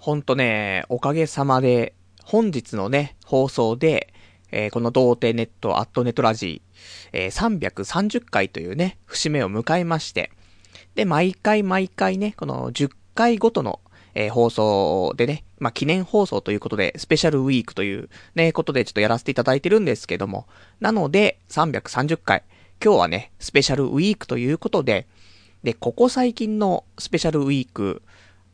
ほんとね、おかげさまで、本日のね、放送で、えー、この童貞ネット、アットネットラジー、えー、330回というね、節目を迎えまして、で、毎回毎回ね、この10回ごとの、えー、放送でね、まあ、記念放送ということで、スペシャルウィークというね、ことでちょっとやらせていただいてるんですけども、なので、330回、今日はね、スペシャルウィークということで、で、ここ最近のスペシャルウィーク、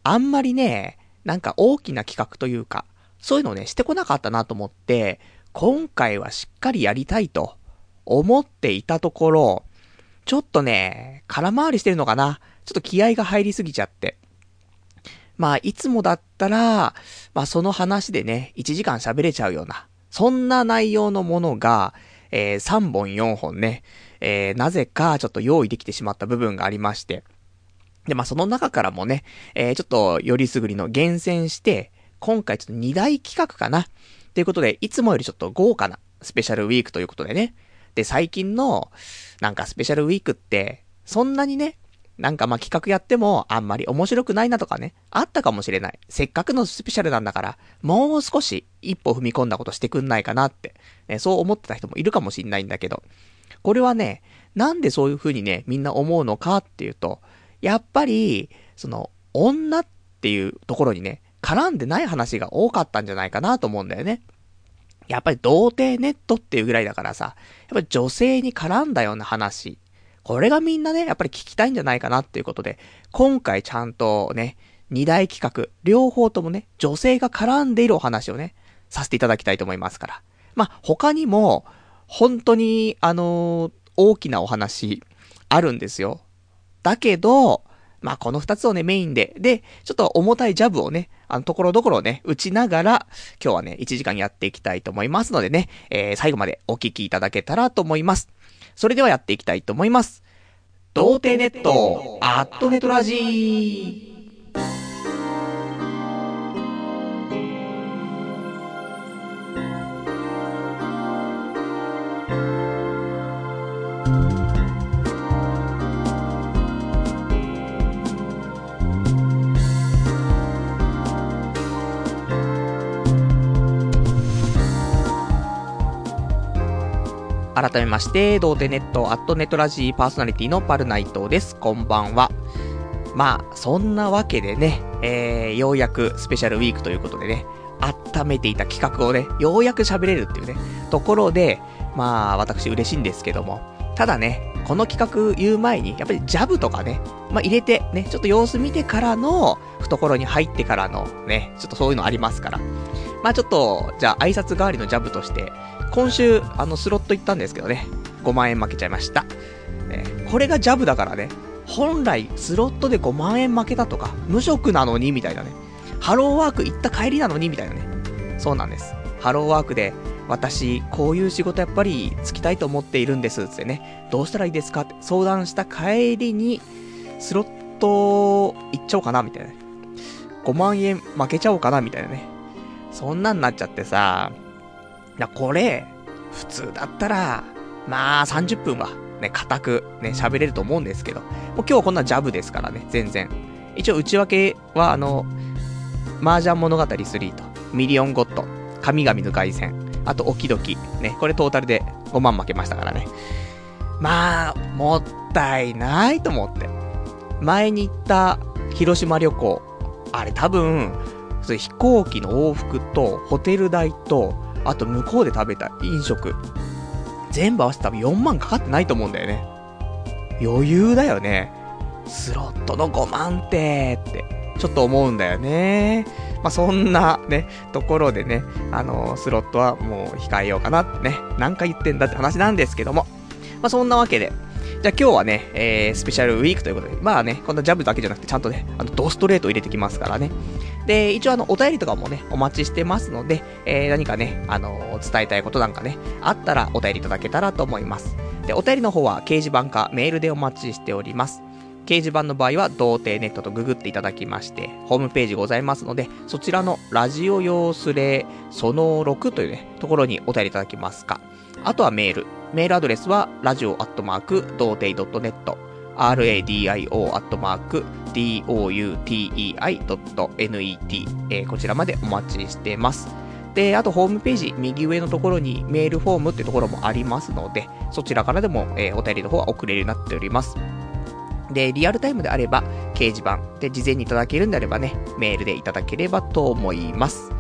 あんまりね、なんか大きな企画というか、そういうのをね、してこなかったなと思って、今回はしっかりやりたいと思っていたところ、ちょっとね、空回りしてるのかなちょっと気合が入りすぎちゃって。まあ、いつもだったら、まあその話でね、1時間喋れちゃうような、そんな内容のものが、えー、3本4本ね、えー、なぜかちょっと用意できてしまった部分がありまして。で、まあその中からもね、えー、ちょっとよりすぐりの厳選して、今回ちょっと2大企画かな。ということで、いつもよりちょっと豪華なスペシャルウィークということでね。で、最近の、なんかスペシャルウィークって、そんなにね、なんかま企画やってもあんまり面白くないなとかね、あったかもしれない。せっかくのスペシャルなんだから、もう少し一歩踏み込んだことしてくんないかなって、ね、そう思ってた人もいるかもしんないんだけど、これはね、なんでそういう風にね、みんな思うのかっていうと、やっぱり、その、女っていうところにね、絡んでない話が多かったんじゃないかなと思うんだよね。やっぱり童貞ネットっていうぐらいだからさ、やっぱり女性に絡んだような話。これがみんなね、やっぱり聞きたいんじゃないかなっていうことで、今回ちゃんとね、二大企画、両方ともね、女性が絡んでいるお話をね、させていただきたいと思いますから。まあ、他にも、本当に、あのー、大きなお話、あるんですよ。だけど、まあ、この二つをね、メインで、で、ちょっと重たいジャブをね、あの、ところどころね、打ちながら、今日はね、1時間やっていきたいと思いますのでね、えー、最後までお聞きいただけたらと思います。それではやっていきたいと思います。童貞ネット、アットネトラジー。改めまして、童貞ネット、アットネットラジーパーソナリティのパルナイトです。こんばんは。まあ、そんなわけでね、えー、ようやくスペシャルウィークということでね、温めていた企画をね、ようやく喋れるっていうね、ところで、まあ、私嬉しいんですけども、ただね、この企画言う前に、やっぱりジャブとかね、まあ入れて、ね、ちょっと様子見てからの、懐に入ってからの、ね、ちょっとそういうのありますから。まあちょっと、じゃあ挨拶代わりのジャブとして、今週、あの、スロット行ったんですけどね、5万円負けちゃいました。えこれがジャブだからね、本来、スロットで5万円負けたとか、無職なのに、みたいなね。ハローワーク行った帰りなのに、みたいなね。そうなんです。ハローワークで、私、こういう仕事やっぱりつきたいと思っているんです、ってね。どうしたらいいですか？って相談した帰りに、スロット行っちゃおうかな、みたいな。ね5万円負けちゃおうかな、みたいなね。そんなんなっちゃってさ、や、これ、普通だったら、まあ、30分は、ね、固く、ね、喋れると思うんですけど、もう今日はこんなジャブですからね、全然。一応内訳は、あの、麻雀物語3と、ミリオンゴッド、神々の凱旋、あと、オキドキ、ね、これトータルで5万負けましたからね。まあ、もったいないと思って。前に行った広島旅行、あれ多分、それ飛行機の往復と、ホテル代と、あと向こうで食べた飲食、全部合わせて多分4万かかってないと思うんだよね。余裕だよね。スロットの5万ってって、ちょっと思うんだよね。まあ、そんなね、ところでね、あのー、スロットはもう控えようかなってね、何回言ってんだって話なんですけども。まあ、そんなわけで、じゃあ今日はね、えー、スペシャルウィークということで、まあね、こんなジャブだけじゃなくて、ちゃんとね、あの、ドストレート入れてきますからね。で、一応あの、お便りとかもね、お待ちしてますので、えー、何かね、あのー、伝えたいことなんかね、あったらお便りいただけたらと思います。で、お便りの方は掲示板かメールでお待ちしております。掲示板の場合は、童貞ネットとググっていただきまして、ホームページございますので、そちらのラジオ用スレその6というね、ところにお便りいただけますか。あとはメール。メールアドレスは、ラジオアットマーク、童貞 .net。radio.doutei.net、えー、こちらまでお待ちしてます。で、あとホームページ、右上のところにメールフォームってところもありますので、そちらからでも、えー、お便りの方は送れるようになっております。で、リアルタイムであれば、掲示板で事前にいただけるんであればね、メールでいただければと思います。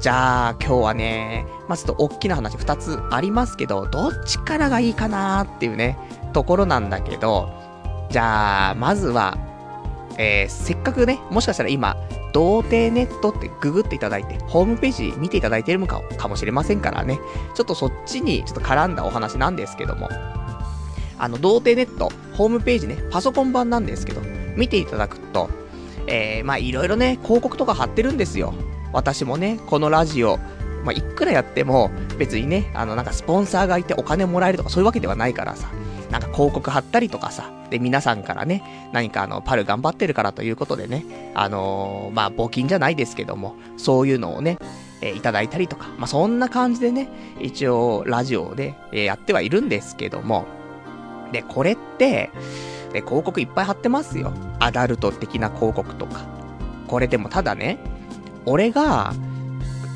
じゃあ、今日はね、まあ、ちょっと大きな話2つありますけど、どっちからがいいかなっていうね、ところなんだけど、じゃあ、まずは、えー、せっかくね、もしかしたら今、童貞ネットってググっていただいて、ホームページ見ていただいてるのかかもしれませんからね、ちょっとそっちにちょっと絡んだお話なんですけども、あの、童貞ネット、ホームページね、パソコン版なんですけど、見ていただくと、えー、まあいろいろね、広告とか貼ってるんですよ。私もね、このラジオ、まあ、いくらやっても、別にね、あの、なんかスポンサーがいてお金もらえるとかそういうわけではないからさ、なんか広告貼ったりとかさ、で、皆さんからね、何かあの、パル頑張ってるからということでね、あのー、まあ、募金じゃないですけども、そういうのをね、えー、いただいたりとか、まあ、そんな感じでね、一応、ラジオで、えー、やってはいるんですけども、で、これって、で、広告いっぱい貼ってますよ。アダルト的な広告とか。これでもただね、俺が、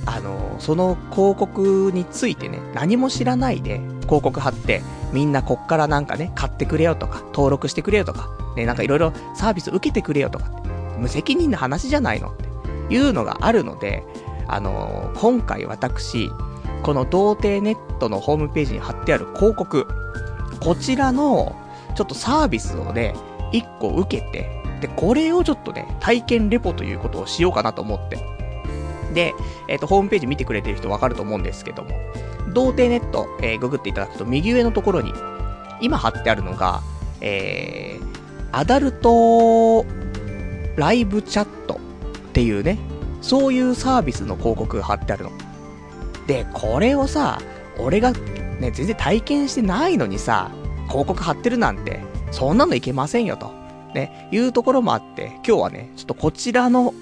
あの、その広告についてね、何も知らないで広告貼って、みんなこっからなんかね、買ってくれよとか、登録してくれよとか、ね、なんかいろいろサービス受けてくれよとか、無責任な話じゃないのっていうのがあるので、あの今回私、この童貞ネットのホームページに貼ってある広告、こちらの、ちょっとサービスをね、一個受けて、で、これをちょっとね、体験レポということをしようかなと思って。で、えっ、ー、と、ホームページ見てくれてる人わかると思うんですけども、童貞ネット、えー、ググっていただくと右上のところに、今貼ってあるのが、えー、アダルトライブチャットっていうね、そういうサービスの広告貼ってあるの。で、これをさ、俺がね、全然体験してないのにさ、広告貼ってるなんて、そんなのいけませんよと。ね、いうところもあって、今日はね、ちょっとこちらの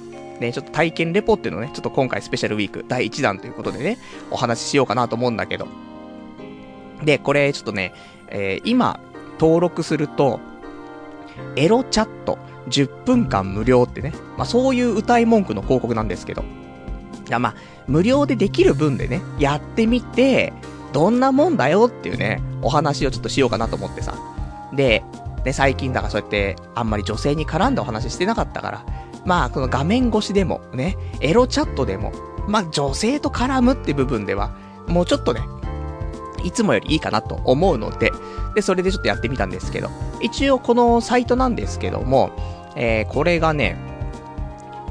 ね、ちょっと体験レポっていうのをね、ちょっと今回スペシャルウィーク第1弾ということでね、お話ししようかなと思うんだけど。で、これちょっとね、えー、今、登録すると、エロチャット10分間無料ってね、まあそういう歌い文句の広告なんですけど。いやまあ、無料でできる分でね、やってみて、どんなもんだよっていうね、お話をちょっとしようかなと思ってさ。で、ね、最近だからそうやってあんまり女性に絡んだお話してなかったから、まあ、この画面越しでも、ね、エロチャットでも、まあ、女性と絡むって部分では、もうちょっとね、いつもよりいいかなと思うので、で、それでちょっとやってみたんですけど、一応このサイトなんですけども、えー、これがね、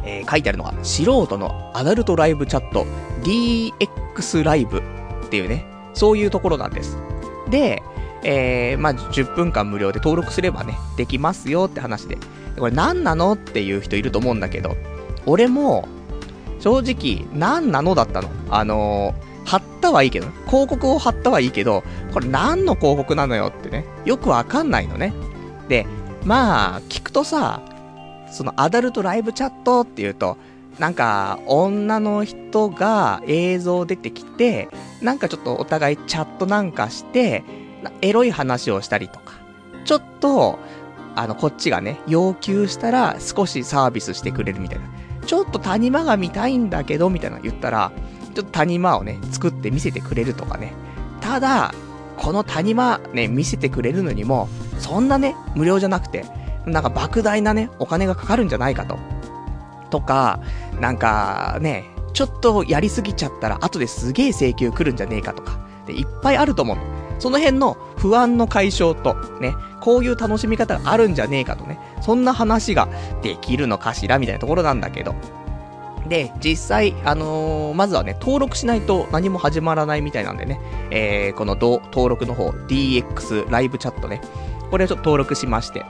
えー、書いてあるのが、素人のアダルトライブチャット DX ライブっていうね、そういうところなんです。で、えー、まあ、10分間無料で登録すればね、できますよって話で。これ何なのっていう人いると思うんだけど、俺も、正直、何なのだったの？あのー、貼ったはいいけど、広告を貼ったはいいけど、これ何の広告なのよってね、よくわかんないのね。で、まあ、聞くとさ、そのアダルトライブチャットっていうと、なんか、女の人が映像出てきて、なんかちょっとお互いチャットなんかして、エロい話をしたりとか、ちょっと、あの、こっちがね、要求したら少しサービスしてくれるみたいな。ちょっと谷間が見たいんだけど、みたいな言ったら、ちょっと谷間をね、作って見せてくれるとかね。ただ、この谷間ね、見せてくれるのにも、そんなね、無料じゃなくて、なんか莫大なね、お金がかかるんじゃないかと。とか、なんかね、ちょっとやりすぎちゃったら後ですげえ請求来るんじゃねえかとか。で、いっぱいあると思う。その辺の不安の解消と、ね、こういう楽しみ方があるんじゃねえかとね、そんな話ができるのかしらみたいなところなんだけど。で、実際、あのー、まずはね、登録しないと何も始まらないみたいなんでね、えー、この登録の方、DX ライブチャットね、これをちょっと登録しまして。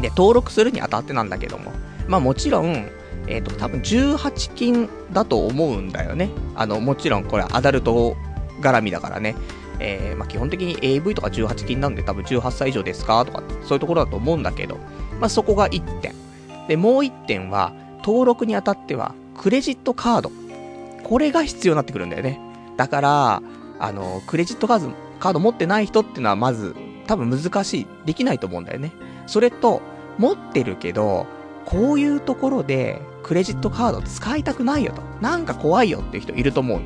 で、登録するにあたってなんだけども、まあもちろん、えっ、ー、と、多分18金だと思うんだよね。あの、もちろんこれアダルト絡みだからね。えー、まあ、基本的に AV とか18禁なんで多分18歳以上ですか？とか、そういうところだと思うんだけど、まあ、そこが1点。で、もう1点は、登録にあたっては、クレジットカード。これが必要になってくるんだよね。だから、あの、クレジットカード、カード持ってない人っていうのはまず、多分難しい。できないと思うんだよね。それと、持ってるけど、こういうところで、クレジットカード使いたくないよと。なんか怖いよっていう人いると思う。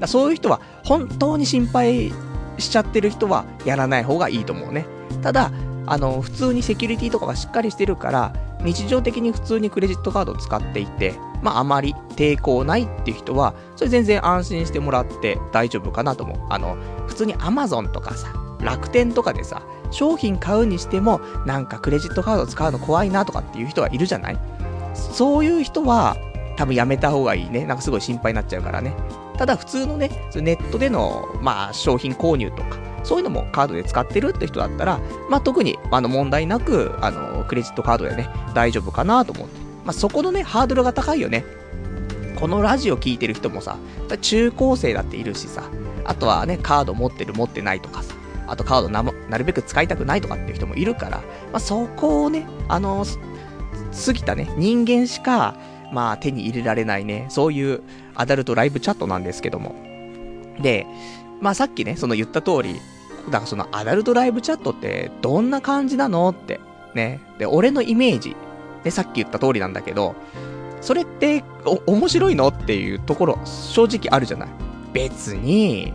だそういう人は、本当に心配しちゃってる人は、やらない方がいいと思うね。ただ、あの、普通にセキュリティとかがしっかりしてるから、日常的に普通にクレジットカードを使っていて、まああまり抵抗ないっていう人は、それ全然安心してもらって大丈夫かなと思う。あの、普通に Amazon とかさ、楽天とかでさ、商品買うにしても、なんかクレジットカード使うの怖いなとかっていう人がいるじゃない？そういう人は、多分やめた方がいいね。なんかすごい心配になっちゃうからね。ただ普通のね、ネットでの、まあ商品購入とか、そういうのもカードで使ってるって人だったら、まあ、特に、あの、問題なく、あの、クレジットカードでね、大丈夫かなと思って。まあ、そこのね、ハードルが高いよね。このラジオ聞いてる人もさ、中高生だっているしさ、あとはね、カード持ってる持ってないとかさ、あとカードななるべく使いたくないとかっていう人もいるから、まあ、そこをね、あの、過ぎたね、人間しか、まあ手に入れられないね、そういうアダルトライブチャットなんですけども。で、まあさっきね、その言った通り、だからそのアダルトライブチャットってどんな感じなのって。ね。で、俺のイメージ。で、さっき言った通りなんだけど、それって、お、面白いのっていうところ、正直あるじゃない。別に、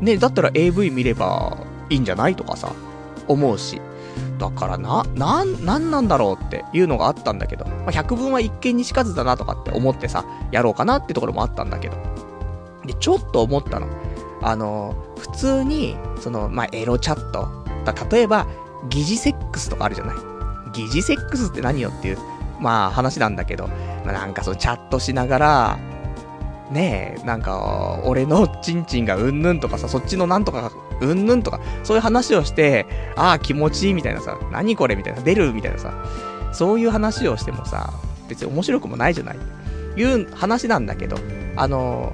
ね、だったら AV 見ればいいんじゃないとかさ、思うし。だからな、なん、なんなんだろうっていうのがあったんだけど、まあ、百聞は一見にしかずだなとかって思ってさ、やろうかなってところもあったんだけど。で、ちょっと思ったの。あの、普通に、その、まあ、エロチャット。だ例えば、疑似セックスとかあるじゃない疑似セックスって何よっていう、まあ話なんだけど、まあ、なんかそのチャットしながら、ねえ、なんか、俺のチンチンがうんぬんとかさ、そっちのなんとかうんぬんとか、そういう話をして、ああ、気持ちいいみたいなさ、何これみたいな、出るみたいなさ、そういう話をしてもさ、別に面白くもないじゃない。いう話なんだけど、あの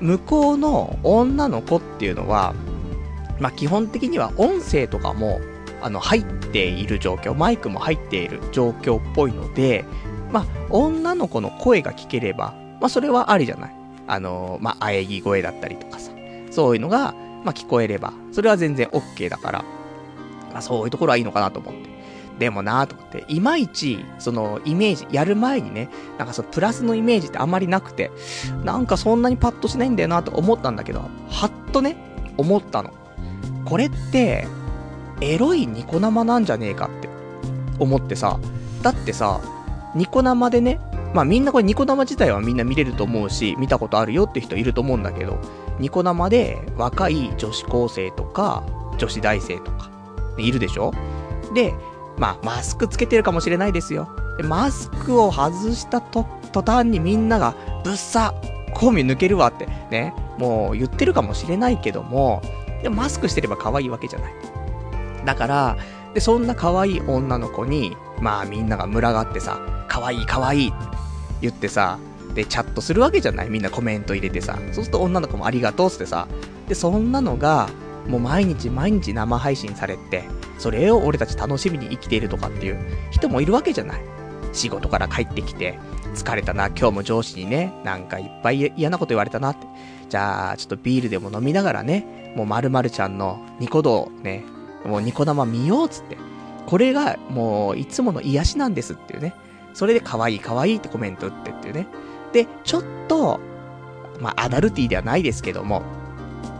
向こうの女の子っていうのは、まあ、基本的には音声とかも、あの、入っている状況、マイクも入っている状況っぽいので、まあ、女の子の声が聞ければ、まあ、それはありじゃない。あのまあ、喘ぎ声だったりとかさ、そういうのが、まあ、聞こえれば、それは全然 OK だから、まあ、そういうところはいいのかなと思って。でもなぁと思って、いまいち、その、イメージ、やる前にね、なんかその、プラスのイメージってあんまりなくて、なんかそんなにパッとしないんだよなと思ったんだけど、はっとね、思ったの。これって、エロいニコ生なんじゃねえかって思ってさ、だってさ、ニコ生でね、まあみんなこれニコ生自体はみんな見れると思うし、見たことあるよって人いると思うんだけど、ニコ生で若い女子高生とか、女子大生とか、いるでしょ？で、まあ、マスクつけてるかもしれないですよ。でマスクを外したと、途端にみんなが、ぶっさ、コミ抜けるわって、ね、もう言ってるかもしれないけども、でもマスクしてれば可愛いわけじゃない。だから、で、そんな可愛い女の子に、まあみんなが群がってさ、可愛い可愛い言ってさ、で、チャットするわけじゃない？みんなコメント入れてさ。そうすると女の子もありがとうってさ。で、そんなのが、もう毎日毎日生配信されて、それを俺たち楽しみに生きているとかっていう人もいるわけじゃない。仕事から帰ってきて、疲れたな、今日も上司にね、なんかいっぱい嫌なこと言われたなって。じゃあ、ちょっとビールでも飲みながらね、もう〇〇ちゃんのニコ動ね、もうニコ生見ようっつって。これがもういつもの癒しなんですっていうね。それで可愛い可愛いってコメント打ってっていうね。で、ちょっと、まあ、アダルティではないですけども、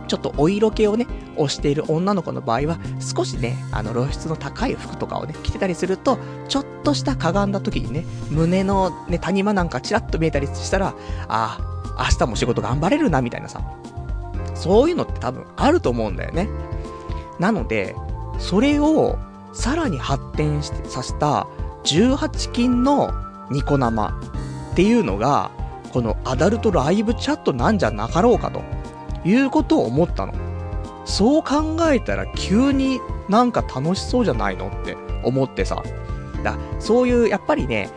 ちょっとお色気をね、推している女の子の場合は、少しね、あの露出の高い服とかをね、着てたりすると、ちょっとしたかがんだ時にね、胸のね、谷間なんかチラッと見えたりしたら、ああ、明日も仕事頑張れるな、みたいなさ。そういうのって多分あると思うんだよね。なので、それをさらに発展してさせた18金のニコ生っていうのが、このアダルトライブチャットなんじゃなかろうかと。いうことを思ったの。そう考えたら急になんか楽しそうじゃないのって思ってさ。だそういう、やっぱりね、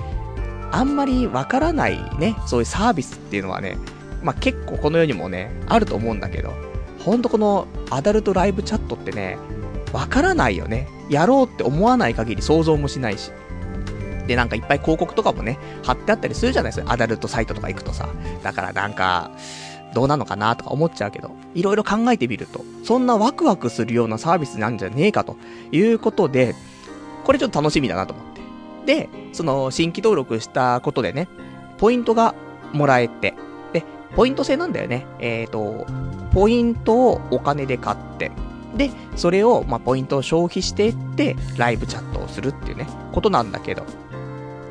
あんまりわからないね、そういうサービスっていうのはね、まあ、結構この世にもね、あると思うんだけど、ほんとこのアダルトライブチャットってね、わからないよね。やろうって思わない限り想像もしないし。で、なんかいっぱい広告とかもね、貼ってあったりするじゃないですか。アダルトサイトとか行くとさ。だからなんか、どうなのかなとか思っちゃうけど、いろいろ考えてみると、そんなワクワクするようなサービスなんじゃねえかということで、これちょっと楽しみだなと思って。で、その、新規登録したことでね、ポイントがもらえて、で、ポイント制なんだよね。えっ、ー、と、ポイントをお金で買って、で、それを、まあ、ポイントを消費していって、ライブチャットをするっていうね、ことなんだけど。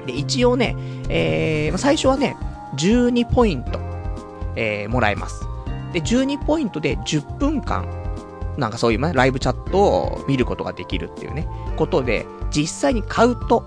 で、一応ね、えー、最初はね、12ポイント、えー、もらえます。で、12ポイントで10分間、なんかそういう、ね、ライブチャットを見ることができるっていうね、ことで、実際に買うと、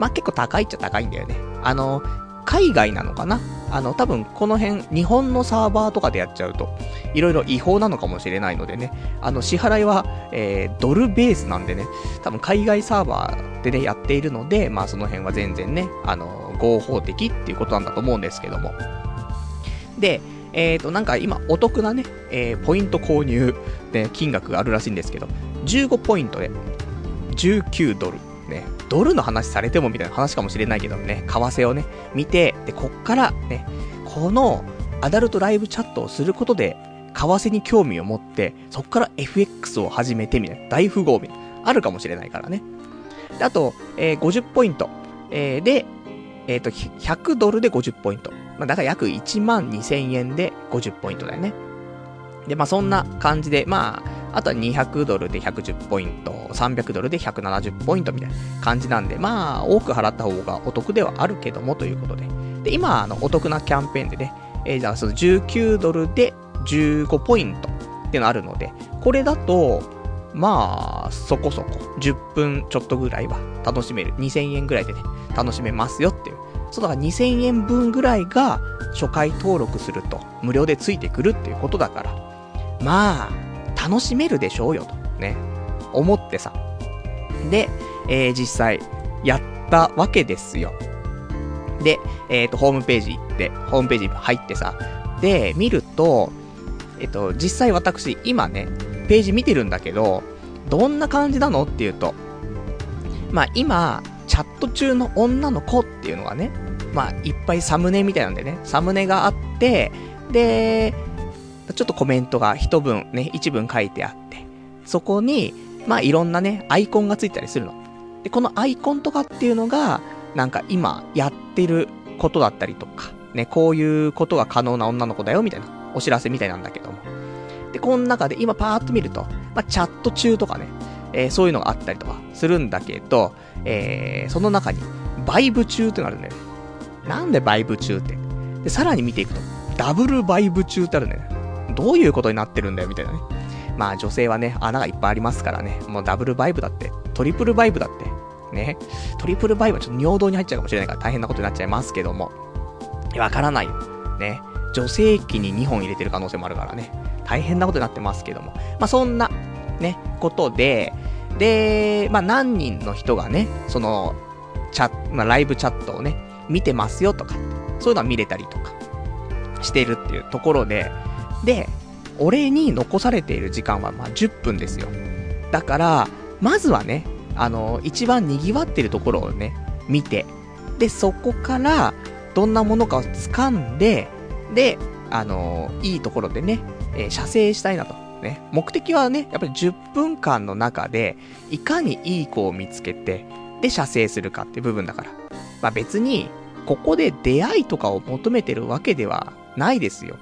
まあ、結構高いっちゃ高いんだよね。あの、海外なのかな？あの、多分この辺、日本のサーバーとかでやっちゃうと、いろいろ違法なのかもしれないのでね、あの、支払いは、えー、ドルベースなんでね、多分海外サーバーでね、やっているので、まあその辺は全然ね、あの、合法的っていうことなんだと思うんですけども。で、えっ、ー、と、なんか今、お得なね、えー、ポイント購入、ね、金額があるらしいんですけど、15ポイントで、19ドル。ドルの話されてもみたいな話かもしれないけどね、為替をね、見て、で、こっからね、このアダルトライブチャットをすることで、為替に興味を持って、そっから FX を始めてみたいな、大富豪みたいな、あるかもしれないからね。で、あと、えー、50ポイント、えー、で、えっ、ー、と、100ドルで50ポイント。まあ、だから約1万2000円で50ポイントだよね。で、まあ、そんな感じで、まあ、あとは200ドルで110ポイント、300ドルで170ポイントみたいな感じなんで、まあ、多く払った方がお得ではあるけどもということで。で、今、あの、お得なキャンペーンでね、えー、じゃあその19ドルで15ポイントっていうのあるので、これだと、まあ、そこそこ、10分ちょっとぐらいは楽しめる。2000円ぐらいでね、楽しめますよっていう。そうだから2000円分ぐらいが初回登録すると無料でついてくるっていうことだから、まあ、楽しめるでしょうよと、ね、思ってさ。で、えー、実際、やったわけですよ。で、えっ、ー、と、ホームページ行って、ホームページ入ってさ、で、見ると、えっ、ー、と、実際私、今ね、ページ見てるんだけど、どんな感じなのっていうと、まあ今、チャット中の女の子っていうのがね、まあいっぱいサムネみたいなんでね、サムネがあって、で、ちょっとコメントが一文ね、一文書いてあって、そこに、まあいろんなね、アイコンがついたりするの。で、このアイコンとかっていうのが、なんか今やってることだったりとか、ね、こういうことが可能な女の子だよ、みたいな、お知らせみたいなんだけども。で、この中で今パーッと見ると、まあチャット中とかね、えー、そういうのがあったりとかするんだけど、えー、その中に、バイブ中ってのあるんだよね。なんでバイブ中って？で、さらに見ていくと、ダブルバイブ中ってあるんだよね。どういうことになってるんだよ、みたいなね。まあ女性はね、穴がいっぱいありますからね。もうダブルバイブだって、トリプルバイブだって。ね。トリプルバイブはちょっと尿道に入っちゃうかもしれないから大変なことになっちゃいますけども。わからないよ。ね。女性器に2本入れてる可能性もあるからね。大変なことになってますけども。まあそんな、ね、ことで、で、まあ何人の人がね、その、チャ、まあライブチャットをね、見てますよとか、そういうのは見れたりとか、してるっていうところで、で、俺に残されている時間はまあ10分ですよ。だから、まずはね、あの、一番賑わってるところをね、見て、で、そこから、どんなものかを掴んで、で、あの、いいところでね、えー、射精したいなと。ね。目的はね、やっぱり10分間の中で、いかにいい子を見つけて、で、射精するかって部分だから。まあ別に、ここで出会いとかを求めてるわけではないですよ。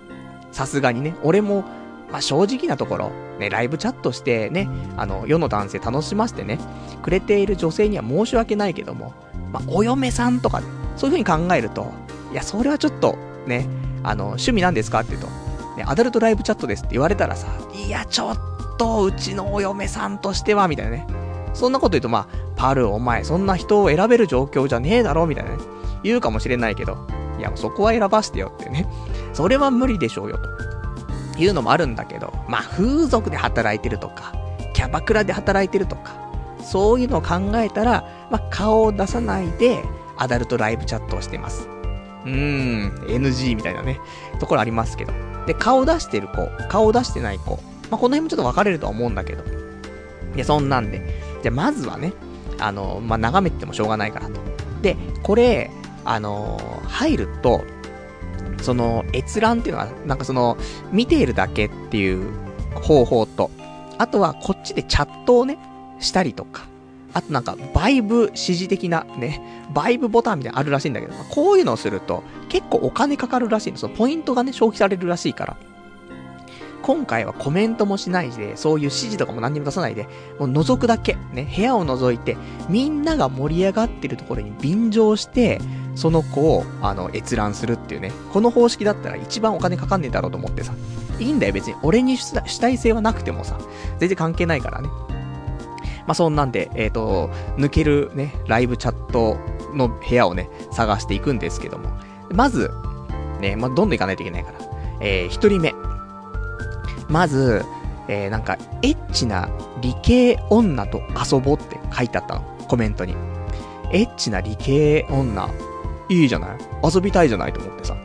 さすがにね、俺も、まあ、正直なところ、ね、ライブチャットしてね、あの、世の男性楽しませてね、くれている女性には申し訳ないけども、まあ、お嫁さんとか、そういう風に考えると、いや、それはちょっと、ね、あの、趣味なんですかって言うと、ね、アダルトライブチャットですって言われたらさ、いや、ちょっと、うちのお嫁さんとしては、みたいなね。そんなこと言うと、まあ、パル、お前、そんな人を選べる状況じゃねえだろ、みたいなね。言うかもしれないけど、いや、そこは選ばしてよってね。それは無理でしょうよ、というのもあるんだけど、まあ、風俗で働いてるとか、キャバクラで働いてるとか、そういうのを考えたら、まあ、顔を出さないで、アダルトライブチャットをしてます。うーん、NG みたいなね、ところありますけど。で、顔出してる子、顔出してない子、まあ、この辺もちょっと分かれるとは思うんだけど。で、そんなんで。じゃ、まずはね、あの、まあ、眺めてもしょうがないからと。で、これ、あのー、入ると、その閲覧っていうのは、なんかその、見ているだけっていう方法と、あとはこっちでチャットをね、したりとか、あとなんか、バイブ指示的なね、バイブボタンみたいなのあるらしいんだけど、こういうのをすると結構お金かかるらしいの。そのポイントがね、消費されるらしいから。今回はコメントもしないで、そういう指示とかも何にも出さないで、もう覗くだけ、ね、部屋を覗いて、みんなが盛り上がってるところに便乗して、その子を、あの、閲覧するっていうね、この方式だったら一番お金かかんねえだろうと思ってさ、いいんだよ別に、俺に主体性はなくてもさ、全然関係ないからね。まあ、そんなんで、えっ、ー、と、抜けるね、ライブチャットの部屋をね、探していくんですけども、まず、ね、まあ、どんどん行かないといけないから、えー、一人目、まず、えー、なんか、エッチな理系女と遊ぼうって書いてあったの。コメントに。エッチな理系女、いいじゃない？遊びたいじゃないと思ってさ。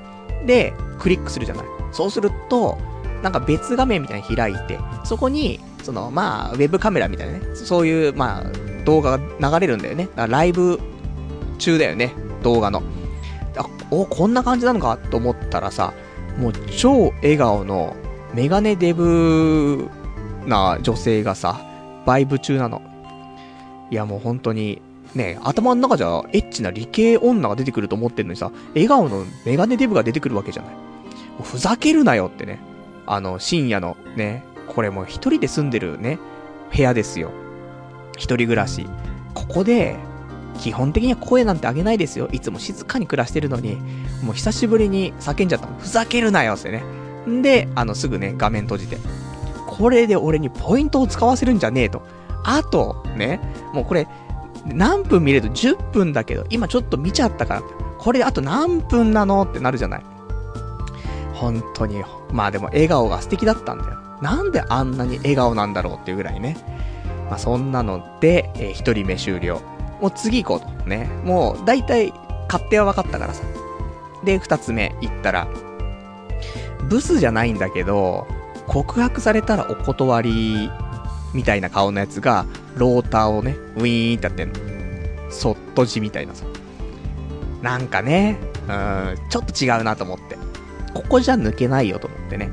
で、クリックするじゃない？そうすると、なんか別画面みたいに開いて、そこに、その、まあ、ウェブカメラみたいなね、そういう、まあ、動画が流れるんだよね。ライブ中だよね、動画の。あ、お、こんな感じなのかと思ったらさ、もう超笑顔のメガネデブな女性がさ、バイブ中なの。いやもう本当に、ね、頭の中じゃエッチな理系女が出てくると思ってんのにさ、笑顔のメガネデブが出てくるわけじゃない。もうふざけるなよってね。あの、深夜のね、これもう一人で住んでるね、部屋ですよ。一人暮らし。ここで、基本的には声なんてあげないですよ。いつも静かに暮らしてるのに、もう久しぶりに叫んじゃった。ふざけるなよってね。んで、あの、すぐね、画面閉じて。これで俺にポイントを使わせるんじゃねえと。あと、ね、もうこれ、何分見れる？と10分だけど、今ちょっと見ちゃったから、これあと何分なの？ってなるじゃない。本当に、まあでも笑顔が素敵だったんだよ。なんであんなに笑顔なんだろうっていうぐらいね。まあそんなので、えー、一人目終了。もう次行こうと。ね。もう、大体、勝手は分かったからさ。で、二つ目行ったら、ブスじゃないんだけど、告白されたらお断り、みたいな顔のやつが、ローターをね、ウィーンってやってんの。そっとじみたいなさ。なんかね、うん、ちょっと違うなと思って。ここじゃ抜けないよと思ってね。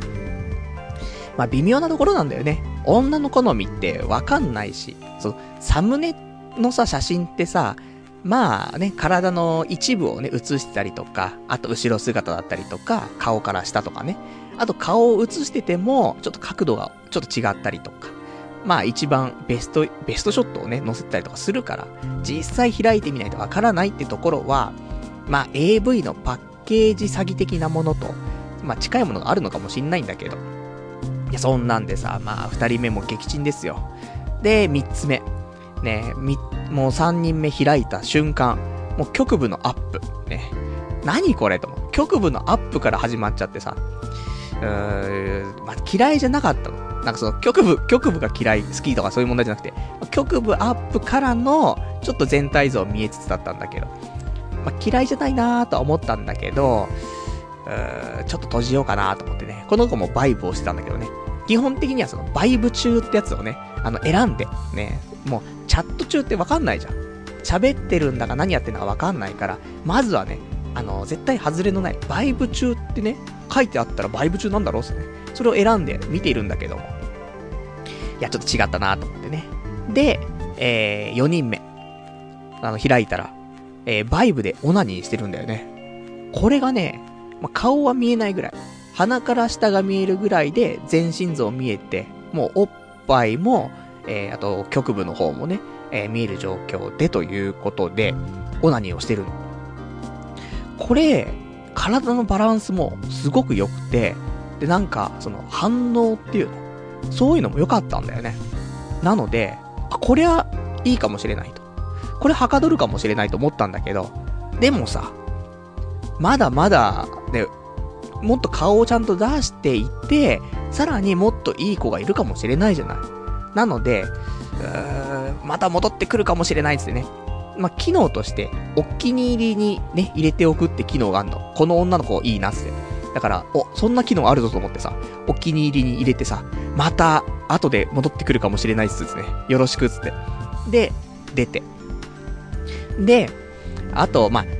まあ微妙なところなんだよね。女の好みってわかんないし、その、サムネのさ、写真ってさ、まあね、体の一部をね、映してたりとか、あと後ろ姿だったりとか、顔から下とかね。あと顔を映してても、ちょっと角度がちょっと違ったりとか。まあ一番ベスト、ベストショットをね、載せたりとかするから、実際開いてみないとわからないってところは、まあ AV のパッケージ詐欺的なものと、まあ近いものがあるのかもしんないんだけど。いや、そんなんでさ、まあ二人目も撃沈ですよ。で、三つ目。ね、み、もう3人目開いた瞬間、もう局部のアップ。ね。何これと思う。局部のアップから始まっちゃってさ。まあ、嫌いじゃなかったの。なんかその局部、局部が嫌い、好きとかそういう問題じゃなくて、局部アップからの、ちょっと全体像見えつつだったんだけど。まあ、嫌いじゃないなーとは思ったんだけど、ちょっと閉じようかなと思ってね。この子もバイブをしてたんだけどね。基本的にはそのバイブ中ってやつをね、あの、選んで、ね、もう、チャット中ってわかんないじゃん。喋ってるんだか何やってんだかわかんないから、まずはね、あの、絶対外れのない、バイブ中ってね、書いてあったらバイブ中なんだろうっすね。それを選んで見ているんだけども。いや、ちょっと違ったなと思ってね。で、えー、4人目。あの、開いたら、えー、バイブでオナニーしてるんだよね。これがね、ま、顔は見えないぐらい。鼻から下が見えるぐらいで全身像見えて、もうおっぱいも、えー、あと局部の方もね、えー、見える状況でということで、オナニーをしてるの。これ、体のバランスもすごく良くて、で、なんか、その反応っていうの、そういうのも良かったんだよね。なので、あ、こりゃいいかもしれないと。これはかどるかもしれないと思ったんだけど、でもさ、まだまだ、ね、もっと顔をちゃんと出していて、さらにもっといい子がいるかもしれないじゃない。なので、うーん、また戻ってくるかもしれないですね。まあ、機能として、お気に入りにね、入れておくって機能があるの。この女の子いいなって。だから、お、そんな機能あるぞと思ってさ、お気に入りに入れてさ、また、後で戻ってくるかもしれないっすね。よろしくっつって。で、出て。で、あと、まあ、こ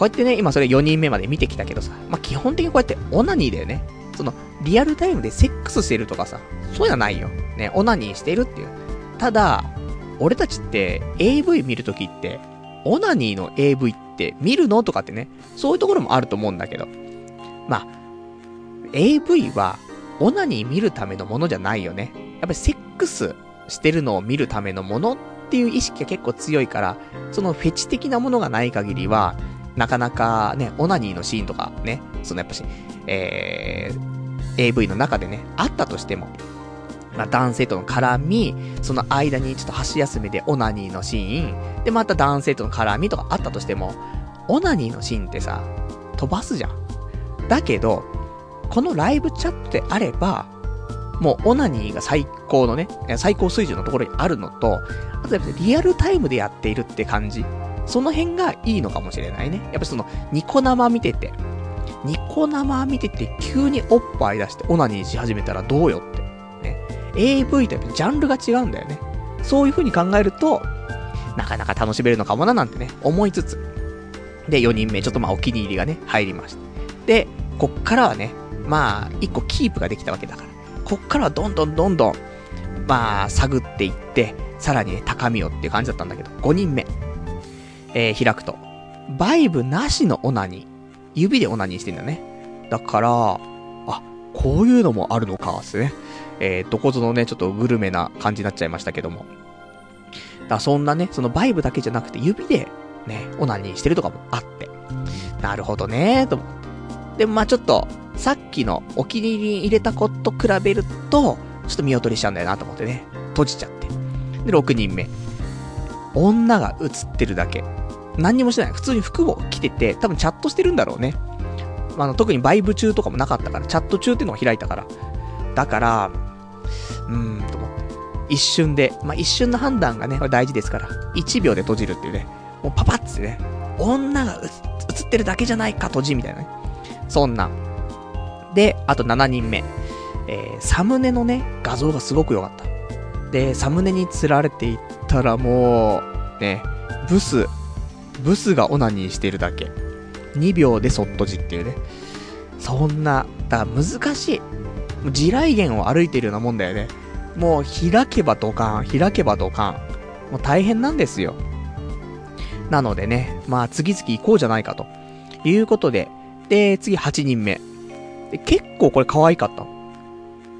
うやってね、今それ4人目まで見てきたけどさ、まあ、基本的にこうやってオナニーだよね。その、リアルタイムでセックスしてるとかさ、そういうのはないよ。ね、オナニーしてるっていう。ただ、俺たちって AV 見るときって、オナニーの AV って見るのとかってね、そういうところもあると思うんだけど。まあ、AV はオナニー見るためのものじゃないよね。やっぱりセックスしてるのを見るためのものっていう意識が結構強いから、そのフェチ的なものがない限りは、なかなかね、オナニーのシーンとかね、そのやっぱし、えー、AV の中でね、あったとしても、まあ、男性との絡み、その間にちょっと箸休めでオナニーのシーン、で、また男性との絡みとかあったとしても、オナニーのシーンってさ、飛ばすじゃん。だけど、このライブチャットであれば、もうオナニーが最高のね、最高水準のところにあるのと、あとやっぱリアルタイムでやっているって感じ。その辺がいいのかもしれないね。やっぱその、ニコ生見てて、ニコ生見てて急におっぱい出してオナニーし始めたらどうよっ。AV とやっぱジャンルが違うんだよね。そういう風に考えると、なかなか楽しめるのかもななんてね、思いつつ。で、4人目、ちょっとまあお気に入りがね、入りました。で、こっからはね、まあ、1個キープができたわけだから。こっからはどんどんどんどん、まあ、探っていって、さらにね、高みをっていう感じだったんだけど、5人目。えー、開くと。バイブなしのオナニー。指でオナニーしてんだよね。だから、あ、こういうのもあるのか、すね。えー、どこぞのね、ちょっとグルメな感じになっちゃいましたけども。だそんなね、そのバイブだけじゃなくて指でね、オナニーしてるとかもあって。なるほどねーと思って。でまあちょっと、さっきのお気に入りに入れた子と比べると、ちょっと見劣りしちゃうんだよなと思ってね、閉じちゃって。で、6人目。女が映ってるだけ。何にもしてない。普通に服を着てて、多分チャットしてるんだろうね。あの、特にバイブ中とかもなかったから、チャット中っていうのを開いたから。だから、うーん、と思って。一瞬で、まあ、一瞬の判断がね、これ大事ですから、1秒で閉じるっていうね、もうパパッつってね、女が映ってるだけじゃないか、閉じみたいなね。そんなん。で、あと7人目。えー、サムネのね、画像がすごく良かった。で、サムネに釣られていったらもう、ね、ブス、ブスがオナニーしてるだけ。2秒でそっとじっていうね。そんな、だから難しい。地雷原を歩いてるようなもんだよね。もう開けばドカン、開けばドカン。もう大変なんですよ。なのでね、まあ次々行こうじゃないかと。いうことで、で、次8人目。で結構これ可愛かった。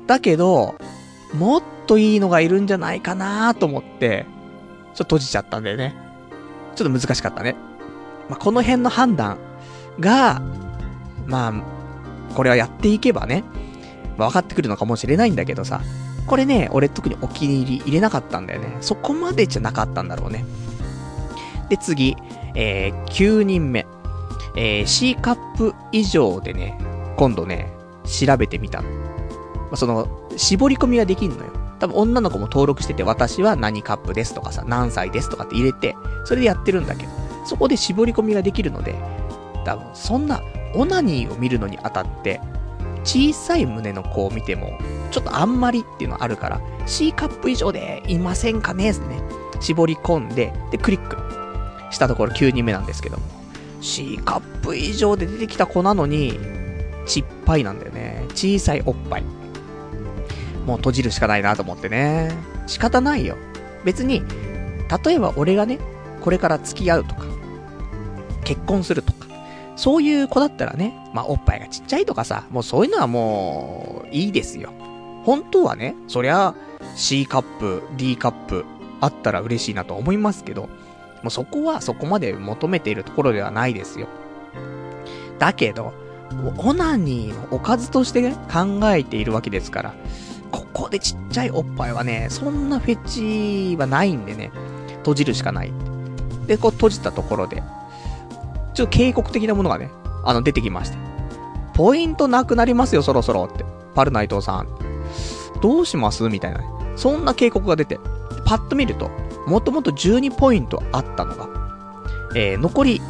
だけど、もっといいのがいるんじゃないかなと思って、ちょっと閉じちゃったんだよね。ちょっと難しかったね。まあ、この辺の判断が、まあ、これはやっていけばね、まあ、分かってくるのかもしれないんだけどさ、これね、俺特にお気に入り入れなかったんだよね。そこまでじゃなかったんだろうね。で、次、えー、9人目。えー、C カップ以上でね、今度ね、調べてみた。まあ、その、絞り込みができんのよ。多分女の子も登録してて、私は何カップですとかさ、何歳ですとかって入れて、それでやってるんだけど、そこで絞り込みができるので、多分そんな、オナニーを見るのにあたって、小さい胸の子を見ても、ちょっとあんまりっていうのはあるから、C カップ以上でいませんかねですね。絞り込んで、で、クリックしたところ9人目なんですけども。C カップ以上で出てきた子なのに、ちっぱいなんだよね。小さいおっぱい。もう閉じるしかないなと思ってね。仕方ないよ。別に、例えば俺がね、これから付き合うとか、結婚するとか、そういう子だったらね、まあ、おっぱいがちっちゃいとかさ、もうそういうのはもう、いいですよ。本当はね、そりゃ、C カップ、D カップ、あったら嬉しいなと思いますけど、もうそこはそこまで求めているところではないですよ。だけど、オナニーのおかずとしてね、考えているわけですから、ここでちっちゃいおっぱいはね、そんなフェチはないんでね、閉じるしかない。で、こう閉じたところで、ちょっと警告的なものがね、あの、出てきまして。ポイントなくなりますよ、そろそろって。パルナイトさん。どうします？みたいなね。そんな警告が出て、パッと見ると、もともと12ポイントあったのが、えー、残り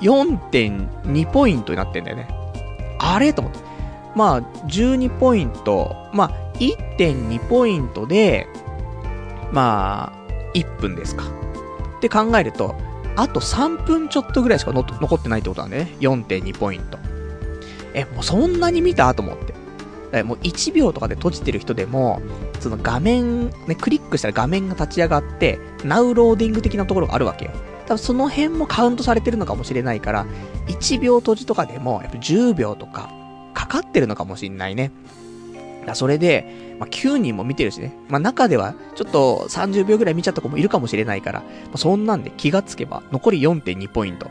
4.2ポイントになってんだよね。あれ？と思って。まあ、12ポイント、まあ、1.2ポイントで、まあ、1分ですか。って考えると、あと3分ちょっとぐらいしか残ってないってことなんでね。4.2ポイント。え、もうそんなに見た？と思って。らもう1秒とかで閉じてる人でも、その画面、ね、クリックしたら画面が立ち上がって、ナウローディング的なところがあるわけよ。多分その辺もカウントされてるのかもしれないから、1秒閉じとかでも、やっぱ10秒とか、かかってるのかもしんないね。だそれで、まあ、9人も見てるしね。まあ、中では、ちょっと30秒ぐらい見ちゃった子もいるかもしれないから、まあ、そんなんで気がつけば、残り4.2ポイント。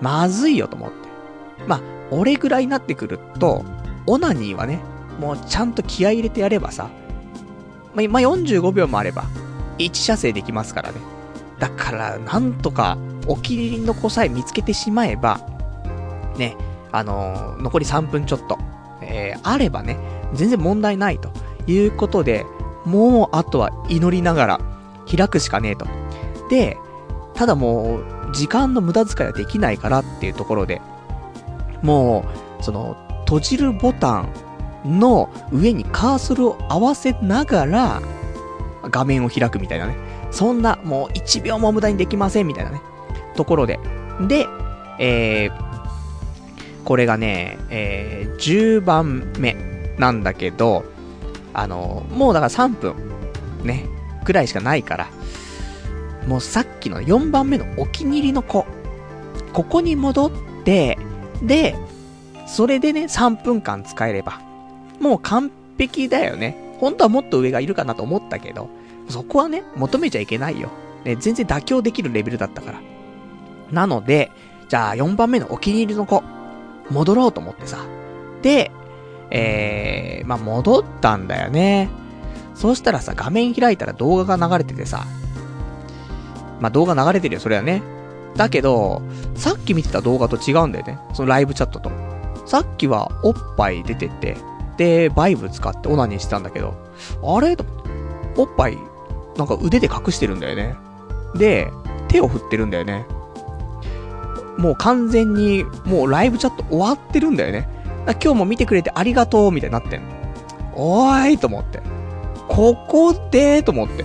まずいよと思って。まあ、俺ぐらいになってくると、オナニーはね、もうちゃんと気合入れてやればさ、まあ、まあ、45秒もあれば、1射精できますからね。だから、なんとか、お気に入りの子さえ見つけてしまえば、ね、あのー、残り3分ちょっと、えー、あればね、全然問題ないということで、もうあとは祈りながら開くしかねえと。で、ただもう、時間の無駄遣いはできないからっていうところで、もう、その、閉じるボタンの上にカーソルを合わせながら、画面を開くみたいなね。そんな、もう1秒も無駄にできませんみたいなね。ところで。で、えー、これがね、えー、10番目なんだけど、あの、もうだから3分、ね、ぐらいしかないから、もうさっきの4番目のお気に入りの子、ここに戻って、で、それでね、3分間使えれば、もう完璧だよね。本当はもっと上がいるかなと思ったけど、そこはね、求めちゃいけないよ。ね、全然妥協できるレベルだったから。なので、じゃあ4番目のお気に入りの子、戻ろうと思ってさ。で、えー、まあ、戻ったんだよね。そうしたらさ、画面開いたら動画が流れててさ。まあ、動画流れてるよ、それはね。だけど、さっき見てた動画と違うんだよね。そのライブチャットと。さっきはおっぱい出てて、で、バイブ使ってオナニーしてたんだけど、あれ？とおっぱい、なんか腕で隠してるんだよね。で、手を振ってるんだよね。もう完全に、もうライブチャット終わってるんだよね。今日も見てくれてありがとう、みたいになってんの。おーいと思って。ここでと思って。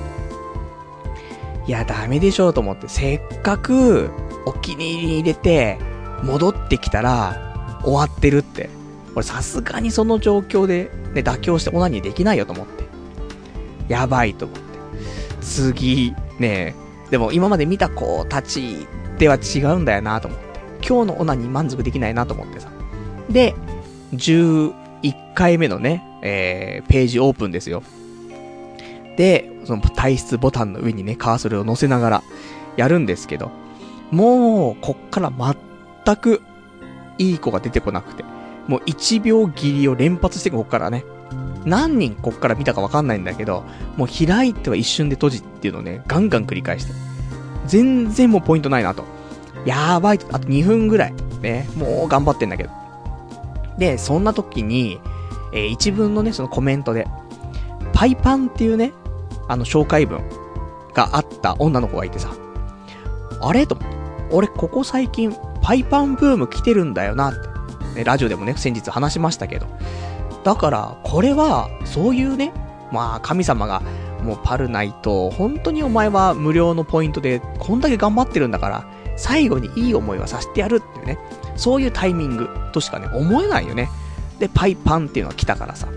いや、ダメでしょと思って。せっかく、お気に入りに入れて、戻ってきたら、終わってるって。俺さすがにその状況で、ね、妥協してオナニーできないよと思って。やばいと思って。次、ねでも今まで見た子たちでは違うんだよなと思って。今日のオナニー満足できないなと思ってさ。で、11回目のね、えー、ページオープンですよ。で、その退出ボタンの上にね、カーソルを載せながらやるんですけど、もう、こっから全くいい子が出てこなくて、もう1秒切りを連発してこっからね。何人こっから見たかわかんないんだけど、もう開いては一瞬で閉じっていうのをね、ガンガン繰り返して。全然もうポイントないなと。やばいと、あと2分ぐらい。ね、もう頑張ってんだけど。で、そんな時に、えー、一文のね、そのコメントで、パイパンっていうね、あの紹介文があった女の子がいてさ、あれと思って、俺ここ最近、パイパンブーム来てるんだよなって。ね、ラジオでもね、先日話しましたけど。だから、これは、そういうね、まあ、神様が、もうパルナイト、本当にお前は無料のポイントで、こんだけ頑張ってるんだから、最後にいい思いはさせてやるっていうね、そういうタイミングとしかね、思えないよね。で、パイパンっていうのが来たからさ、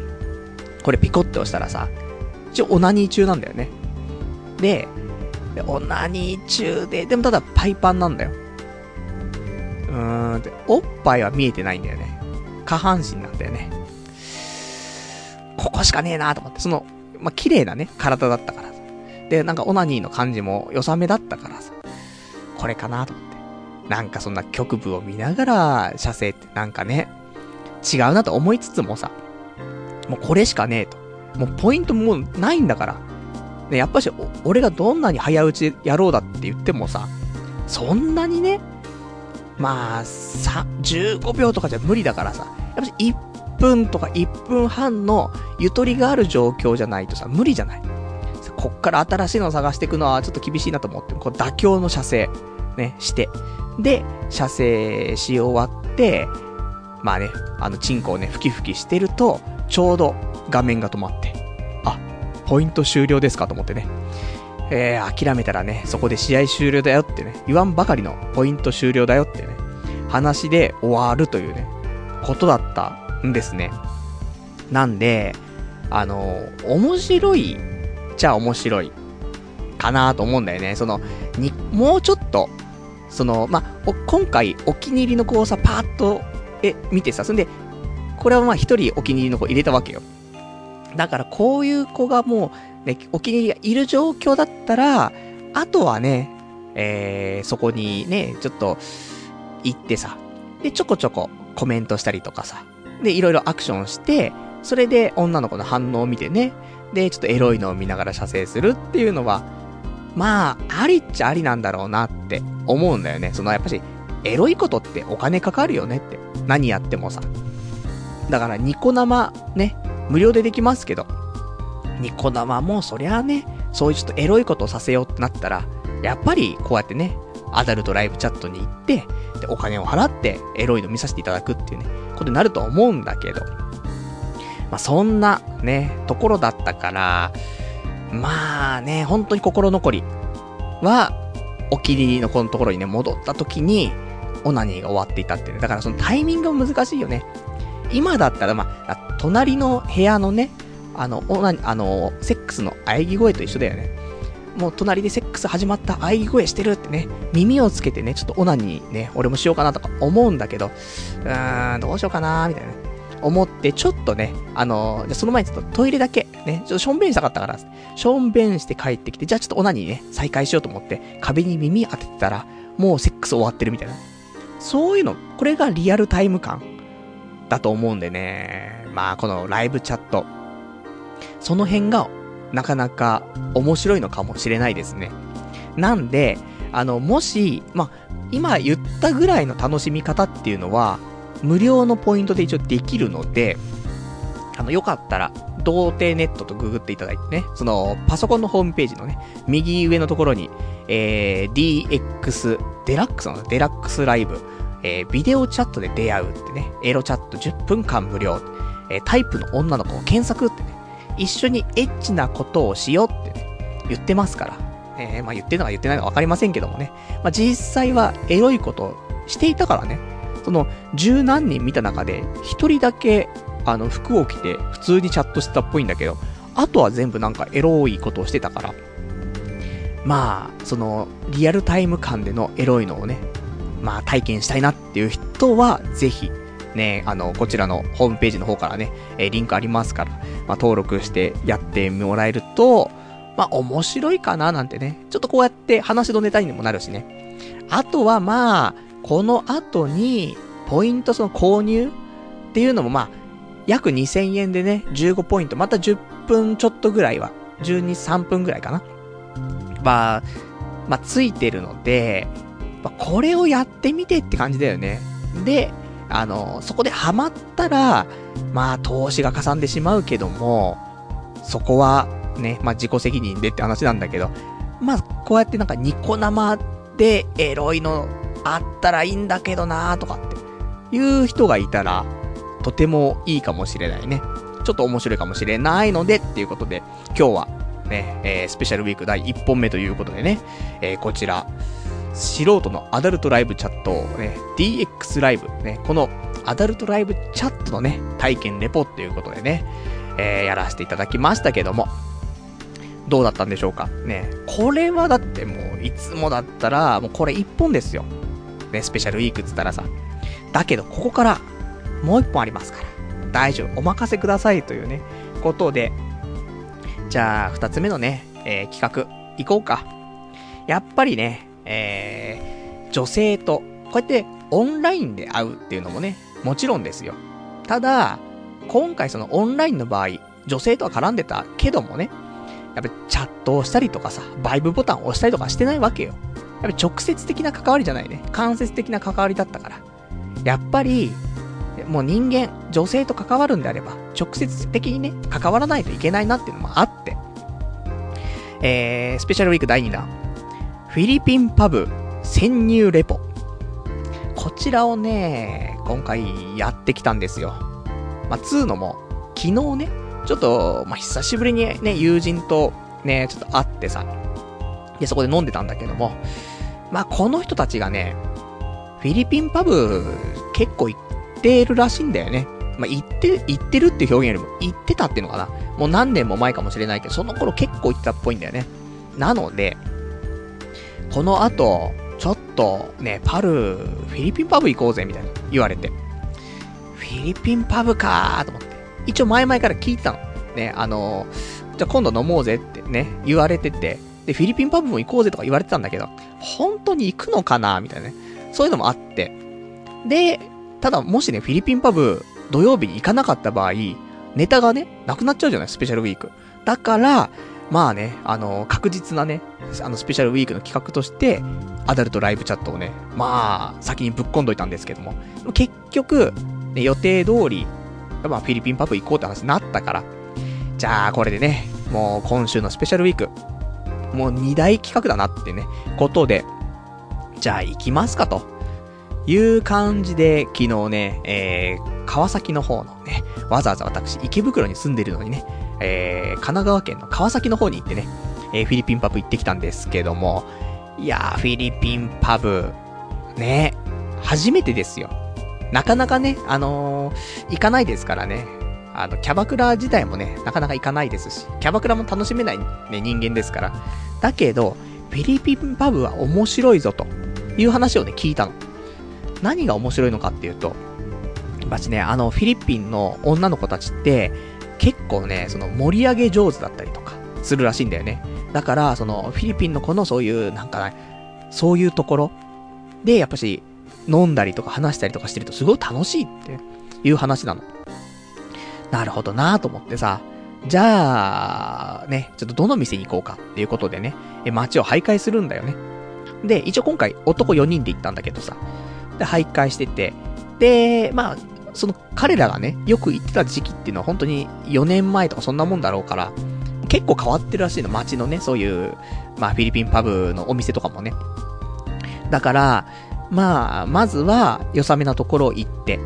これピコって押したらさ、一応オナニー中なんだよね。で、オナニー中で、でもただパイパンなんだよ。うーん、で、おっぱいは見えてないんだよね。下半身なんだよね。ここしかねえなと思って、その、まあ、綺麗なね、体だったから。で、なんかオナニーの感じも良さめだったからさ。これかなと思って。なんかそんな局部を見ながら、射精ってなんかね、違うなと思いつつもさ、もうこれしかねえと。もうポイントもうないんだから。ね、やっぱし、俺がどんなに早打ちでやろうだって言ってもさ、そんなにね、まあ、さ、15秒とかじゃ無理だからさ、やっぱし1分とか1分半のゆとりがある状況じゃないとさ、無理じゃない。こっから新しいのを探していくのはちょっと厳しいなと思って、こう妥協の射精、ね、して。で、射精し終わって、まあね、あの、チンコをね、ふきふきしてると、ちょうど画面が止まって、あ、ポイント終了ですかと思ってね。えー、諦めたらね、そこで試合終了だよってね、言わんばかりのポイント終了だよってね、話で終わるというね、ことだったんですね。なんで、あの、面白い、じゃ面白い、かなと思うんだよね。その、に、もうちょっと、その、まあ、今回お気に入りの子をさ、パーッと、え、見てさ、そんで、これはまあ一人お気に入りの子入れたわけよ。だからこういう子がもう、ね、お気に入りがいる状況だったら、あとはね、えー、そこにね、ちょっと、行ってさ、で、ちょこちょこコメントしたりとかさ、で、いろいろアクションして、それで女の子の反応を見てね、で、ちょっとエロいのを見ながら射精するっていうのは、まあ、ありっちゃありなんだろうなって思うんだよね。そのやっぱし、エロいことってお金かかるよねって。何やってもさ。だからニコ生ね、無料でできますけど、ニコ生もそりゃあね、そういうちょっとエロいことをさせようってなったら、やっぱりこうやってね、アダルトライブチャットに行って、で、お金を払ってエロいの見させていただくっていうね、ことになると思うんだけど、まあそんなね、ところだったから、まあね、本当に心残りは、お気に入りの子のところにね、戻った時に、オナニーが終わっていたってね。だからそのタイミングも難しいよね。今だったら、まあ、隣の部屋のね、あの、オナあの、セックスの喘ぎ声と一緒だよね。もう隣でセックス始まった喘ぎ声してるってね、耳をつけてね、ちょっとオナニーね、俺もしようかなとか思うんだけど、うーん、どうしようかなみたいなね。思って、ちょっとね、あの、じゃその前にちょっとトイレだけ、ね、ちょっとしょんべんしたかったから、しょんべんして帰ってきて、じゃあちょっとオナニーね、再開しようと思って、壁に耳当ててたら、もうセックス終わってるみたいな。そういうの、これがリアルタイム感だと思うんでね。まあ、このライブチャット。その辺が、なかなか面白いのかもしれないですね。なんで、あの、もし、まあ、今言ったぐらいの楽しみ方っていうのは、無料のポイントで一応できるので、あの、よかったら、童貞ネットとググっていただいてね、その、パソコンのホームページのね、右上のところに、えー、DX、デラックスのデラックスライブ、えー、ビデオチャットで出会うってね、エロチャット10分間無料、えー、タイプの女の子を検索ってね、一緒にエッチなことをしようってね、言ってますから。えー、まあ言ってるのか言ってないのかわかりませんけどもね。まあ実際はエロいことをしていたからね。その、十何人見た中で、一人だけ、あの、服を着て、普通にチャットしてたっぽいんだけど、あとは全部なんかエロいことをしてたから、まあ、その、リアルタイム感でのエロいのをね、まあ、体験したいなっていう人は、ぜひ、ね、あの、こちらのホームページの方からね、えー、リンクありますから、まあ、登録してやってもらえると、まあ、面白いかななんてね、ちょっとこうやって話のネタにもなるしね。あとは、まあ、この後に、ポイントその購入っていうのもまあ、約2000円でね、15ポイント、また10分ちょっとぐらいは、12、3分ぐらいかな。まあ、まあ、ついてるので、まあ、これをやってみてって感じだよね。で、あの、そこでハマったら、まあ、投資がかさんでしまうけども、そこは、ね、まあ、自己責任でって話なんだけど、まあ、こうやってなんかニコ生でエロいのあったらいいんだけどなーとかっていう人がいたら、とてもいいかもしれないね。ちょっと面白いかもしれないのでっていうことで、今日はね、えー、スペシャルウィーク第1本目ということでね、えー、こちら、素人のアダルトライブチャットをね、DX ライブ、ね、このアダルトライブチャットのね、体験レポっていうことでね、えー、やらせていただきましたけども、どうだったんでしょうか？ね。これはだってもう、いつもだったら、もうこれ1本ですよ。ね、スペシャルウィークっつったらさ。だけど、ここから、もう一本ありますから。大丈夫。お任せくださいというね、ことで、じゃあ、二つ目のね、えー、企画、行こうか。やっぱりね、えー、女性と、こうやってオンラインで会うっていうのもね、もちろんですよ。ただ、今回そのオンラインの場合、女性とは絡んでたけどもね、やっぱチャットをしたりとかさ、バイブボタンを押したりとかしてないわけよ。やっぱ直接的な関わりじゃないね。間接的な関わりだったから。やっぱり、もう人間、女性と関わるんであれば、直接的にね、関わらないといけないなっていうのもあって、えー、スペシャルウィーク第2弾、フィリピンパブ潜入レポ。こちらをね、今回やってきたんですよ。まあ、つうのも、昨日ね、ちょっと、まあ、久しぶりにね、友人とね、ちょっと会ってさ、で、そこで飲んでたんだけども、まあ、この人たちがね、フィリピンパブ結構行っているらしいんだよね。まあ、行って、行ってるっていう表現よりも、行ってたっていうのかな。もう何年も前かもしれないけど、その頃結構行ってたっぽいんだよね。なので、この後、ちょっとね、パル、フィリピンパブ行こうぜ、みたいな言われて。フィリピンパブかーと思って。一応前々から聞いてたの。ね、あのー、じゃあ今度飲もうぜってね、言われてて、で、フィリピンパブも行こうぜとか言われてたんだけど、本当に行くのかなみたいなね。そういうのもあって。で、ただもしね、フィリピンパブ土曜日に行かなかった場合、ネタがね、なくなっちゃうじゃないスペシャルウィーク。だから、まあね、あの、確実なね、あの、スペシャルウィークの企画として、アダルトライブチャットをね、まあ、先にぶっ込んどいたんですけども、結局、ね、予定通り、まあ、フィリピンパブ行こうって話になったから、じゃあ、これでね、もう今週のスペシャルウィーク、もう2大企画だなってね、ことで、じゃあ行きますかと。いう感じで、昨日ね、えー、川崎の方のね、わざわざ私、池袋に住んでるのにね、えー、神奈川県の川崎の方に行ってね、えー、フィリピンパブ行ってきたんですけども、いやー、フィリピンパブ、ね、初めてですよ。なかなかね、あのー、行かないですからね。あの、キャバクラ自体もね、なかなか行かないですし、キャバクラも楽しめない、ね、人間ですから。だけど、フィリピンパブは面白いぞという話をね、聞いたの。何が面白いのかっていうと、まちね、あの、フィリピンの女の子たちって、結構ね、その盛り上げ上手だったりとか、するらしいんだよね。だから、その、フィリピンの子のそういう、なんか、ねそういうところで、やっぱし、飲んだりとか話したりとかしてるとすごい楽しいっていう話なの。なるほどなぁと思ってさ、じゃあ、ね、ちょっとどの店に行こうかっていうことでね、街を徘徊するんだよね。で、一応今回男4人で行ったんだけどさ、で、徘徊してて、で、まあ、その彼らがね、よく行ってた時期っていうのは本当に4年前とかそんなもんだろうから、結構変わってるらしいの、街のね、そういう、まあフィリピンパブのお店とかもね。だから、まあ、まずは、良さめなところ行って、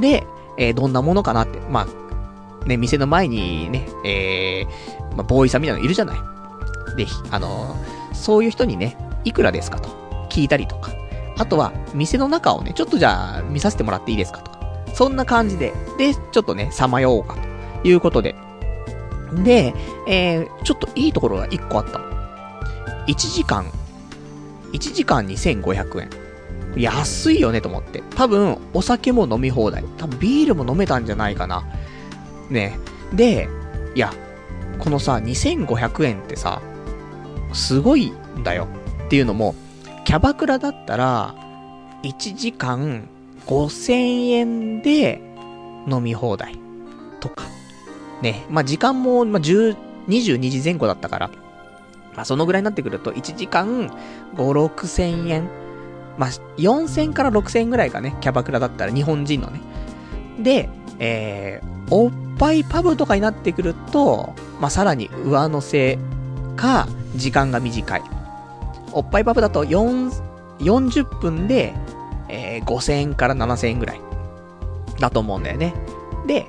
で、えーどんなものかなって、まあ、ね、店の前にね、えー、まあ、ボーイさんみたいなのいるじゃない。で、あのーそういう人にね、いくらですかと聞いたりとか、あとは、店の中をね、ちょっとじゃあ、見させてもらっていいですかとか、そんな感じで、で、ちょっとね、さまよおうかということで。で、えー、ちょっといいところが1個あったの。1時間、1時間2500円。安いよねと思って。多分、お酒も飲み放題。多分、ビールも飲めたんじゃないかな。ね。で、いや、このさ、2500円ってさ、すごいんだよ。っていうのも、キャバクラだったら、1時間5000円で飲み放題とか。ね。まあ、時間も、まあ、10、22時前後だったから、まあ、そのぐらいになってくると、1時間5、6000円。まあ、4000から6000円ぐらいかね、キャバクラだったら日本人のね。で、えー、おっぱいパブとかになってくると、まあ、さらに上乗せか、時間が短い。おっぱいパブだと4、40分で、えー、5000円から7000円ぐらい。だと思うんだよね。で、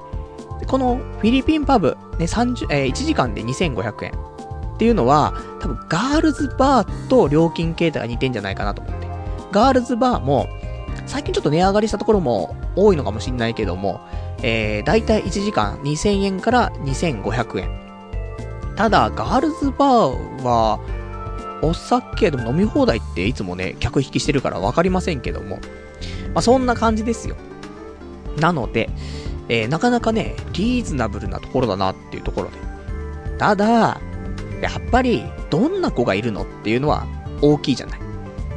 このフィリピンパブ、ね、30、えー、1時間で2500円。っていうのは、多分ガールズバーと料金形態が似てんじゃないかなと思って。ガールズバーも、最近ちょっと値上がりしたところも多いのかもしんないけども、えー、だいたい1時間2000円から2500円。ただ、ガールズバーは、お酒でも飲み放題っていつもね、客引きしてるからわかりませんけども、まあ、そんな感じですよ。なので、えー、なかなかね、リーズナブルなところだなっていうところで。ただ、やっぱり、どんな子がいるのっていうのは大きいじゃない。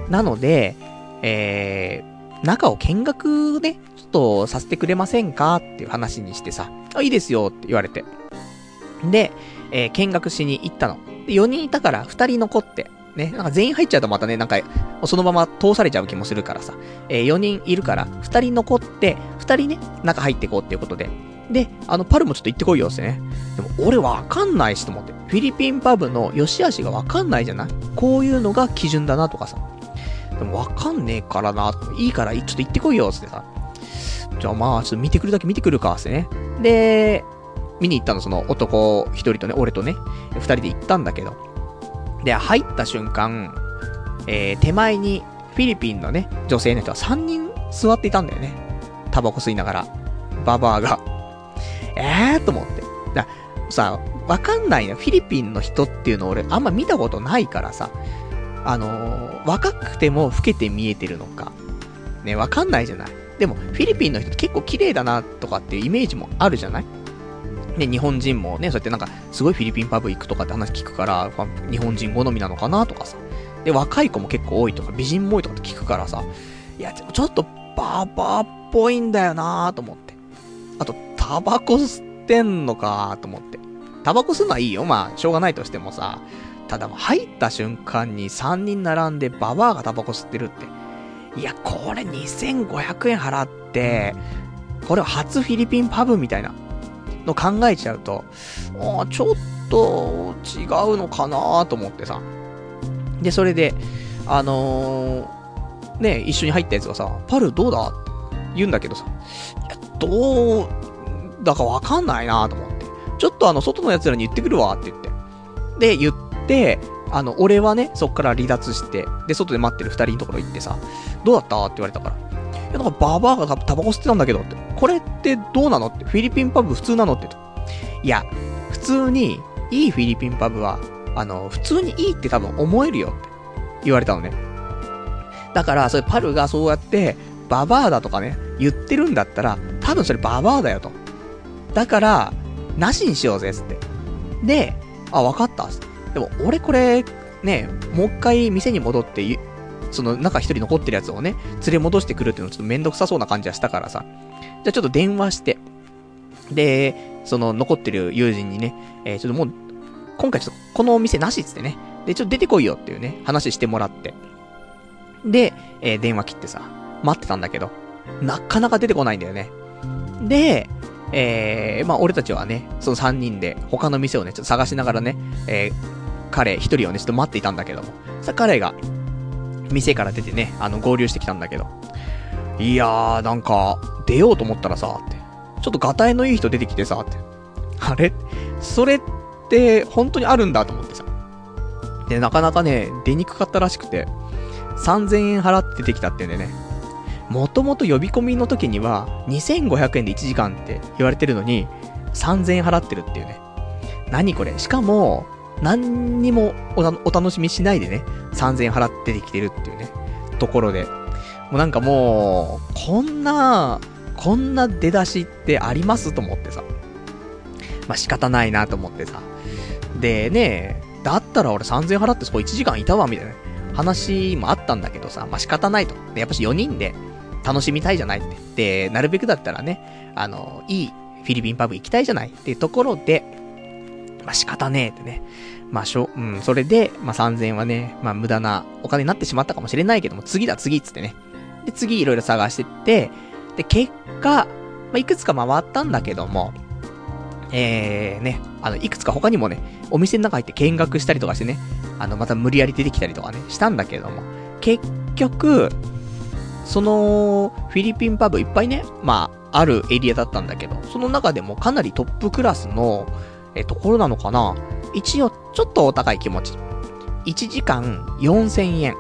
なので、えー、中を見学ね、ちょっとさせてくれませんかっていう話にしてさ、あ、いいですよって言われて。で、えー、見学しに行ったの。で、4人いたから2人残って、ね、なんか全員入っちゃうとまたね、なんか、そのまま通されちゃう気もするからさ、えー、4人いるから、2人残って、2人ね、中入っていこうっていうことで。で、あの、パルもちょっと行ってこいよってね。でも、俺わかんないしと思って。フィリピンパブの良し悪しがわかんないじゃない？こういうのが基準だなとかさ。でもわかんねえからな、いいから、ちょっと行ってこいよ、つってさ。じゃあまあ、ちょっと見てくるだけ見てくるか、ってね。で、見に行ったの、その男一人とね、俺とね、二人で行ったんだけど。で、入った瞬間、えー、手前にフィリピンのね、女性の人は3人座っていたんだよね。タバコ吸いながら。ババアが。えーと思って。ださ、わかんないね。フィリピンの人っていうの俺あんま見たことないからさ、あのー、若くても老けて見えてるのか。ね、わかんないじゃない。でも、フィリピンの人って結構綺麗だなとかっていうイメージもあるじゃない？ね、日本人もね、そうやってなんか、すごいフィリピンパブ行くとかって話聞くから、日本人好みなのかなとかさ。で、若い子も結構多いとか、美人も多いとかって聞くからさ、いや、ちょっとバーバーっぽいんだよなと思って。あと、タバコ吸ってんのかと思って。タバコ吸うのはいいよ。まあ、しょうがないとしてもさ、ただ入った瞬間に3人並んでババアがタバコ吸ってるって。いや、これ2500円払って、これ初フィリピンパブみたいなの考えちゃうと、あちょっと違うのかなと思ってさ。で、それで、あのー、ね、一緒に入ったやつがさ、パルどうだ？って言うんだけどさ、どうだかわかんないなと思って。ちょっとあの、外の奴らに言ってくるわって言って。で、言って、あの、俺はね、そっから離脱して、で、外で待ってる二人のところ行ってさ、どうだった？って言われたから。いや、なんかババアがタバコ吸ってたんだけどって。これってどうなのって。フィリピンパブ普通なのって。いや、普通に、いいフィリピンパブは、あの、普通にいいって多分思えるよって言われたのね。だから、それパルがそうやって、ババアだとかね、言ってるんだったら、多分それババアだよと。だから、なしにしようぜ、つって。で、あ、わかった。でも、俺これ、ね、もう一回店に戻って、その中一人残ってるやつをね、連れ戻してくるっていうのちょっとめんどくさそうな感じはしたからさ。じゃあちょっと電話して、で、その残ってる友人にね、えー、ちょっともう、今回ちょっとこのお店なしっつってね、で、ちょっと出てこいよっていうね、話してもらって。で、えー、電話切ってさ、待ってたんだけど、なかなか出てこないんだよね。で、えー、まあ俺たちはね、その3人で他の店をね、ちょっと探しながらね、えー、彼一人をね、ちょっと待っていたんだけども、さ、彼が、店から出てね、あの、合流してきたんだけど、いやー、なんか、出ようと思ったらさ、って、ちょっとガタイのいい人出てきてさ、って、あれ？それって、本当にあるんだと思ってさ。で、なかなかね、出にくかったらしくて、3000円払って出てきたってんでね、もともと呼び込みの時には、2500円で1時間って言われてるのに、3000円払ってるっていうね。何これ？しかも、何にもお楽しみしないでね、3000円払って出てきてるっていうね、ところで。もうなんかもう、こんな、こんな出だしってありますと思ってさ。まあ仕方ないなと思ってさ。でね、だったら俺3000円払ってそこ1時間いたわ、みたいな話もあったんだけどさ、まあ仕方ないと。で、やっぱし4人で楽しみたいじゃないって。で、なるべくだったらね、あの、いいフィリピンパブ行きたいじゃないっていうところで、まあ仕方ねえってね。まあしょ、うん、それで、まあ3000はね、まあ無駄なお金になってしまったかもしれないけども、次だ次っつってね。で、次いろいろ探してって、で、結果、まあいくつか回ったんだけども、えー、ね、あの、いくつか他にもね、お店の中入って見学したりとかしてね、あの、また無理やり出てきたりとかね、したんだけども、結局、その、フィリピンパブいっぱいね、まあ、あるエリアだったんだけど、その中でもかなりトップクラスの、え、ところなのかな？一応、ちょっとお高い気持ち。1時間4000円。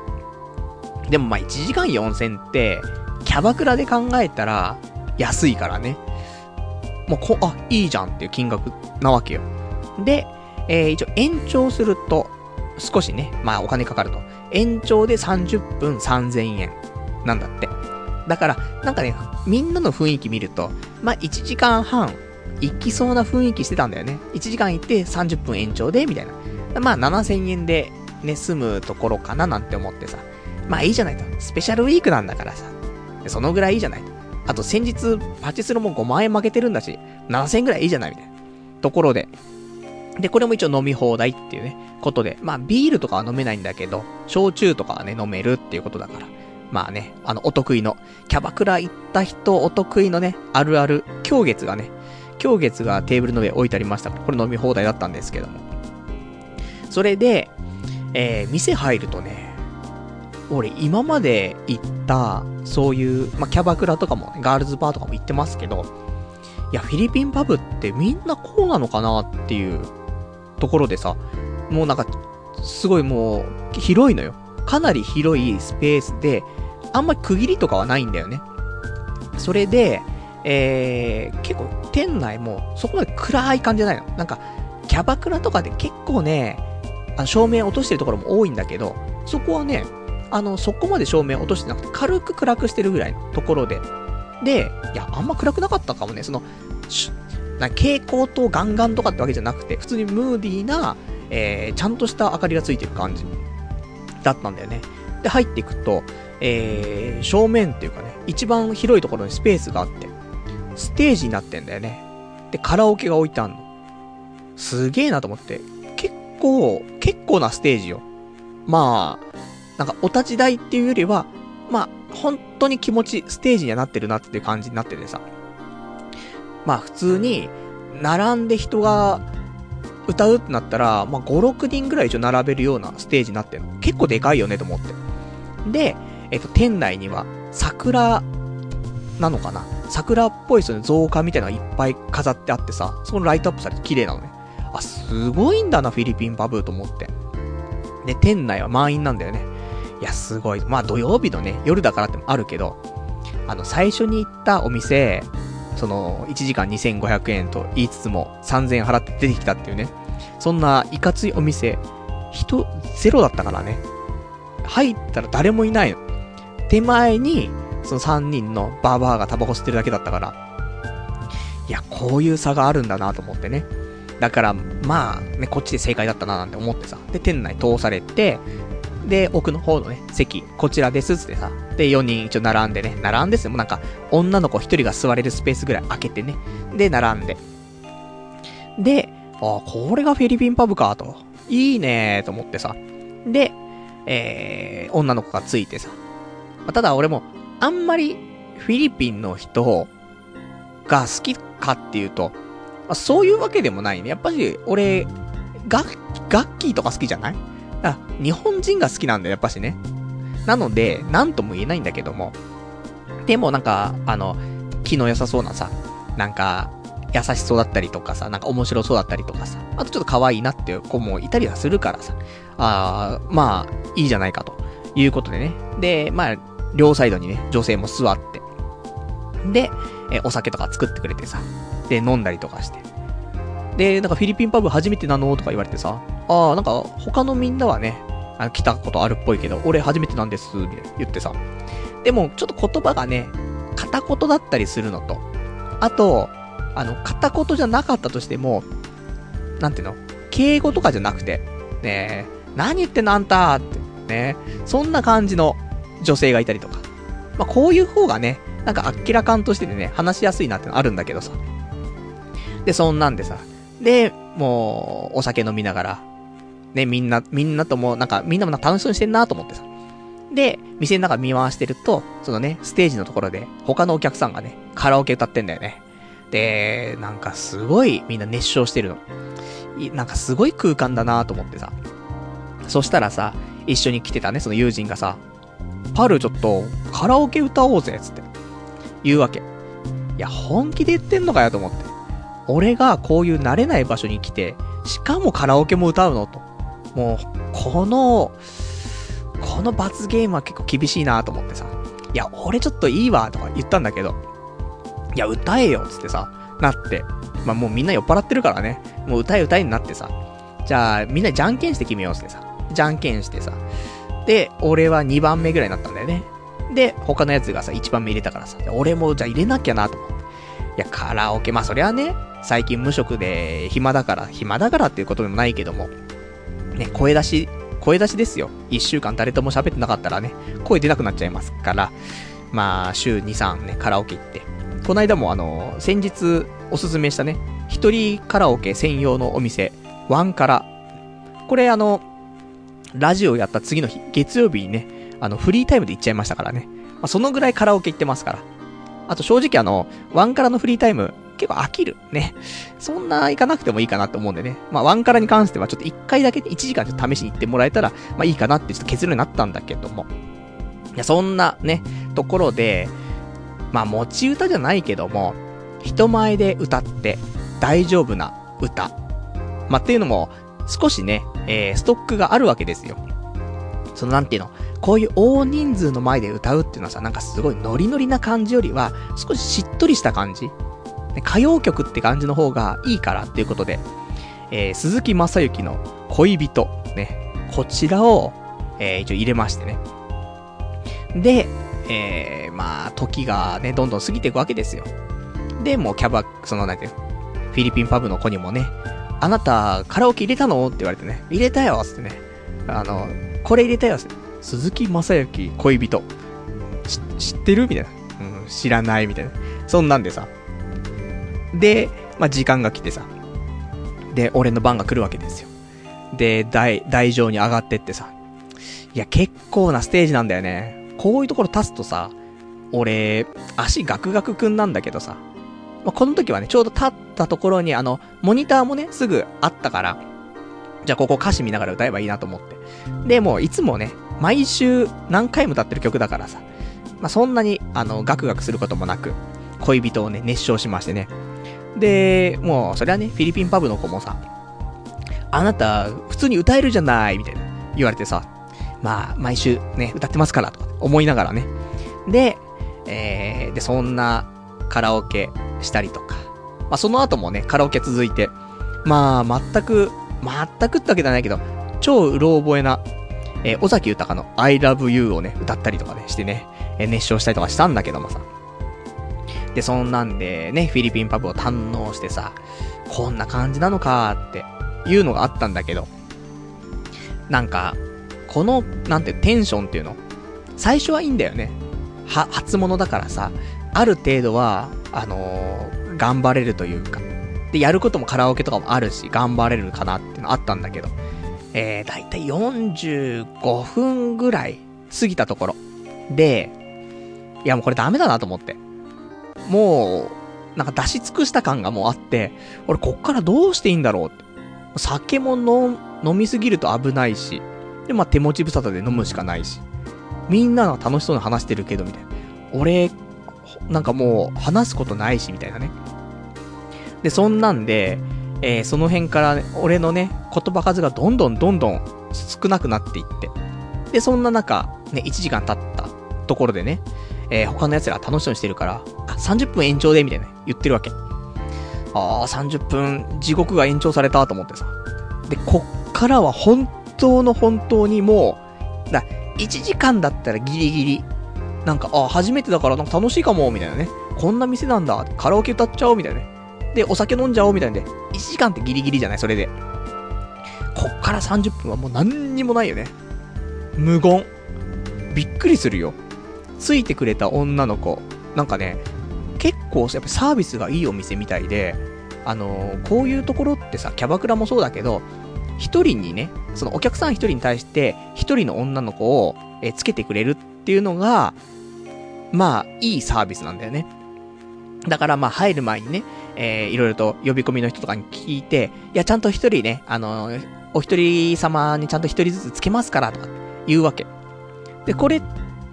でもまあ1時間4000って、キャバクラで考えたら、安いからね。もうこ、あ、いいじゃんっていう金額なわけよ。で、えー、一応延長すると、少しね、まあお金かかると。延長で30分3000円。なんだって。だから、なんかね、みんなの雰囲気見ると、まあ、1時間半、行きそうな雰囲気してたんだよね。1時間行って30分延長で、みたいな。まあ、7000円で、ね、済むところかななんて思ってさ。まあ、いいじゃないと。スペシャルウィークなんだからさ。そのぐらいいいじゃないと。あと、先日、パチスロも5万円負けてるんだし、7000円ぐらいいいじゃないみたいな。ところで。で、これも一応飲み放題っていうね、ことで。まあ、ビールとかは飲めないんだけど、焼酎とかはね、飲めるっていうことだから。まあね、あの、お得意の、キャバクラ行った人お得意のね、あるある、今日月がね、今日月がテーブルの上置いてありました、これ飲み放題だったんですけども。それで、えー、店入るとね、俺今まで行った、そういう、まあ、キャバクラとかも、ね、ガールズバーとかも行ってますけど、いや、フィリピンパブってみんなこうなのかなっていうところでさ、もうなんか、すごいもう、広いのよ。かなり広いスペースで、あんまり区切りとかはないんだよね。それで、えー、結構店内もそこまで暗い感じじゃないの。なんか、キャバクラとかで結構ね、あの照明落としてるところも多いんだけど、そこはね、あの、そこまで照明落としてなくて、軽く暗くしてるぐらいのところで。で、いや、あんま暗くなかったかもね、その、な蛍光灯ガンガンとかってわけじゃなくて、普通にムーディーな、えー、ちゃんとした明かりがついてる感じだったんだよね。で、入っていくと、えー、正面っていうかね、一番広いところにスペースがあって、ステージになってんだよね。で、カラオケが置いてあんの。すげえなと思って。結構、結構なステージよ。まあ、なんかお立ち台っていうよりは、まあ、本当に気持ち、ステージにはなってるなっていう感じになっててさ。まあ普通に、並んで人が歌うってなったら、まあ5、6人ぐらい一応並べるようなステージになってるの。結構でかいよねと思って。で、えっと、店内には、桜、なのかな桜っぽいその造花みたいなのがいっぱい飾ってあってさ、そこのライトアップされて綺麗なのね。あ、すごいんだな、フィリピンパブーと思って。で、店内は満員なんだよね。いや、すごい。まあ土曜日のね、夜だからってもあるけど、あの、最初に行ったお店、その、1時間2500円と言いつつも3000円払って出てきたっていうね。そんないかついお店、人ゼロだったからね。入ったら誰もいないの。手前に、その3人のバーバーがタバコ吸ってるだけだったから。いや、こういう差があるんだなと思ってね。だから、まあ、ね、こっちで正解だったななんて思ってさ。で、店内通されて、で、奥の方のね、席、こちらですってさ。で、4人一応並んでね、並んですよ。もうなんか、女の子1人が座れるスペースぐらい開けてね。で、並んで。で、あ、これがフィリピンパブか、と。いいねーと思ってさ。で、えー、女の子がついてさ。まあ、ただ俺も、あんまりフィリピンの人が好きかっていうと、まあ、そういうわけでもないね。やっぱり俺、ガッ、ガッキーとか好きじゃない？あ、日本人が好きなんだよ、やっぱしね。なので、なんとも言えないんだけども。でもなんか、あの、気の良さそうなさ、なんか、優しそうだったりとかさ、なんか面白そうだったりとかさ、あとちょっと可愛いなっていう子もいたりはするからさ、あー、まあ、いいじゃないかということでね。で、まあ、両サイドにね、女性も座って。で、え、お酒とか作ってくれてさ、で、飲んだりとかして。で、なんかフィリピンパブ初めてなのとか言われてさ、ああ、なんか他のみんなはね、あの来たことあるっぽいけど、俺初めてなんです、みたいな言ってさ。でも、ちょっと言葉がね、片言だったりするのと、あと、あの、片言じゃなかったとしても、なんていうの？敬語とかじゃなくて、ねえ何言ってんのあんたって、ねそんな感じの女性がいたりとか。まあ、こういう方がね、なんかあっけらかんとしててね、話しやすいなってのあるんだけどさ。で、そんなんでさ。で、もう、お酒飲みながら、ね、みんな、みんなとも、なんか、みんなも楽しそうにしてんなと思ってさ。で、店の中見回してると、そのね、ステージのところで、他のお客さんがね、カラオケ歌ってんだよね。で、なんかすごいみんな熱唱してるの。なんかすごい空間だなと思ってさ。そしたらさ、一緒に来てたね、その友人がさ、パルちょっと、カラオケ歌おうぜ、つって。言うわけ。いや、本気で言ってんのかよと思って。俺がこういう慣れない場所に来て、しかもカラオケも歌うのと。もう、この、この罰ゲームは結構厳しいなと思ってさ。いや、俺ちょっといいわ、とか言ったんだけど。いや、歌えよ、つってさ、なって。まあ、もうみんな酔っ払ってるからね。もう歌え歌えになってさ。じゃあ、みんなじゃんけんして決めようってさ。じゃんけんしてさ。で、俺は2番目ぐらいになったんだよね。で、他のやつがさ、1番目入れたからさ。俺もじゃあ入れなきゃなと思って。いや、カラオケ、まあそりゃね、最近無職で暇だから、暇だからっていうことでもないけども、ね、声出し、声出しですよ。1週間誰とも喋ってなかったらね、声出なくなっちゃいますから、まあ、週2、3ね、カラオケ行って。この間もあの、先日おすすめしたね、一人カラオケ専用のお店、ワンカラ。これあの、ラジオやった次の日、月曜日にね、あの、フリータイムで行っちゃいましたからね。まあ、そのぐらいカラオケ行ってますから。あと正直あの、ワンカラのフリータイム、結構飽きる。ね。そんな行かなくてもいいかなと思うんでね。まあ、ワンカラに関してはちょっと1回だけ1時間ちょっと試しに行ってもらえたら、まあいいかなってちょっと結論になったんだけども。いや、そんなね、ところで、まあ持ち歌じゃないけども、人前で歌って大丈夫な歌。まあっていうのも、少しね、えー、ストックがあるわけですよ。そのなんていうの、こういう大人数の前で歌うっていうのはさ、なんかすごいノリノリな感じよりは、少ししっとりした感じ。歌謡曲って感じの方がいいからっていうことで、えー、鈴木正幸の恋人、ね、こちらを、えー、一応入れましてね。で、えー、まあ、時がね、どんどん過ぎていくわけですよ。で、もうキャバ、その、なんていうフィリピンパブの子にもね、あなた、カラオケ入れたの？って言われてね、入れたよつってね、あの、これ入れたよって。鈴木正幸恋人。知ってる？みたいな。うん、知らないみたいな。そんなんでさ。で、まあ、時間が来てさ。で、俺の番が来るわけですよ。で、台、台上に上がってってさ。いや、結構なステージなんだよね。こういうところ立つとさ、俺、足ガクガクくんなんだけどさ。まあ、この時はね、ちょうど立ったところに、あの、モニターもね、すぐあったから、じゃあここ歌詞見ながら歌えばいいなと思って。で、もういつもね、毎週何回も歌ってる曲だからさ、まあ、そんなに、あの、ガクガクすることもなく、恋人をね、熱唱しましてね。で、もう、それはね、フィリピンパブの子もさ、あなた、普通に歌えるじゃない、みたいな、言われてさ、まあ、毎週ね、歌ってますから、と思いながらね。で、えー、で、そんなカラオケしたりとか、まあ、その後もね、カラオケ続いて、まあ、全く、全くってわけじゃないけど、超うろ覚えな、えー、尾崎豊の I love you をね、歌ったりとかね、してね、えー、熱唱したりとかしたんだけどもさ。で、そんなんでね、フィリピンパブを堪能してさ、こんな感じなのかっていうのがあったんだけど、なんか、この、なんて、テンションっていうの、最初はいいんだよね。は、初物だからさ、ある程度は、あのー、頑張れるというか、で、やることもカラオケとかもあるし、頑張れるかなっていうのあったんだけど、えー、だいたい45分ぐらい過ぎたところ。で、いやもうこれダメだなと思って。もう、なんか出し尽くした感がもうあって、俺こっからどうしていいんだろう。酒も飲、みすぎると危ないし、で、まあ手持ち無沙汰で飲むしかないし。みんなが楽しそうに話してるけど、みたいな。俺、なんかもう話すことないし、みたいなね。で、そんなんで、えー、その辺から、ね、俺のね、言葉数がどんどんどんどん少なくなっていって。で、そんな中、ね、1時間経ったところでね、えー、他の奴ら楽しそうにしてるから、30分延長で、みたいな言ってるわけ。あー、30分、地獄が延長されたと思ってさ。で、こっからは本当の本当にもう、だ、1時間だったらギリギリ、なんか、あ、初めてだからなんか楽しいかも、みたいなね。こんな店なんだ。カラオケ歌っちゃおう、みたいなね。で、お酒飲んじゃおうみたいなんで、1時間ってギリギリじゃない、それで。こっから30分はもう何にもないよね。無言。びっくりするよ。ついてくれた女の子。なんかね、結構やっぱサービスがいいお店みたいで、あのー、こういうところってさ、キャバクラもそうだけど、一人にね、そのお客さん一人に対して、一人の女の子を、えつけてくれるっていうのが、まあ、いいサービスなんだよね。だからまあ入る前にね、えー、いろいろと呼び込みの人とかに聞いて、いや、ちゃんと一人ね、あのー、お一人様にちゃんと一人ずつつけますから、とか言うわけ。で、これっ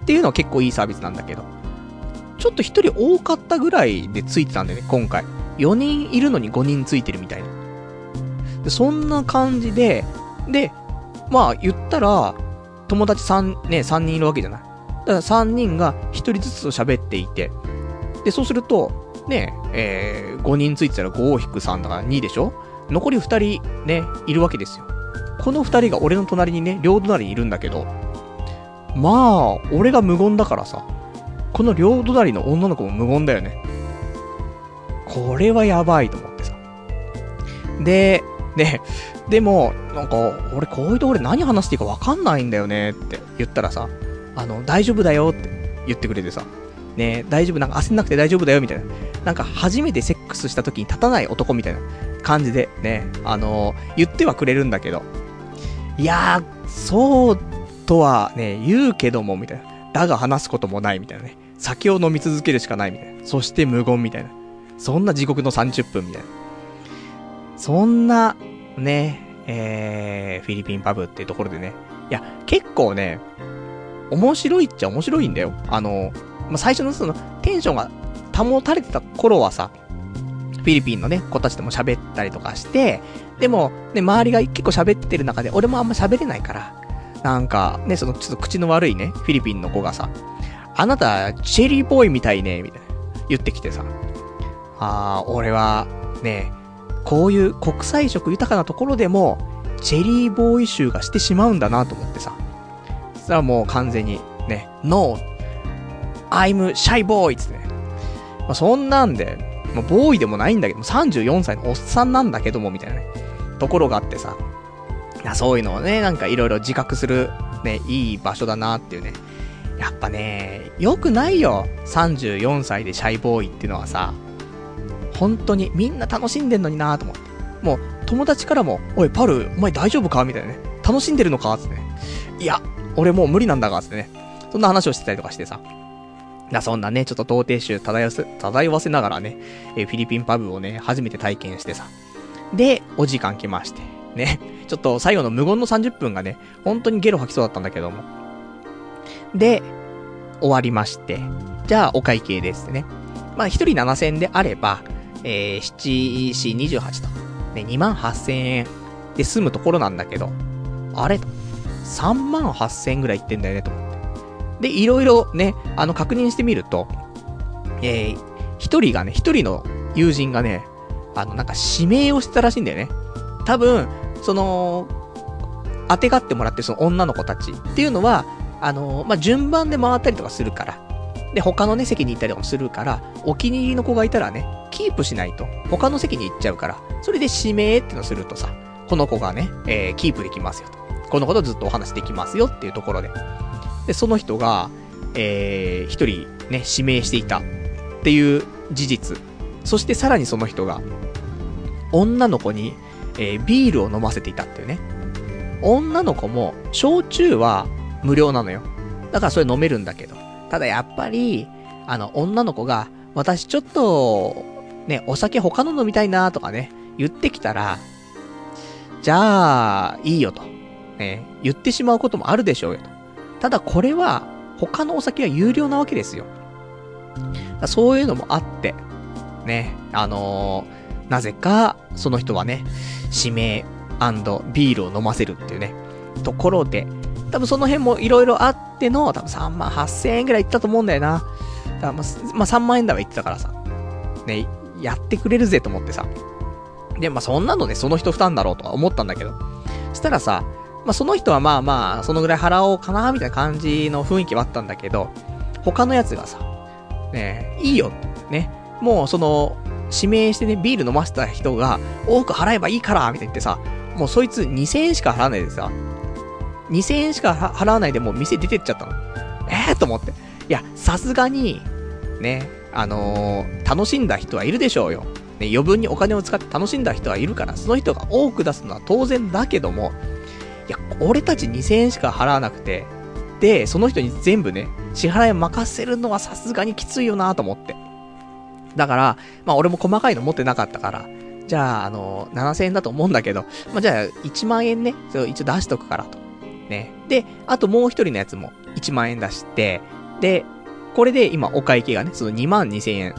ていうのは結構いいサービスなんだけど、ちょっと一人多かったぐらいでついてたんだよね、今回。4人いるのに5人ついてるみたいな。で、そんな感じで、で、まあ言ったら、友達3、ね、3人いるわけじゃない。だから3人が1人ずつと喋っていて、で、そうすると、ね、えー、5人ついてたら5を引く3だから2でしょ？残り2人ね、いるわけですよ。この2人が俺の隣にね、両隣にいるんだけど、まあ、俺が無言だからさ、この両隣の女の子も無言だよね。これはやばいと思ってさ。で、ね、でも、なんか、俺こういうところで何話していいかわかんないんだよねって言ったらさ、あの、大丈夫だよって言ってくれてさ、ね、大丈夫、なんか焦んなくて大丈夫だよ、みたいな。なんか初めてセックスした時に立たない男みたいな感じでね、あのー、言ってはくれるんだけど、いやー、そうとはね、言うけども、みたいな。だが話すこともないみたいなね。酒を飲み続けるしかないみたいな。そして無言みたいな。そんな地獄の30分みたいな。そんな、ね、えー、フィリピンパブっていうところでね。いや、結構ね、面白いっちゃ面白いんだよ。あの、まあ、最初のその、テンションが保たれてた頃はさ、フィリピンのね、子たちとも喋ったりとかして、でも、ね、周りが結構喋ってる中で、俺もあんま喋れないから、なんか、ね、そのちょっと口の悪いね、フィリピンの子がさ、あなた、チェリーボーイみたいね、みたいな。言ってきてさ。あー、俺は、ね、こういう国際色豊かなところでも、チェリーボーイ集がしてしまうんだなと思ってさ。そしたらもう完全に、ね、No, I'm shy boy! つってね。まあ、そんなんで、まあ、ボーイでもないんだけど、34歳のおっさんなんだけども、みたいなね、ところがあってさ。いや、そういうのをね、なんかいろいろ自覚する、ね、いい場所だなっていうね。やっぱね、良くないよ。34歳でシャイボーイっていうのはさ、本当にみんな楽しんでんのになと思って。もう、友達からも、おい、パル、お前大丈夫かみたいなね。楽しんでるのかってね。いや、俺もう無理なんだが、つってね。そんな話をしてたりとかしてさ。だそんなね、ちょっと童貞臭漂わせ、漂わせながらね、え、フィリピンパブをね、初めて体験してさ。で、お時間来まして。ね。ちょっと最後の無言の30分がね、本当にゲロ吐きそうだったんだけども。で、終わりまして。じゃあ、お会計ですね。まあ、1人7000円であれば、えー、7、4、28と。ね、2万8000円で済むところなんだけど、あれと。3万8000円ぐらいいってんだよね、と思って。で、いろいろね、あの、確認してみると、えー、一人がね、一人の友人がね、あの、なんか指名をしてたらしいんだよね。多分、その、当てがってもらってその女の子たちっていうのは、あのまあ、順番で回ったりとかするから。で、他のね、席に行ったりとかするから、お気に入りの子がいたらね、キープしないと、他の席に行っちゃうから、それで指名ってのするとさ、この子がね、えー、キープできますよと。この子とずっとお話できますよっていうところで。で、その人が、えー、一人ね、指名していたっていう事実。そしてさらにその人が、女の子に、えー、ビールを飲ませていたっていうね。女の子も、焼酎は無料なのよ。だからそれ飲めるんだけど。ただやっぱり、あの、女の子が、私ちょっと、ね、お酒他の飲みたいなとかね、言ってきたら、じゃあ、いいよと。ね、言ってしまうこともあるでしょうよと。ただこれは、他のお酒は有料なわけですよ。そういうのもあって、ね、あのー、なぜか、その人はね、指名ビールを飲ませるっていうね、ところで、多分その辺も色々あっての、多分3万8000円ぐらいいったと思うんだよな。だまあ、3万円台は言ってたからさ。ね、やってくれるぜと思ってさ。で、まあそんなのね、その人負担だろうとは思ったんだけど。そしたらさ、まあその人はまあまあ、そのぐらい払おうかな、みたいな感じの雰囲気はあったんだけど、他のやつがさ、ねいいよ、ね。もうその、指名してね、ビール飲ませた人が、多く払えばいいから、みたいに言ってさ、もうそいつ2000円しか払わないでさ、2000円しか払わないでもう店出てっちゃったの。ええー、と思って。いや、さすがに、ね、あのー、楽しんだ人はいるでしょうよ。ね、余分にお金を使って楽しんだ人はいるから、その人が多く出すのは当然だけども、いや、俺たち2000円しか払わなくて、で、その人に全部ね、支払い任せるのはさすがにきついよなと思って。だから、まあ俺も細かいの持ってなかったから、じゃあ、あの、7000円だと思うんだけど、まあじゃあ、1万円ね、それを一応出しとくからと。ね。で、あともう一人のやつも1万円出して、で、これで今お会計がね、その2万2000円、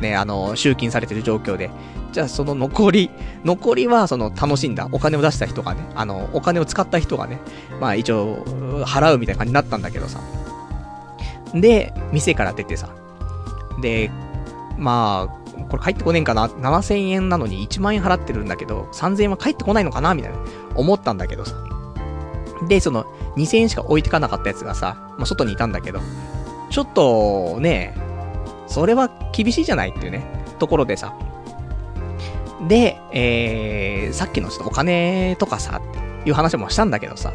ね、あの、集金されてる状況で、じゃあその残り、残りはその楽しんだ、お金を出した人がね、あの、お金を使った人がね、まあ一応、払うみたいな感じになったんだけどさ。で、店から出てさ。で、まあ、これ帰ってこねえんかな ?7000 円なのに1万円払ってるんだけど、3000円は帰ってこないのかな？みたいな、思ったんだけどさ。で、その、2000円しか置いてかなかったやつがさ、まあ、外にいたんだけど、ちょっと、ね、それは厳しいじゃないっていうね、ところでさ。で、えー、さっきのちょっとお金とかさ、っていう話もしたんだけどさ、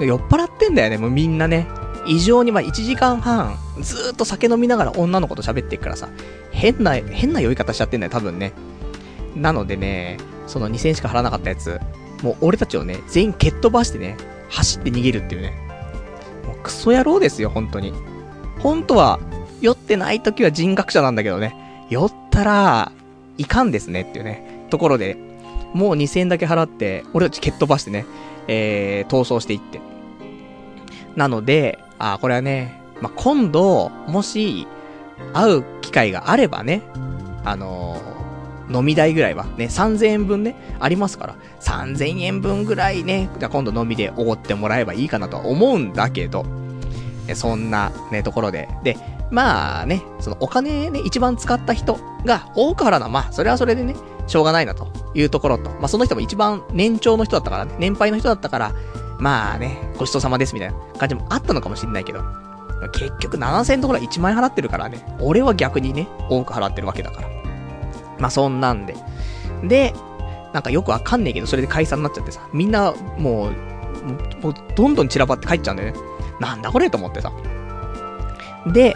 酔っ払ってんだよね、もうみんなね。異常にまあ1時間半、ずっと酒飲みながら女の子と喋ってっからさ、変な、変な酔い方しちゃってんだよ、多分ね。なのでね、その2000しか払わなかったやつ、もう俺たちをね、全員蹴っ飛ばしてね、走って逃げるっていうね。もうクソ野郎ですよ、本当に。本当は、酔ってない時は人格者なんだけどね、酔ったら、いかんですねっていうね、ところで、もう2000円だけ払って、俺たち蹴っ飛ばしてね、えー、逃走していって。なので、あ、これはね、まあ、今度、もし、会う機会があればね、あの飲み代ぐらいはね、3000円分ね、ありますから、3000円分ぐらいね、じゃあ今度飲みでおごってもらえばいいかなとは思うんだけど、そんなね、ところで。で、まあね、そのお金ね、一番使った人が多く払うの、まあ、それはそれでね、しょうがないなというところと、まあその人も一番年長の人だったからね、年配の人だったから、まあね、ごちそうさまですみたいな感じもあったのかもしれないけど、結局7000円ところは1万円払ってるからね、俺は逆にね、多く払ってるわけだから。まあそんなんで。で、なんかよくわかんねえけど、それで解散になっちゃってさ、みんなもう、もうどんどん散らばって帰っちゃうんだよね。なんだこれと思ってさ。で、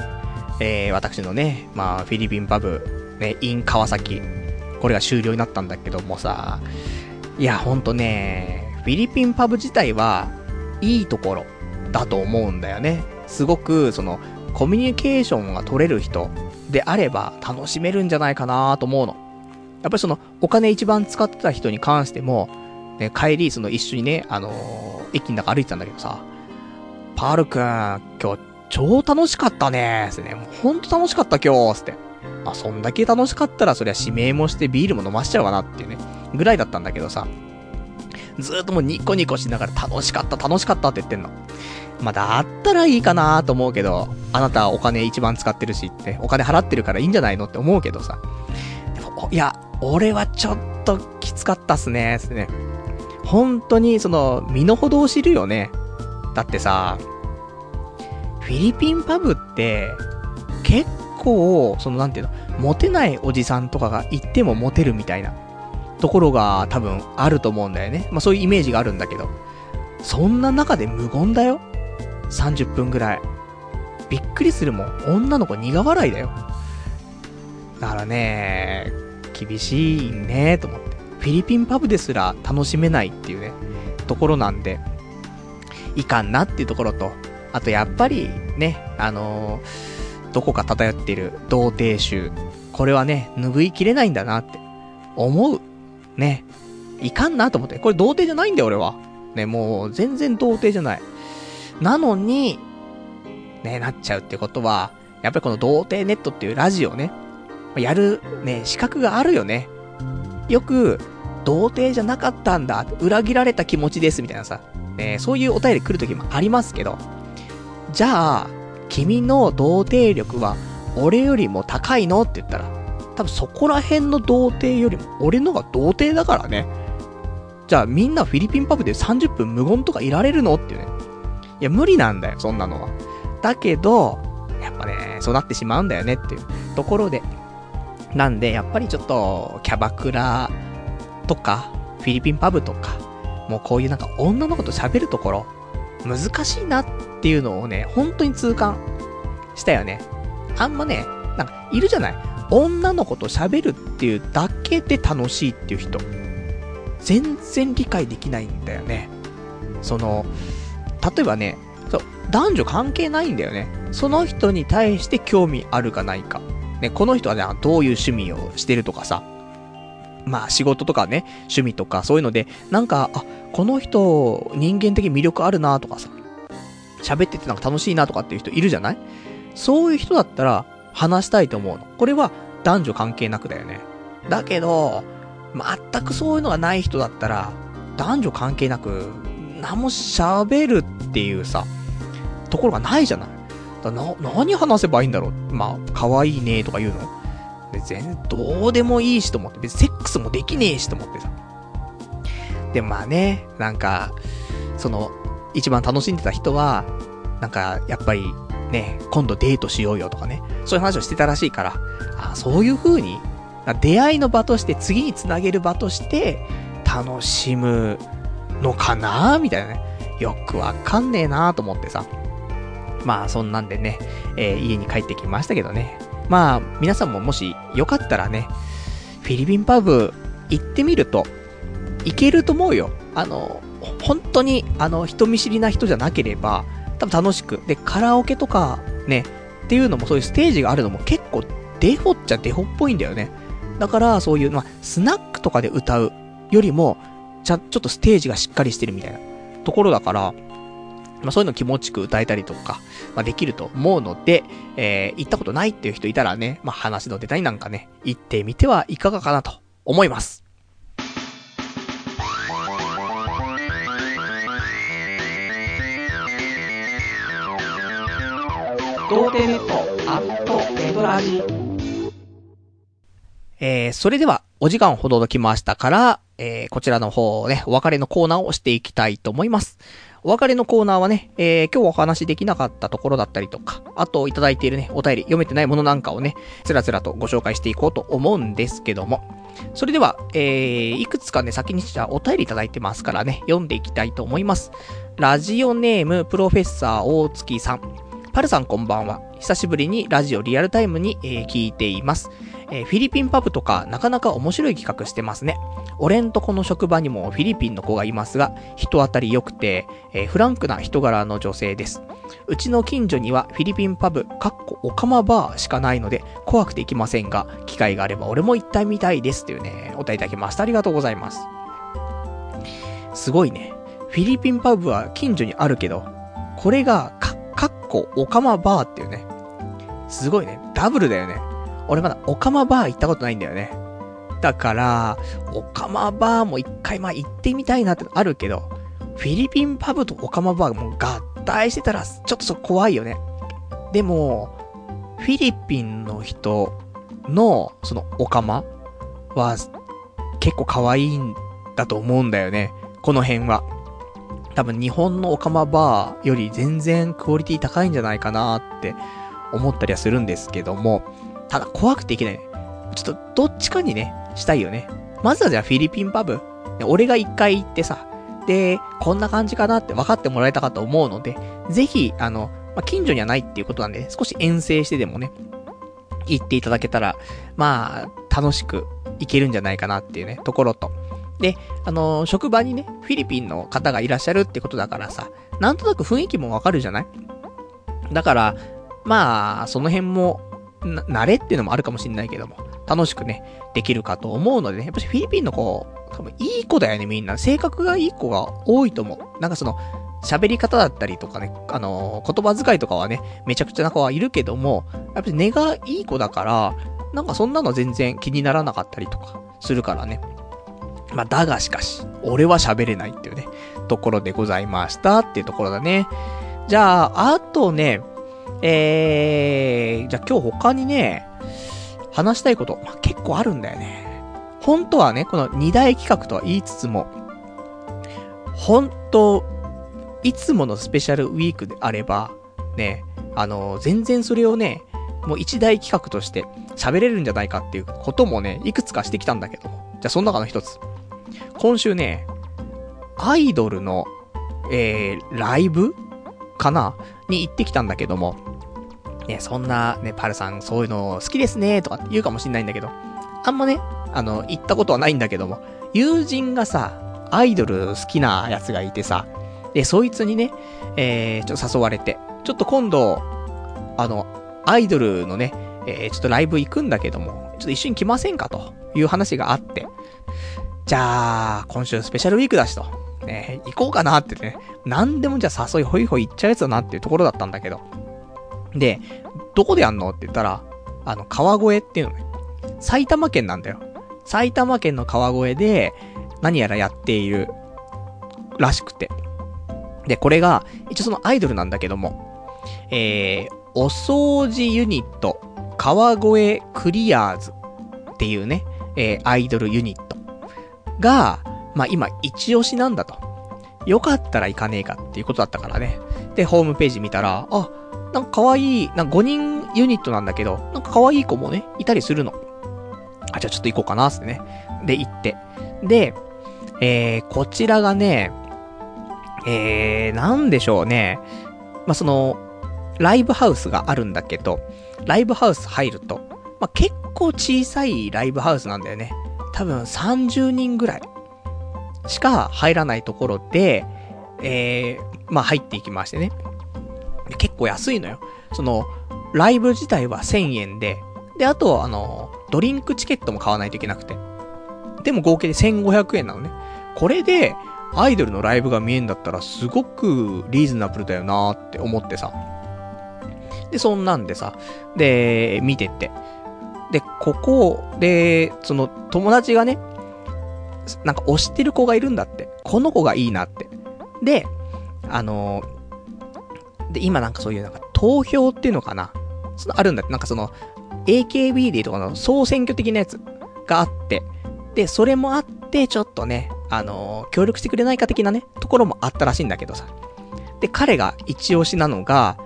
えー、私のね、まあ、フィリピンパブ、ね、イン川崎、これが終了になったんだけどもさ、いや、ほんとね、フィリピンパブ自体は、いいところだと思うんだよね。すごく、その、コミュニケーションが取れる人であれば楽しめるんじゃないかなと思うの。やっぱりその、お金一番使ってた人に関しても、ね、帰り、その一緒にね、あのー、駅の中歩いてたんだけどさ、パールくん、今日超楽しかったねーすね。もうほんと楽しかった今日つって。あ、そんだけ楽しかったらそりゃ指名もしてビールも飲ましちゃうわなっていうね、ぐらいだったんだけどさ。ずーっともうニコニコしながら楽しかった楽しかったって言ってんの。まあ、だったらいいかなと思うけど、あなたはお金一番使ってるしって、お金払ってるからいいんじゃないのって思うけどさ。でも、いや、俺はちょっときつかったっすね、っすね。本当に、その、身の程を知るよね。だってさ、フィリピンパブって、結構、そのなんていうの、モテないおじさんとかが行ってもモテるみたいなところが多分あると思うんだよね。まあそういうイメージがあるんだけど。そんな中で無言だよ？30分ぐらい。びっくりするもん。女の子苦笑いだよ。だからね、厳しいねと思って。フィリピンパブですら楽しめないっていうね、ところなんで、いかんなっていうところと、あとやっぱりね、あのー、どこか漂っている童貞臭。これはね、拭いきれないんだなって思う。ね。いかんなと思って。これ童貞じゃないんだよ、俺は。ね、もう全然童貞じゃない。なのに、ね、なっちゃうってことは、やっぱりこの童貞ネットっていうラジオね、やるね、資格があるよね。よく、童貞じゃなかったんだ、裏切られた気持ちです、みたいなさ、ね、そういうお便り来るときもありますけど、じゃあ、君の童貞力は俺よりも高いの？って言ったら、多分そこら辺の童貞よりも俺のが童貞だからね。じゃあみんなフィリピンパブで30分無言とかいられるの？っていうね。いや、無理なんだよ、そんなのは。だけど、やっぱね、そうなってしまうんだよねっていうところで。なんで、やっぱりちょっと、キャバクラとか、フィリピンパブとか、もうこういうなんか女の子と喋るところ、難しいなっていうのをね、本当に痛感したよね。あんまね、なんか、いるじゃない女の子と喋るっていうだけで楽しいっていう人。全然理解できないんだよね。その、例えばね、そう、男女関係ないんだよね。その人に対して興味あるかないか。ね、この人はね、どういう趣味をしてるとかさ。まあ仕事とかね、趣味とかそういうので、なんか、あ、この人、人間的魅力あるなとかさ。喋っててなんか楽しいなとかっていう人いるじゃない？そういう人だったら話したいと思うの。これは男女関係なくだよね。だけど、全くそういうのがない人だったら、男女関係なく何も喋るっていうさ、ところがないじゃない？だな、何話せばいいんだろう？まあ、可愛いねとか言うの？全然どうでもいいしと思って、別にセックスもできねえしと思ってさ。でもまあね、なんか、その、一番楽しんでた人は、なんか、やっぱり、ね、今度デートしようよとかね、そういう話をしてたらしいから、あそういう風に、出会いの場として、次につなげる場として、楽しむのかなみたいなね。よくわかんねえなと思ってさ。まあ、そんなんでね、えー、家に帰ってきましたけどね。まあ、皆さんももしよかったらね、フィリピンパブ行ってみると、いけると思うよ。あの、本当に、あの、人見知りな人じゃなければ、多分楽しく。で、カラオケとか、ね、っていうのもそういうステージがあるのも結構デフォっちゃデフォっぽいんだよね。だから、そういう、まあ、スナックとかで歌うよりも、ちゃ、ちょっとステージがしっかりしてるみたいなところだから、まあそういうの気持ちく歌えたりとか、まあできると思うので、えー、行ったことないっていう人いたらね、まあ話の出たりなんかね、行ってみてはいかがかなと思います。童貞ネットアットネトラジえー、それでは、お時間ほどきましたから、えー、こちらの方ね、お別れのコーナーをしていきたいと思います。お別れのコーナーはね、えー、今日お話できなかったところだったりとか、あといただいているね、お便り読めてないものなんかをね、つらつらとご紹介していこうと思うんですけども。それでは、えー、いくつかね、先にじゃあお便りいただいてますからね、読んでいきたいと思います。ラジオネーム、プロフェッサー大月さん。パルさんこんばんは。久しぶりにラジオリアルタイムに、えー、聞いています。えー、フィリピンパブとかなかなか面白い企画してますね。俺んとこの職場にもフィリピンの子がいますが、人当たり良くて、えー、フランクな人柄の女性です。うちの近所にはフィリピンパブ、かっこオカマバーしかないので、怖くて行きませんが、機会があれば俺も行ってみたいです。というね、お答えいただきました。ありがとうございます。すごいね。フィリピンパブは近所にあるけど、これがかっかっこ、オカマバーっていうね。すごいね。ダブルだよね。俺まだオカマバー行ったことないんだよね。だから、オカマバーも一回まあ行ってみたいなってあるけど、フィリピンパブとオカマバーも合体してたら、ちょっとそ怖いよね。でも、フィリピンの人の、そのオカマは、結構可愛いんだと思うんだよね。この辺は。多分日本のオカマバーより全然クオリティ高いんじゃないかなって思ったりはするんですけども、ただ怖くていけない。ちょっとどっちかにね、したいよね。まずはじゃあフィリピンパブ。俺が一回行ってさ、で、こんな感じかなって分かってもらえたかと思うので、ぜひ、あの、まあ、近所にはないっていうことなんで、少し遠征してでもね、行っていただけたら、まあ、楽しく行けるんじゃないかなっていうね、ところと。で、あの、職場にね、フィリピンの方がいらっしゃるってことだからさ、なんとなく雰囲気もわかるじゃない？だから、まあ、その辺も、な、慣れっていうのもあるかもしんないけども、楽しくね、できるかと思うのでね、やっぱりフィリピンの子、多分いい子だよね、みんな。性格がいい子が多いと思う。なんかその、喋り方だったりとかね、あのー、言葉遣いとかはね、めちゃくちゃな子はいるけども、やっぱり根がいい子だから、なんかそんなの全然気にならなかったりとかするからね。まあ、だがしかし、俺は喋れないっていうね、ところでございましたっていうところだね。じゃあ、あとね、えー、じゃあ今日他にね、話したいこと、まあ、結構あるんだよね。本当はね、この二大企画とは言いつつも、本当、いつものスペシャルウィークであれば、ね、あの、全然それをね、もう一大企画として喋れるんじゃないかっていうこともね、いくつかしてきたんだけどじゃあその中の一つ。今週ね、アイドルの、えー、ライブかな？に行ってきたんだけども、ね、そんな、ね、パルさん、そういうの好きですね、とか言うかもしんないんだけど、あんまね、あの、行ったことはないんだけども、友人がさ、アイドル好きなやつがいてさ、で、そいつにね、えー、ちょっと誘われて、ちょっと今度、あの、アイドルのね、えー、ちょっとライブ行くんだけども、ちょっと一緒に来ませんか？という話があって、じゃあ、今週スペシャルウィークだしと。ね、行こうかなってね。何でもじゃあ誘いホイホイ行っちゃうやつだなっていうところだったんだけど。で、どこでやんのって言ったら、あの、川越っていうのね。埼玉県なんだよ。埼玉県の川越で、何やらやっている、らしくて。で、これが、一応そのアイドルなんだけども、えー、お掃除ユニット、川越クリアーズっていうね、えー、アイドルユニットが、まあ今一押しなんだと。よかったら行かねえかっていうことだったからね。で、ホームページ見たら、あ、なんか可愛い、なんか5人ユニットなんだけど、なんか可愛い子もね、いたりするの。あ、じゃあちょっと行こうかな、ってね。で、行って。で、えー、こちらがね、えー、なんでしょうね。まあ、その、ライブハウスがあるんだけど、ライブハウス入ると、まあ、結構小さいライブハウスなんだよね。多分30人ぐらいしか入らないところで、えー、まあ入っていきましてね。結構安いのよ。その、ライブ自体は1000円で、で、あと、あの、ドリンクチケットも買わないといけなくて。でも合計で1500円なのね。これで、アイドルのライブが見えんだったらすごくリーズナブルだよなーって思ってさ。で、そんなんでさ、で、見てって。で、ここで、その友達がね、なんか推してる子がいるんだって。この子がいいなって。で、あのーで、今なんかそういうなんか投票っていうのかなそのあるんだって。なんかその、AKB でとかの総選挙的なやつがあって、で、それもあって、ちょっとね、あのー協力してくれないか的なね、ところもあったらしいんだけどさ。で、彼が一押しなのが、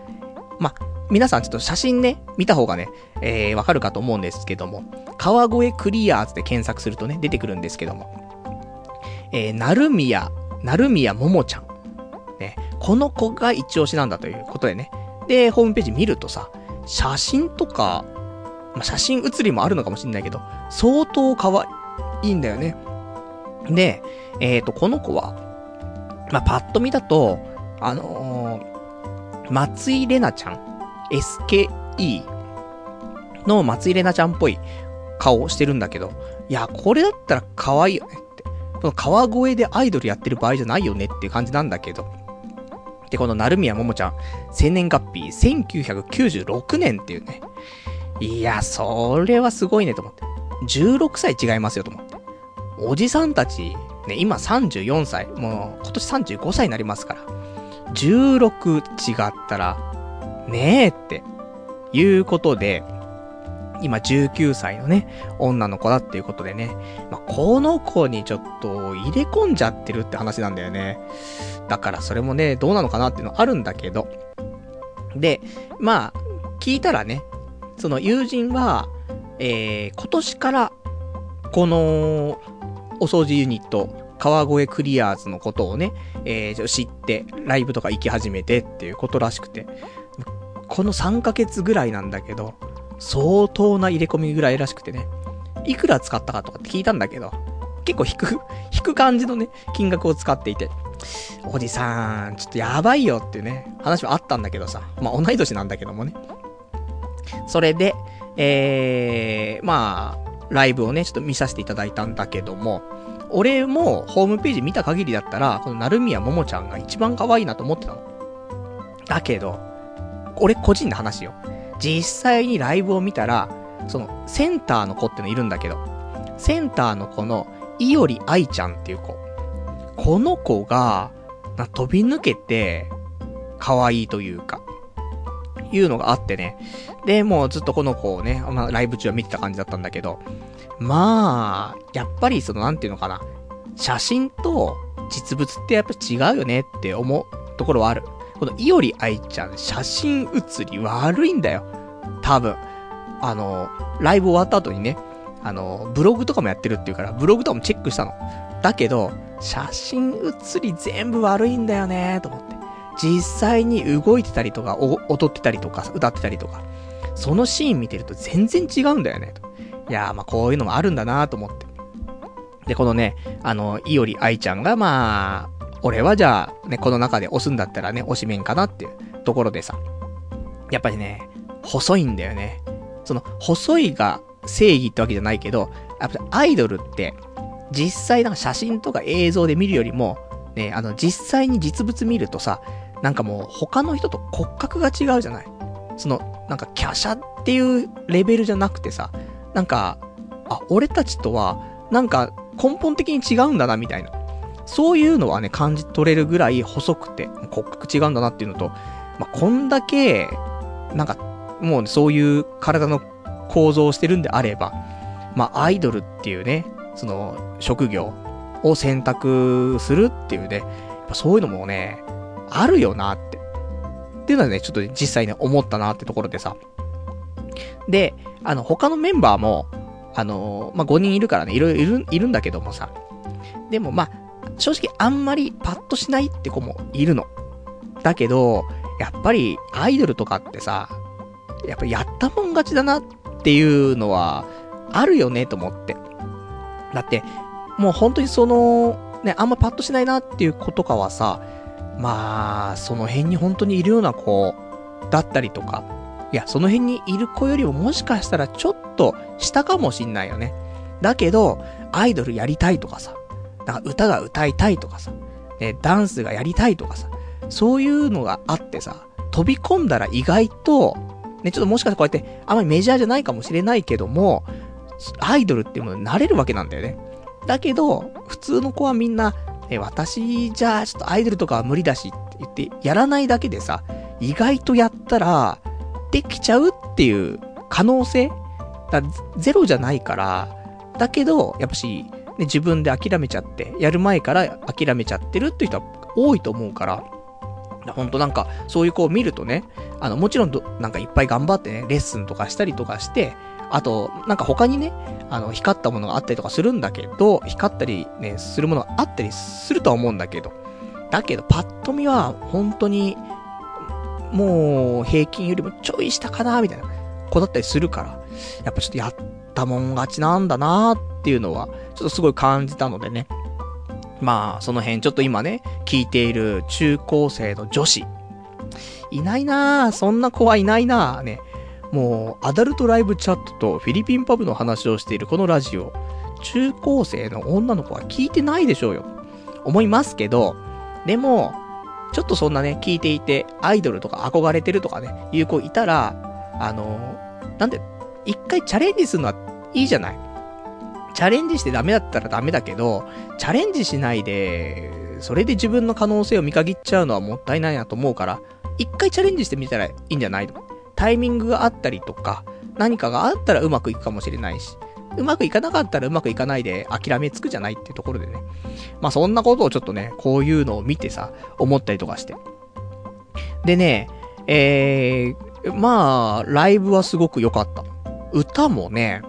ま、皆さんちょっと写真ね、見た方がね、えー、わかるかと思うんですけども、川越クリアーズで検索するとね、出てくるんですけども、えー、なるみや、なるみやももちゃん。ね、この子が一押しなんだということでね。で、ホームページ見るとさ、写真とか、まあ、写真写りもあるのかもしんないけど、相当可愛いんだよね。で、えっ、ー、と、この子は、まあ、パッと見だと、あのー、松井玲奈ちゃん、SKE の松井玲奈ちゃんっぽい顔してるんだけど、いや、これだったら可愛いよねって。この川越でアイドルやってる場合じゃないよねっていう感じなんだけど。で、この成宮桃ちゃん、生年月日1996年っていうね。いや、それはすごいねと思って。16歳違いますよと思って。おじさんたち、ね、今34歳、もう今年35歳になりますから。16違ったら、ねえって、いうことで、今19歳のね、女の子だっていうことでね、まあ、この子にちょっと入れ込んじゃってるって話なんだよね。だからそれもね、どうなのかなっていうのあるんだけど。で、まあ、聞いたらね、その友人は、えー、今年から、この、お掃除ユニット、川越クリアーズのことをね、えー、知って、ライブとか行き始めてっていうことらしくて、この3ヶ月ぐらいなんだけど、相当な入れ込みぐらいらしくてね、いくら使ったかとかって聞いたんだけど、結構引く、引く感じのね、金額を使っていて、おじさん、ちょっとやばいよっていうね、話はあったんだけどさ、まあ同い年なんだけどもね。それで、えー、まあ、ライブをね、ちょっと見させていただいたんだけども、俺もホームページ見た限りだったら、この成宮桃ちゃんが一番可愛いなと思ってたの。だけど、俺個人の話よ。実際にライブを見たら、その、センターの子ってのいるんだけど、センターの子の、いおり愛ちゃんっていう子。この子が、な飛び抜けて、可愛いというか、いうのがあってね。で、もうずっとこの子をね、まあ、ライブ中は見てた感じだったんだけど、まあ、やっぱりその、なんていうのかな。写真と実物ってやっぱ違うよねって思うところはある。このいおり愛ちゃん、写真写り悪いんだよ。多分。あの、ライブ終わった後にね、あの、ブログとかもやってるっていうから、ブログとかもチェックしたの。だけど、写真写り全部悪いんだよねと思って。実際に動いてたりとか、踊ってたりとか、歌ってたりとか、そのシーン見てると全然違うんだよねと。いやー、まあこういうのもあるんだなと思って。で、このね、あの、いおり愛ちゃんが、まあ、俺はじゃあ、ね、この中で押すんだったらね、押し面かなっていうところでさ。やっぱりね、細いんだよね。その、細いが正義ってわけじゃないけど、やっぱアイドルって、実際なんか写真とか映像で見るよりも、ね、あの、実際に実物見るとさ、なんかもう他の人と骨格が違うじゃないその、なんか華奢っていうレベルじゃなくてさ、なんか、あ、俺たちとは、なんか根本的に違うんだな、みたいな。そういうのはね、感じ取れるぐらい細くて、骨格違うんだなっていうのと、まあ、こんだけ、なんか、もうそういう体の構造をしてるんであれば、まあ、アイドルっていうね、その、職業を選択するっていうね、そういうのもね、あるよなって。っていうのはね、ちょっと実際ね、思ったなってところでさ。で、あの、他のメンバーも、あのまあ、5人いるからね、いろいろいる、いるんだけどもさ。でも、まあ、正直あんまりパッとしないって子もいるの。だけど、やっぱりアイドルとかってさ、やっぱやったもん勝ちだなっていうのは、あるよねと思って。だって、もう本当にその、ね、あんまパッとしないなっていう子とかはさ、まあ、その辺に本当にいるような子だったりとか、いや、その辺にいる子よりももしかしたらちょっと下かもしんないよね。だけど、アイドルやりたいとかさ、なんか歌が歌いたいとかさ、ね、ダンスがやりたいとかさ、そういうのがあってさ、飛び込んだら意外と、ね、ちょっともしかしたらこうやって、あまりメジャーじゃないかもしれないけども、アイドルっていうものになれるわけなんだよね。だけど、普通の子はみんな、え、私じゃあちょっとアイドルとかは無理だしって言ってやらないだけでさ、意外とやったら、できちゃうっていう可能性だゼロじゃないから、だけど、やっぱし、ね、自分で諦めちゃって、やる前から諦めちゃってるっていう人は多いと思うから、ほんとなんか、そういう子を見るとね、あの、もちろんど、なんかいっぱい頑張ってね、レッスンとかしたりとかして、あと、なんか他にね、あの、光ったものがあったりとかするんだけど、光ったりね、するものがあったりするとは思うんだけど、だけど、パッと見は、本当に、もう、平均よりもちょい下かな、みたいな子だったりするから、やっぱちょっとやったもん勝ちなんだなっていうのは、ちょっとすごい感じたのでね。まあ、その辺、ちょっと今ね、聞いている中高生の女子。いないなぁ。そんな子はいないなぁ。ね。もう、アダルトライブチャットとフィリピンパブの話をしているこのラジオ。中高生の女の子は聞いてないでしょうよ。思いますけど、でも、ちょっとそんなね、聞いていて、アイドルとか憧れてるとかね、いう子いたら、あの、なんで、一回チャレンジするのはいいじゃない。チャレンジしてダメだったらダメだけど、チャレンジしないで、それで自分の可能性を見限っちゃうのはもったいないなと思うから、一回チャレンジしてみたらいいんじゃないの？タイミングがあったりとか、何かがあったらうまくいくかもしれないし、うまくいかなかったらうまくいかないで諦めつくじゃないっていうところでね。まあそんなことをちょっとね、こういうのを見てさ、思ったりとかして。でね、えー、まあ、ライブはすごく良かった。歌もね、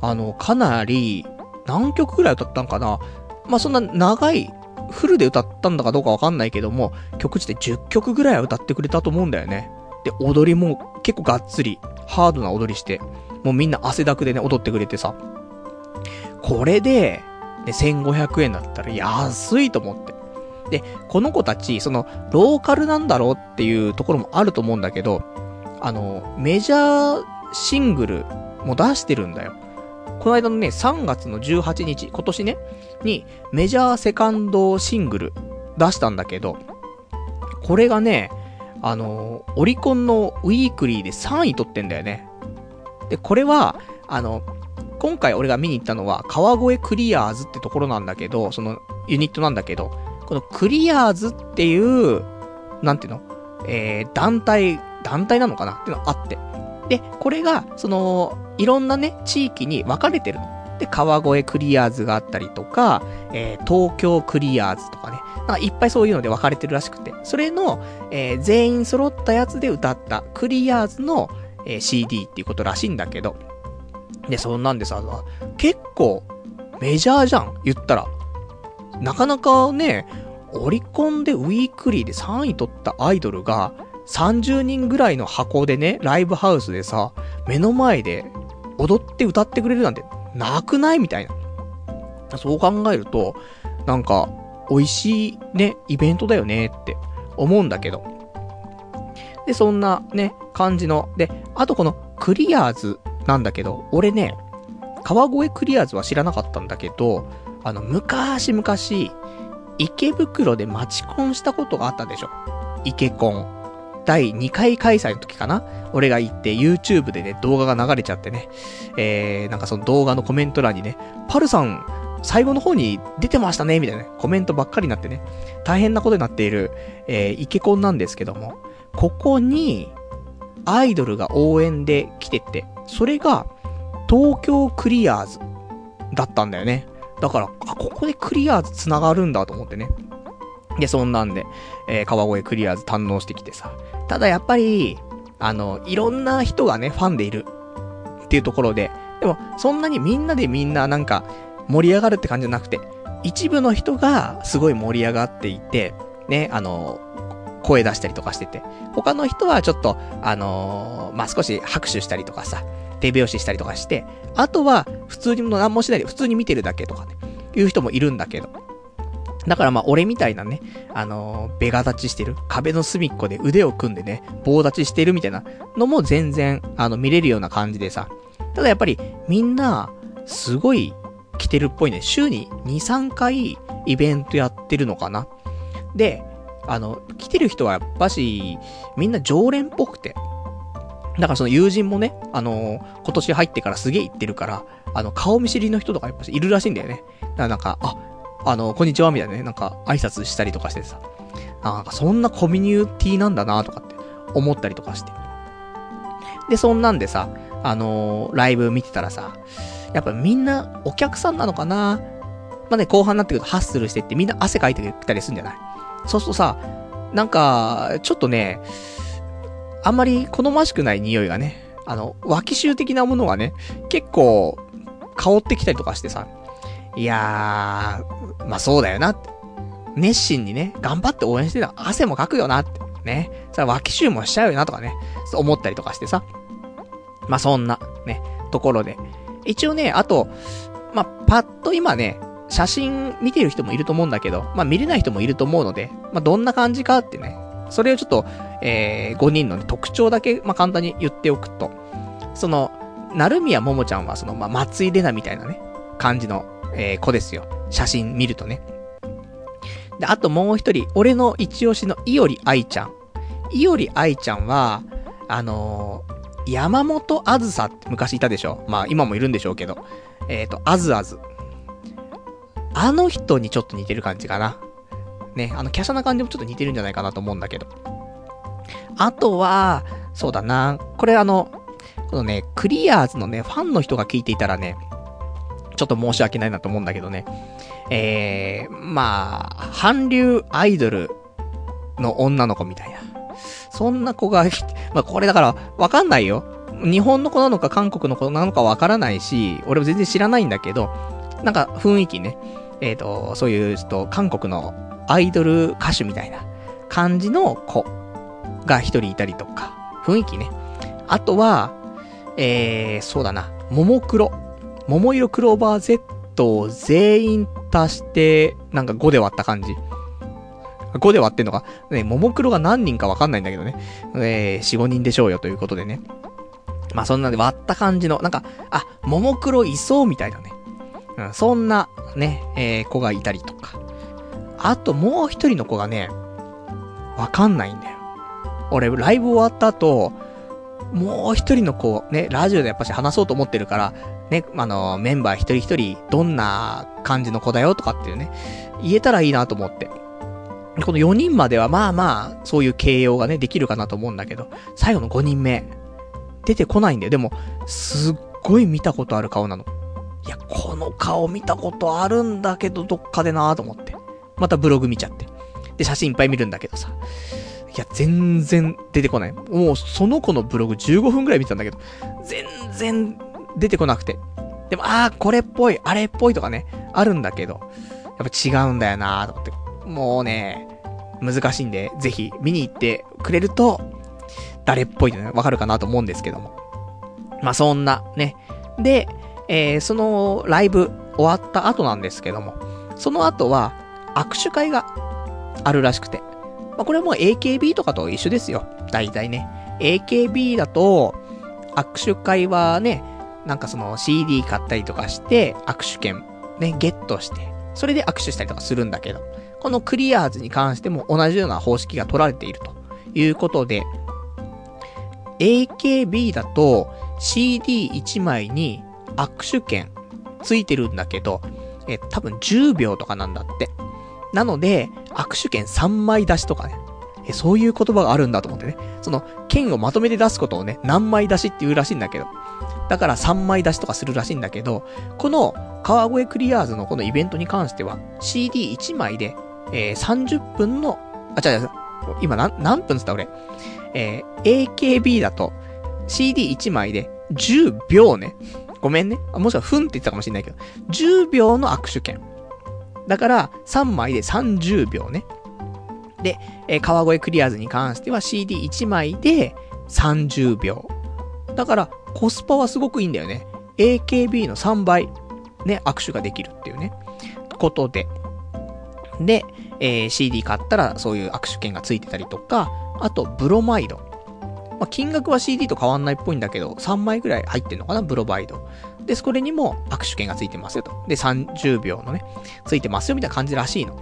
あの、かなり、何曲ぐらい歌ったんかなまあそんな長い、フルで歌ったんだかどうかわかんないけども、曲自体10曲ぐらいは歌ってくれたと思うんだよね。で、踊りも結構がっつり、ハードな踊りして、もうみんな汗だくでね、踊ってくれてさ。これで、ね、1500円だったら安いと思って。で、この子たち、その、ローカルなんだろうっていうところもあると思うんだけど、あの、メジャーシングルも出してるんだよ。この間のね、3月の18日、今年ね、に、メジャーセカンドシングル出したんだけど、これがね、あの、オリコンのウィークリーで3位取ってんだよね。で、これは、あの、今回俺が見に行ったのは、川越クリアーズってところなんだけど、そのユニットなんだけど、このクリアーズっていう、なんていうの？えー、団体、団体なのかな？っていうのがあって。で、これが、その、いろんなね、地域に分かれてるの。で、川越クリアーズがあったりとか、えー、東京クリアーズとかね。なんかいっぱいそういうので分かれてるらしくて。それの、えー、全員揃ったやつで歌ったクリアーズの、えー、CD っていうことらしいんだけど。で、そんなんでさ、結構、メジャーじゃん言ったら。なかなかね、オリコンでウィークリーで3位取ったアイドルが、30人ぐらいの箱でね、ライブハウスでさ、目の前で踊って歌ってくれるなんて、なくないみたいな。そう考えると、なんか、美味しいね、イベントだよねって思うんだけど。で、そんなね、感じの、で、あとこのクリアーズなんだけど、俺ね、川越クリアーズは知らなかったんだけど、あの、昔々、池袋でマチコンしたことがあったでしょ。池コン。第2回開催の時かな？俺が行って YouTube でね、動画が流れちゃってね。えー、なんかその動画のコメント欄にね、パルさん、最後の方に出てましたねみたいな、コメントばっかりになってね、大変なことになっている、えー、イケコンなんですけども、ここに、アイドルが応援で来てて、それが、東京クリアーズだったんだよね。だから、あ、ここでクリアーズ繋がるんだと思ってね。で、そんなんで、えー、川越クリアーズ堪能してきてさ。ただやっぱり、あの、いろんな人がね、ファンでいる。っていうところで、でも、そんなにみんなでみんななんか、盛り上がるって感じじゃなくて、一部の人がすごい盛り上がっていて、ね、あの、声出したりとかしてて、他の人はちょっと、あのー、まあ、少し拍手したりとかさ、手拍子したりとかして、あとは、普通にも何もしないで、普通に見てるだけとかね、いう人もいるんだけど。だからまあ、俺みたいなね、あのー、ベガ立ちしてる、壁の隅っこで腕を組んでね、棒立ちしてるみたいなのも全然、あの、見れるような感じでさ。ただやっぱり、みんな、すごい、来てるっぽいね。週に2、3回、イベントやってるのかな。で、あの、来てる人はやっぱし、みんな常連っぽくて。だからその友人もね、あのー、今年入ってからすげえ行ってるから、あの、顔見知りの人とかやっぱいるらしいんだよね。だからなんか、あ、あの、こんにちはみたいなね、なんか挨拶したりとかしてさ、なんかそんなコミュニティなんだなとかって思ったりとかして。で、そんなんでさ、あのー、ライブ見てたらさ、やっぱみんなお客さんなのかな。まあね、後半になってくるとハッスルしてってみんな汗かいてきたりするんじゃない。そうするとさ、なんか、ちょっとね、あんまり好ましくない匂いがね、あの、脇臭的なものがね、結構、香ってきたりとかしてさ、いやー、まあそうだよなって。熱心にね、頑張って応援してた汗もかくよなって。ね。さ、脇臭もしちゃうよなとかね、思ったりとかしてさ。まあそんな、ね、ところで。一応ね、あと、まあ、パッと今ね、写真見てる人もいると思うんだけど、まあ、見れない人もいると思うので、まあ、どんな感じかってね、それをちょっと、えー、5人の、ね、特徴だけ、まあ、簡単に言っておくと、その、なるみやももちゃんは、その、まあ、松井玲奈みたいなね、感じの、えー、子ですよ。写真見るとね。で、あともう一人、俺の一押しのいおり愛ちゃん。いおり愛ちゃんは、あのー、山本あずさって昔いたでしょ？まあ今もいるんでしょうけど。えっ、ー、と、あずあず。あの人にちょっと似てる感じかな。ね、あの、華奢な感じもちょっと似てるんじゃないかなと思うんだけど。あとは、そうだな、これあの、このね、クリアーズのね、ファンの人が聞いていたらね、ちょっと申し訳ないなと思うんだけどね。えー、まあ、韓流アイドルの女の子みたいな。そんな子が、まあこれだから、わかんないよ。日本の子なのか韓国の子なのかわからないし、俺も全然知らないんだけど、なんか雰囲気ね、えっ、ー、と、そういう、ちょっと、韓国のアイドル歌手みたいな感じの子が一人いたりとか、雰囲気ね。あとは、えー、そうだな、ももクロ。桃色クローバー Z を全員足して、なんか5で割った感じ。5で割ってんのかね、ももクロが何人かわかんないんだけどね。えー、4、5人でしょうよということでね。まあそんなで割った感じの、なんか、あ、ももクロいそうみたいなね。うん、そんな、ね、えー、子がいたりとか。あともう一人の子がね、わかんないんだよ。俺、ライブ終わった後、もう一人の子、ね、ラジオでやっぱし話そうと思ってるから、ね、あの、メンバー一人一人、どんな感じの子だよとかっていうね、言えたらいいなと思って。この4人まではまあまあ、そういう形容がね、できるかなと思うんだけど、最後の5人目、出てこないんだよ。でも、すっごい見たことある顔なの。いや、この顔見たことあるんだけど、どっかでなぁと思って。またブログ見ちゃって。で、写真いっぱい見るんだけどさ。いや、全然出てこない。もう、その子のブログ15分くらい見てたんだけど、全然出てこなくて。でも、あー、これっぽい、あれっぽいとかね、あるんだけど、やっぱ違うんだよなぁと思って。もうね、難しいんで、ぜひ見に行ってくれると、誰っぽいってね、わかるかなと思うんですけども。まあ、そんな、ね。で、えー、そのライブ終わった後なんですけども、その後は握手会があるらしくて。まあ、これはもう AKB とかと一緒ですよ。大体ね。AKB だと、握手会はね、なんかその CD 買ったりとかして、握手券ね、ゲットして、それで握手したりとかするんだけど、このクリアーズに関しても同じような方式が取られているということで、AKB だと CD1 枚に握手券ついてるんだけど、え、多分10秒とかなんだって。なので、握手券3枚出しとかね。え、そういう言葉があるんだと思ってね。その、券をまとめて出すことをね、何枚出しって言うらしいんだけど。だから3枚出しとかするらしいんだけど、この、川越クリアーズのこのイベントに関しては、CD1 枚で、えー、30分の、あ、違う違う、今何、何分つった俺。えー、AKB だと、CD1 枚で10秒ね。ごめんね。あもしくはふんって言ってたかもしれないけど、10秒の握手券。だから、3枚で30秒ね。で、えー、川越クリアーズに関しては CD1 枚で30秒。だから、コスパはすごくいいんだよね。AKB の3倍、ね、握手ができるっていうね、ことで。で、えー、CD 買ったらそういう握手券がついてたりとか、あと、ブロマイド。まあ、金額は CD と変わんないっぽいんだけど、3枚ぐらい入ってんのかなブロバイド。で、それにも握手券がついてますよと。で、30秒のね、ついてますよみたいな感じらしいの。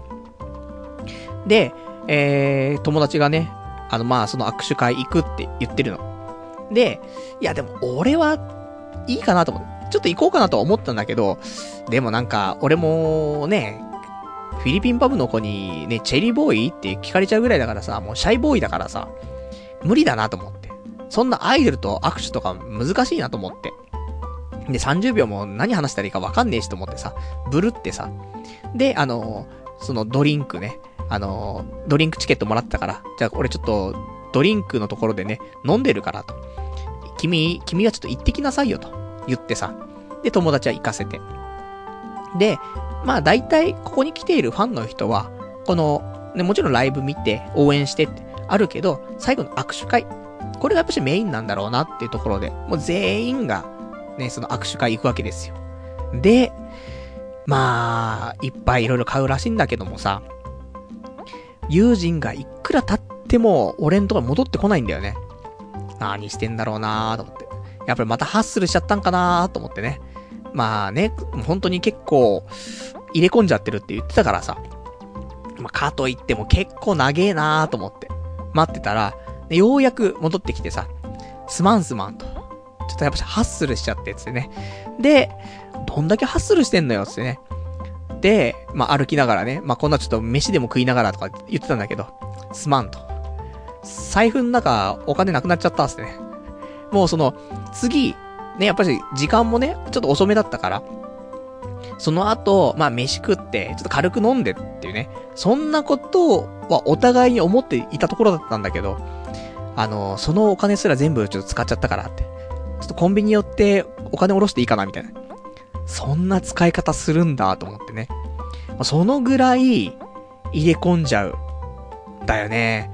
で、えー、友達がね、あの、まあ、その握手会行くって言ってるの。で、いやでも俺はいいかなと思って、ちょっと行こうかなと思ったんだけど、でもなんか、俺もね、フィリピンパブの子にね、チェリーボーイって聞かれちゃうぐらいだからさ、もうシャイボーイだからさ、無理だなと思って。そんなアイドルと握手とか難しいなと思って。で、30秒も何話したらいいかわかんねえしと思ってさ、ブルってさ。で、あのそのドリンクね、あのドリンクチケットもらったから、じゃあ俺ちょっと、ドリンクのところでね、飲んでるからと。君、君はちょっと行ってきなさいよと言ってさ。で、友達は行かせて。で、まあ大体ここに来ているファンの人は、この、ね、もちろんライブ見て応援してってあるけど、最後の握手会。これがやっぱしメインなんだろうなっていうところで、もう全員が、ね、その握手会行くわけですよ。で、まあ、いっぱいいろいろ買うらしいんだけどもさ、友人がいくら経っても俺んとこ戻ってこないんだよね。何してんだろうなーと思って。やっぱりまたハッスルしちゃったんかなーと思ってね。まあね、本当に結構、入れ込んじゃってるって言ってたからさ。まあ、かといっても結構長えなーと思って。待ってたら、ようやく戻ってきてさ、すまんすまんと。ちょっとやっぱハッスルしちゃって、つってね。で、どんだけハッスルしてんのよ、つってね。で、まあ、歩きながらね、まあ、こんなちょっと飯でも食いながらとか言ってたんだけど、すまんと。財布の中、お金なくなっちゃったっすね。もうその、次、ね、やっぱり時間もね、ちょっと遅めだったから、その後、まあ飯食って、ちょっと軽く飲んでっていうね、そんなことはお互いに思っていたところだったんだけど、あの、そのお金すら全部ちょっと使っちゃったからって。ちょっとコンビニ寄ってお金下ろしていいかなみたいな。そんな使い方するんだと思ってね。そのぐらい入れ込んじゃう。だよね。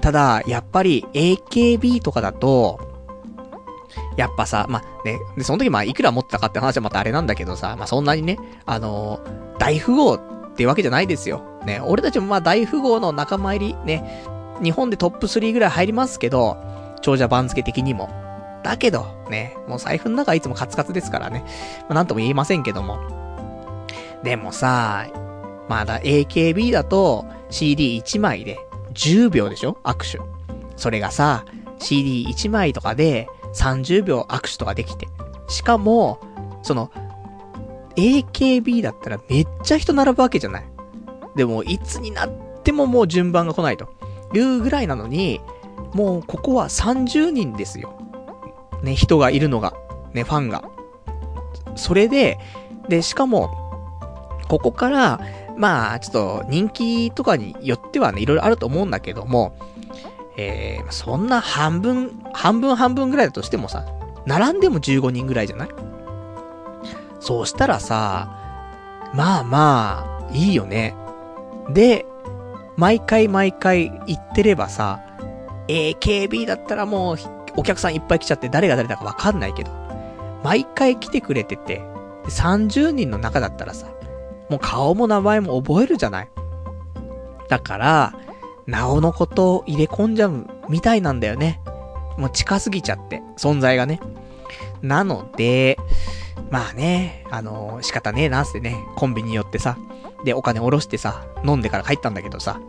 ただ、やっぱり AKB とかだと、やっぱさ、まあ、ね、で、その時まあ、いくら持ってたかって話はまたあれなんだけどさ、まあ、そんなにね、あのー、大富豪ってわけじゃないですよ。ね、俺たちもま、大富豪の仲間入り、ね、日本でトップ3ぐらい入りますけど、長者番付的にも。だけど、ね、もう財布の中はいつもカツカツですからね。まあ、なんとも言えませんけども。でもさ、まだ AKB だと CD1 枚で10秒でしょ？握手。それがさ、CD1 枚とかで30秒握手とかできて。しかも、その、AKB だったらめっちゃ人並ぶわけじゃない。でも、いつになってももう順番が来ないと。いうぐらいなのに、もうここは30人ですよ。ね、人がいるのが。ね、ファンが。それで、で、しかも、ここから、まあ、ちょっと人気とかによってはね、いろいろあると思うんだけども、えー、そんな半分、半分半分ぐらいだとしてもさ、並んでも15人ぐらいじゃない？そうしたらさ、まあまあ、いいよね。で、毎回毎回行ってればさ、AKB だったらもう、お客さんいっぱい来ちゃって誰が誰だかわかんないけど、毎回来てくれてて、30人の中だったらさ、もう顔も名前も覚えるじゃないだから、なおのことを入れ込んじゃうみたいなんだよね。もう近すぎちゃって、存在がね。なので、まあね、あのー、仕方ねえなってね、コンビニ寄ってさ、で、お金下ろしてさ、飲んでから帰ったんだけどさ、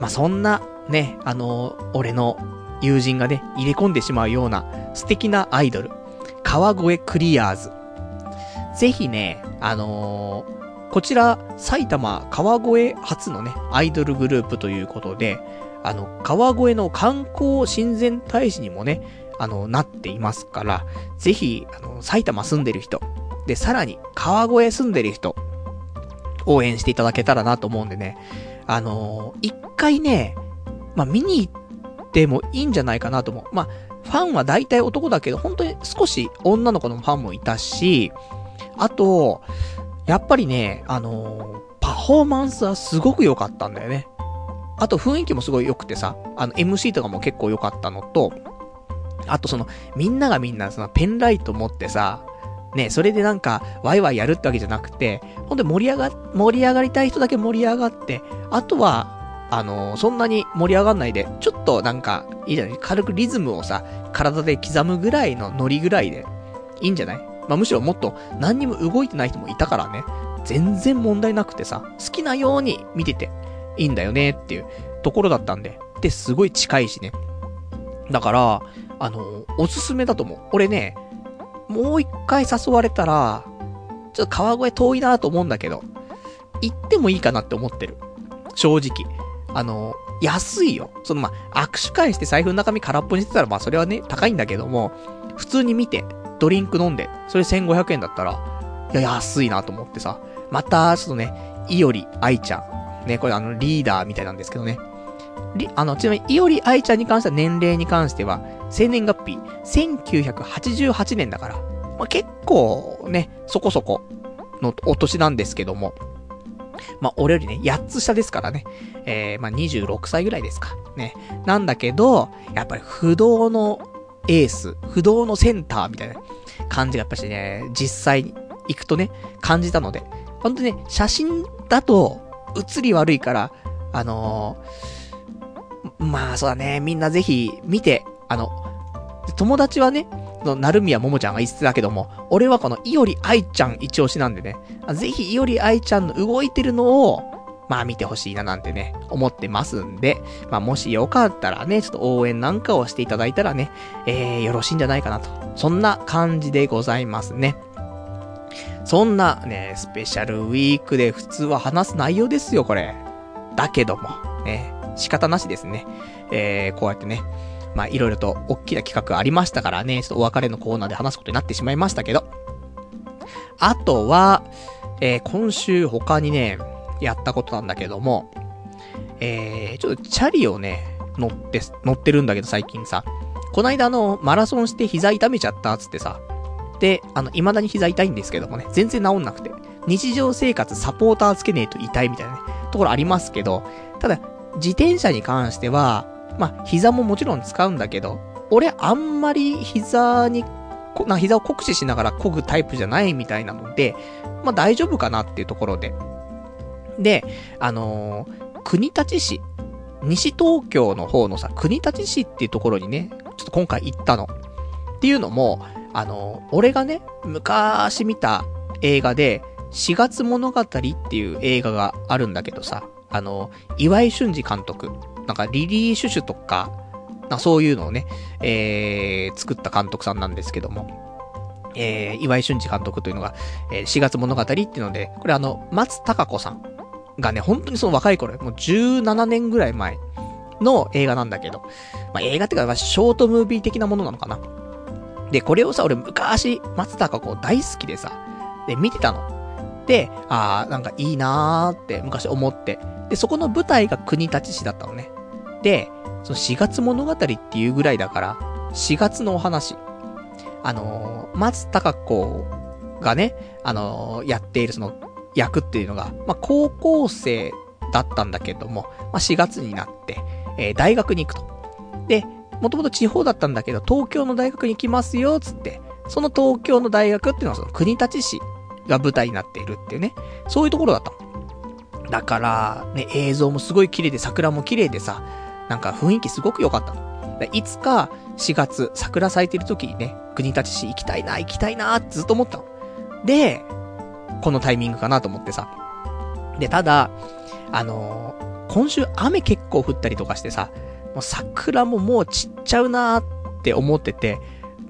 まあそんな、ね、あのー、俺の友人がね、入れ込んでしまうような素敵なアイドル、川越クリアーズ。ぜひね、あのーこちら、埼玉川越初のね、アイドルグループということで、あの、川越の観光親善大使にもね、あの、なっていますから、ぜひ、あの、埼玉住んでる人、で、さらに、川越住んでる人、応援していただけたらなと思うんでね、あのー、一回ね、まあ、見に行ってもいいんじゃないかなと思う。まあ、ファンは大体男だけど、本当に少し女の子のファンもいたし、あと、やっぱりね、あのー、パフォーマンスはすごく良かったんだよね。あと雰囲気もすごい良くてさ、あの MC とかも結構良かったのと、あとその、みんながみんなそのペンライト持ってさ、ね、それでなんか、ワイワイやるってわけじゃなくて、ほんと盛り上が、盛り上がりたい人だけ盛り上がって、あとは、あのー、そんなに盛り上がんないで、ちょっとなんか、いいじゃない？軽くリズムをさ、体で刻むぐらいのノリぐらいで、いいんじゃない？まあ、むしろもっと何にも動いてない人もいたからね、全然問題なくてさ、好きなように見てていいんだよねっていうところだったんで、で、すごい近いしね。だから、あの、おすすめだと思う。俺ね、もう一回誘われたら、ちょっと川越遠いなと思うんだけど、行ってもいいかなって思ってる。正直。あの、安いよ。そのまあ、握手会して財布の中身空っぽにしてたら、まあそれはね、高いんだけども、普通に見て、ドリンク飲んで、それ1500円だったら、いや、安いなと思ってさ。また、ちょっとね、いおり愛ちゃん。ね、これあの、リーダーみたいなんですけどね。り、あの、ちなみに、いおり愛ちゃんに関しては年齢に関しては、生年月日、1988年だから、まあ、結構ね、そこそこのお年なんですけども、まあ、俺よりね、8つ下ですからね。えー、まあ、26歳ぐらいですか。ね。なんだけど、やっぱり不動のエース、不動のセンターみたいな感じがやっぱしね、実際に行くとね、感じたので、本当にね、写真だと、映り悪いから、あのー、まあそうだね、みんなぜひ見て、あの、友達はね、の、なるみやももちゃんが言ってたけども、俺はこのいおりあいちゃん一押しなんでね、ぜひいおりあいちゃんの動いてるのを、まあ見てほしいななんてね、思ってますんで、まあもしよかったらね、ちょっと応援なんかをしていただいたらね、えー、よろしいんじゃないかなと。そんな感じでございますね。そんなね、スペシャルウィークで普通は話す内容ですよ、これ。だけども、ね、仕方なしですね。えー、こうやってね、まあ、いろいろと大きな企画ありましたからね、ちょっとお別れのコーナーで話すことになってしまいましたけど。あとは、えー、今週他にね、やったことなんだけども、えー、ちょっとチャリをね、乗って、乗ってるんだけど最近さ、こないだあの、マラソンして膝痛めちゃったっつってさ、で、あの、未だに膝痛いんですけどもね、全然治んなくて、日常生活サポーターつけねえと痛いみたいなね、ところありますけど、ただ、自転車に関しては、まあ、膝ももちろん使うんだけど、俺あんまり膝に、な、膝を酷使しながら漕ぐタイプじゃないみたいなので、まあ大丈夫かなっていうところで。で、あのー、国立市、西東京の方のさ、国立市っていうところにね、ちょっと今回行ったの。っていうのも、あのー、俺がね、昔見た映画で、4月物語っていう映画があるんだけどさ、あのー、岩井俊二監督なんかリリー・シュシュとか、なそういうのをね、えー、作った監督さんなんですけども、えー、岩井俊二監督というのが、えー、4月物語っていうので、これあの、松たか子さんがね、本当にその若い頃、もう17年ぐらい前の映画なんだけど、まあ、映画っていうか、ショートムービー的なものなのかな。で、これをさ、俺昔、松たか子大好きでさ、で、見てたの。で、あー、なんかいいなーって昔思って。で、そこの舞台が国立市だったのね。で、その4月物語っていうぐらいだから、4月のお話。あのー、松高子がね、あのー、やっているその役っていうのが、まあ、高校生だったんだけども、まあ、4月になって、えー、大学に行くと。で、もともと地方だったんだけど、東京の大学に行きますよ、つって、その東京の大学っていうのはその国立市が舞台になっているっていうね、そういうところだったの。だから、ね、映像もすごい綺麗で桜も綺麗でさ、なんか雰囲気すごく良かったの。いつか4月桜咲いてる時にね、国立市行きたいな、行きたいなずっと思ったの。で、このタイミングかなと思ってさ。で、ただ、あのー、今週雨結構降ったりとかしてさ、もう桜ももう散っちゃうなーって思ってて、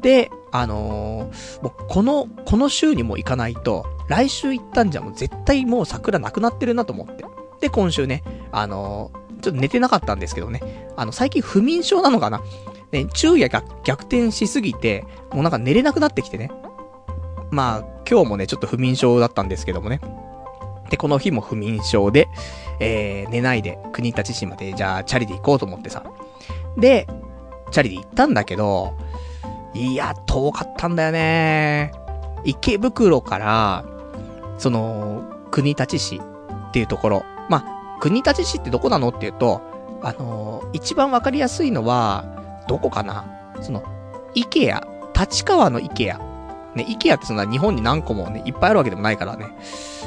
で、あのー、もうこの、この週にも行かないと、来週行ったんじゃもう絶対もう桜なくなってるなと思って。で、今週ね、あのー、ちょっと寝てなかったんですけどね。あの、最近不眠症なのかなね、昼夜が逆転しすぎて、もうなんか寝れなくなってきてね。まあ、今日もね、ちょっと不眠症だったんですけどもね。で、この日も不眠症で、えー、寝ないで、国立市まで、じゃあ、チャリで行こうと思ってさ。で、チャリで行ったんだけど、いや、遠かったんだよね。池袋から、その、国立市っていうところ。まあ、国立市ってどこなのっていうと、あのー、一番わかりやすいのは、どこかなその、イケア、立川のイケア。ね、イケアってそんな日本に何個もね、いっぱいあるわけでもないからね。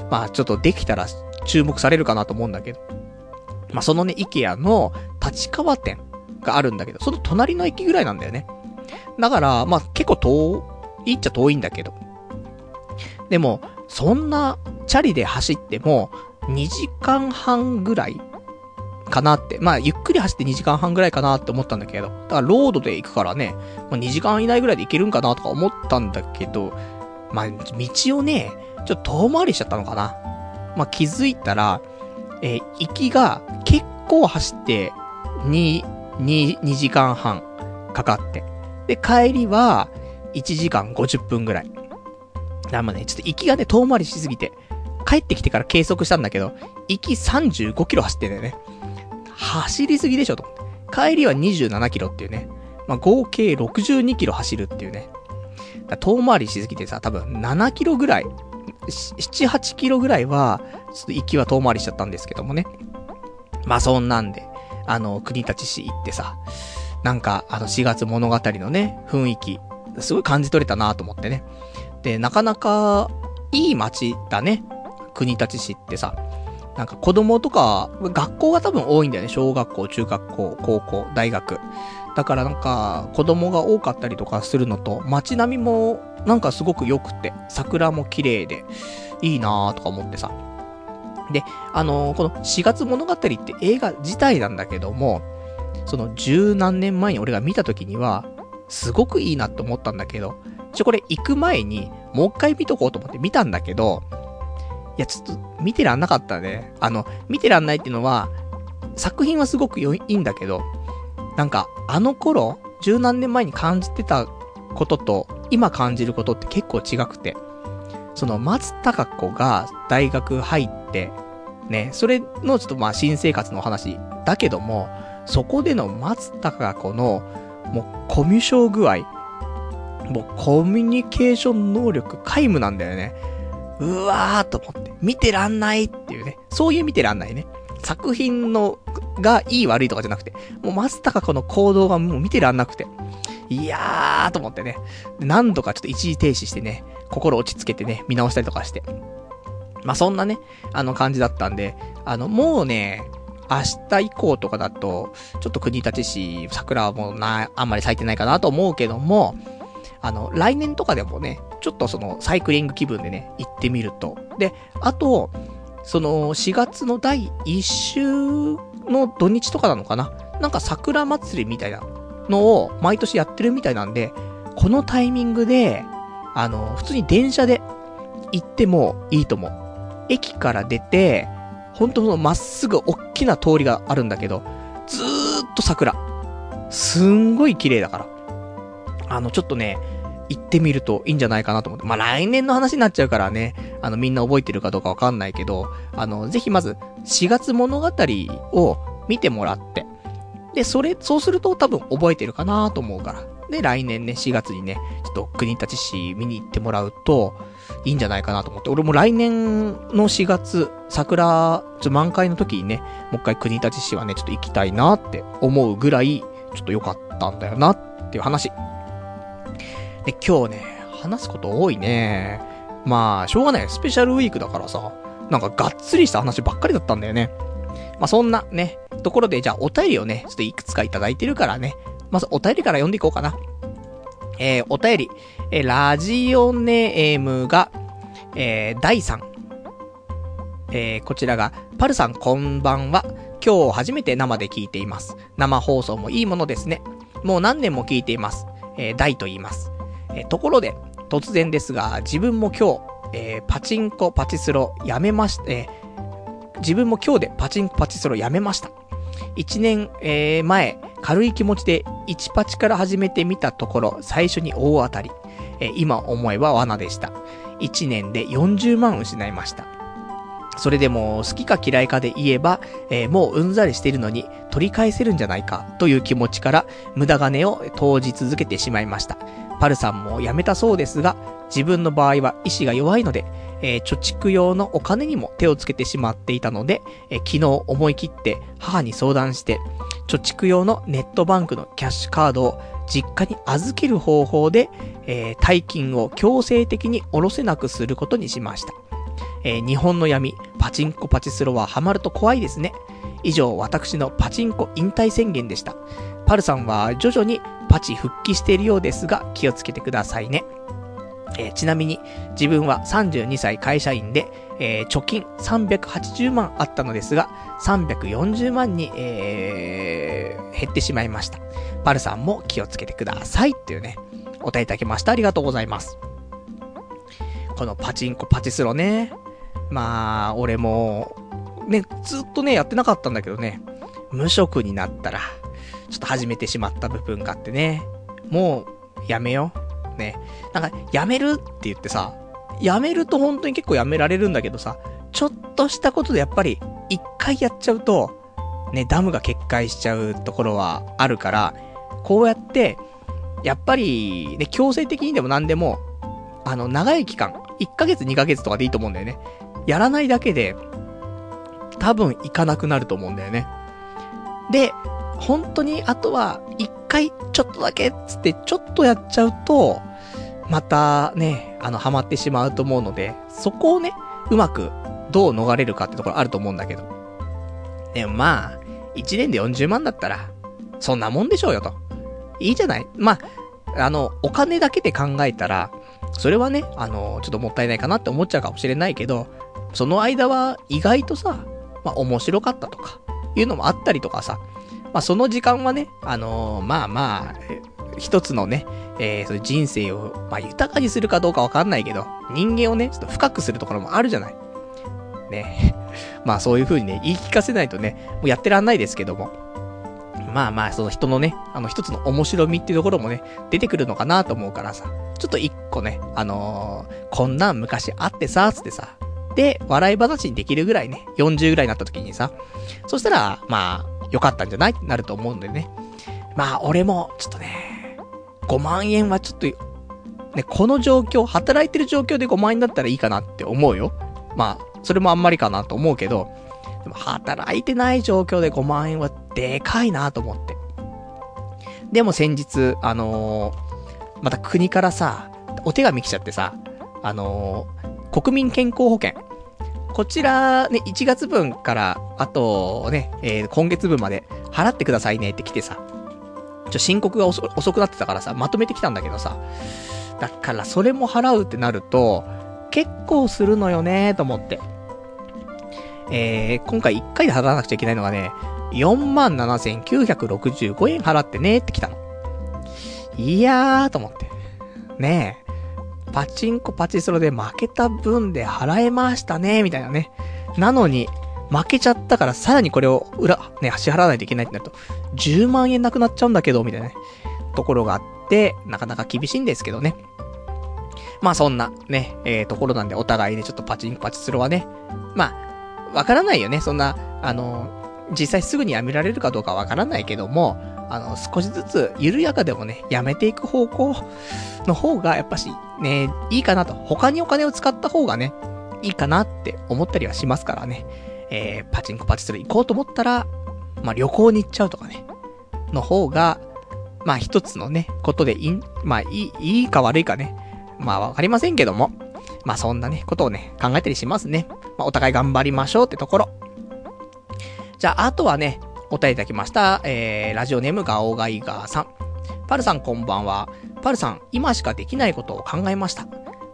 まあちょっとできたら注目されるかなと思うんだけど。まあそのね、イケアの立川店があるんだけど、その隣の駅ぐらいなんだよね。だから、まあ結構遠いっちゃ遠いんだけど。でも、そんなチャリで走っても、2時間半ぐらいかなって。まあ、ゆっくり走って2時間半ぐらいかなって思ったんだけど。だからロードで行くからね、まあ、2時間以内ぐらいで行けるんかなとか思ったんだけど、まあ、道をね、ちょっと遠回りしちゃったのかな。まあ、気づいたら、えー行きが結構走って、2、2、2時間半かかって。で、帰りは、1時間50分ぐらい。だまあね、ちょっと行きがね、遠回りしすぎて、帰ってきてから計測したんだけど、行き35キロ走ってんだよね。走りすぎでしょと。帰りは27キロっていうね。まあ、合計62キロ走るっていうね。遠回りしすぎてさ、多分7キロぐらい、7、8キロぐらいは、ちょっと行きは遠回りしちゃったんですけどもね。まあそんなんで、あの、国立市行ってさ、なんか、あの4月物語のね、雰囲気、すごい感じ取れたなと思ってね。で、なかなか、いい街だね。国立市ってさ。なんか子供とか、学校が多分多いんだよね。小学校、中学校、高校、大学。だからなんか、子供が多かったりとかするのと、街並みもなんかすごく良くて、桜も綺麗で、いいなーとか思ってさ。で、あのーこの4月物語って映画自体なんだけども、その十何年前に俺が見た時には、すごくいいなって思ったんだけど、ちょ、これ行く前に、もう一回見とこうと思って見たんだけど、いや、ちょっと、見てらんなかったね。あの、見てらんないっていうのは、作品はすごく良いいいんだけど、なんか、あの頃、十何年前に感じてたことと、今感じることって結構違くて、その、松たか子が大学入って、ね、それのちょっとまあ新生活の話だけども、そこでの松たか子の、もうコミュ障具合、もうコミュニケーション能力皆無なんだよね。うわーと思って、見てらんないっていうね。そういう見てらんないね。作品の、がいい悪いとかじゃなくて、もう松たか子の行動がもう見てらんなくて。いやーと思ってね。何度かちょっと一時停止してね、心落ち着けてね、見直したりとかして。まあ、そんなね、あの感じだったんで、あの、もうね、明日以降とかだと、ちょっと国立市、桜はもうな、あんまり咲いてないかなと思うけども、あの、来年とかでもね、ちょっとその、サイクリング気分でね、行ってみると。で、あと、その、4月の第1週の土日とかなのかな？なんか桜祭りみたいなのを毎年やってるみたいなんで、このタイミングで、あの、普通に電車で行ってもいいと思う。駅から出て、本当のまっすぐ大きな通りがあるんだけど、ずーっと桜。すんごい綺麗だから。あの、ちょっとね、行ってみるといいんじゃないかなと思って。まあ、来年の話になっちゃうからね、あの、みんな覚えてるかどうかわかんないけど、あの、ぜひまず、4月物語を見てもらって、で、それ、そうすると多分覚えてるかなと思うから。で、来年ね、4月にね、ちょっと国立市見に行ってもらうと、いいんじゃないかなと思って。俺も来年の4月、桜、ちょ満開の時にね、もう一回国立市はね、ちょっと行きたいなって思うぐらい、ちょっと良かったんだよなっていう話。で、今日ね、話すこと多いね。まあ、しょうがない。スペシャルウィークだからさ、なんかがっつりした話ばっかりだったんだよね。まあ、そんなね、ところで、じゃあお便りをね、ちょっといくつかいただいてるからね、まずお便りから読んでいこうかな。えー、お便り、えー、ラジオネームが、えー、第3。えー、こちらが、パルさんこんばんは。今日初めて生で聞いています。生放送もいいものですね。もう何年も聞いています。えー、大と言います。えところで、突然ですが、自分も今日、えーパチンコパチスロやめました、えー自分も今日でパチンコパチスロやめました。1年、えー前、軽い気持ちで1パチから始めてみたところ、最初に大当たり。え今思えば罠でした。1年で40万失いました。それでも好きか嫌いかで言えば、えーもううんざりしているのに取り返せるんじゃないかという気持ちから無駄金を投じ続けてしまいました。パルさんも辞めたそうですが、自分の場合は意志が弱いので、えー貯蓄用のお金にも手をつけてしまっていたので、えー昨日思い切って母に相談して、貯蓄用のネットバンクのキャッシュカードを実家に預ける方法で、えー大金を強制的に下ろせなくすることにしました。えー日本の闇、パチンコパチスロはハマると怖いですね。以上、私のパチンコ引退宣言でした。パルさんは徐々にパチ復帰しているようですが、気をつけてくださいね。えー、ちなみに、自分は32歳会社員で、えー、貯金380万あったのですが、340万に、えー、減ってしまいました。パルさんも気をつけてくださいっていうね、お答えいただきました。ありがとうございます。このパチンコパチスロね。まあ、俺も、ね、ずっとね、やってなかったんだけどね、無職になったら、ちょっと始めてしまった部分があってね、もう、やめよう。ね。なんか、やめるって言ってさ、やめると本当に結構やめられるんだけどさ、ちょっとしたことでやっぱり、一回やっちゃうと、ね、ダムが決壊しちゃうところはあるから、こうやって、やっぱり、ね、強制的にでも何でも、あの、長い期間、1ヶ月2ヶ月とかでいいと思うんだよね。やらないだけで、多分行かなくなると思うんだよね。で、本当に、あとは、一回、ちょっとだけっ、つって、ちょっとやっちゃうと、またね、あの、ハマってしまうと思うので、そこをね、うまく、どう逃れるかってところあると思うんだけど。でもまあ、1年で40万だったら、そんなもんでしょうよと。いいじゃない？まあ、あの、お金だけで考えたら、それはね、あの、ちょっともったいないかなって思っちゃうかもしれないけど、その間は意外とさ、まあ面白かったとか、いうのもあったりとかさ、まあその時間はね、あのー、まあまあ、一つのね、えー、そういう人生を、まあ豊かにするかどうかわかんないけど、人間をね、ちょっと深くするところもあるじゃない。ね。まあそういう風にね、言い聞かせないとね、もうやってらんないですけども。まあまあ、その人のね、あの一つの面白みっていうところもね、出てくるのかなと思うからさ、ちょっと一個ね、あのー、こんなん昔あってさ、つってさ、で、笑い話にできるぐらいね、40ぐらいになった時にさ、そしたら、まあ、良かったんじゃない？ってなると思うんでね。まあ、俺も、ちょっとね、5万円はちょっと、ね、この状況、働いてる状況で5万円だったらいいかなって思うよ。まあ、それもあんまりかなと思うけど、でも働いてない状況で5万円はでかいなと思って。でも先日、あのー、また国からさ、お手紙来ちゃってさ、あのー、国民健康保険。こちら、ね、1月分から、あと、ね、えー、今月分まで払ってくださいねって来てさ、ちょ、申告が遅くなってたからさ、まとめてきたんだけどさ、だからそれも払うってなると、結構するのよねと思って。えー、今回1回で払わなくちゃいけないのがね、47,965円払ってねって来たの。いやーと思って。ねえ。パチンコパチスロで負けた分で払えましたね、みたいなね。なのに、負けちゃったからさらにこれを裏、ね、支払わないといけないってなると、10万円なくなっちゃうんだけど、みたいなね、ところがあって、なかなか厳しいんですけどね。まあそんな、ね、えー、ところなんでお互いね、ちょっとパチンコパチスロはね、まあ、わからないよね。そんな、あの、実際すぐにやめられるかどうかわからないけども、あの、少しずつ緩やかでもね、やめていく方向の方が、やっぱし、ね、いいかなと。他にお金を使った方がね、いいかなって思ったりはしますからね。えー、パチンコパチスロ行こうと思ったら、まあ、旅行に行っちゃうとかね、の方が、まあ、一つのね、ことでいい、まあ、いい、いいか悪いかね、まあ、わかりませんけども、まあそんなね、ことをね、考えたりしますね。まあお互い頑張りましょうってところ。じゃあ、あとはね、お答えいただきました、えー、ラジオネームガオガイガーさん。パルさんこんばんは。パルさん、今しかできないことを考えました。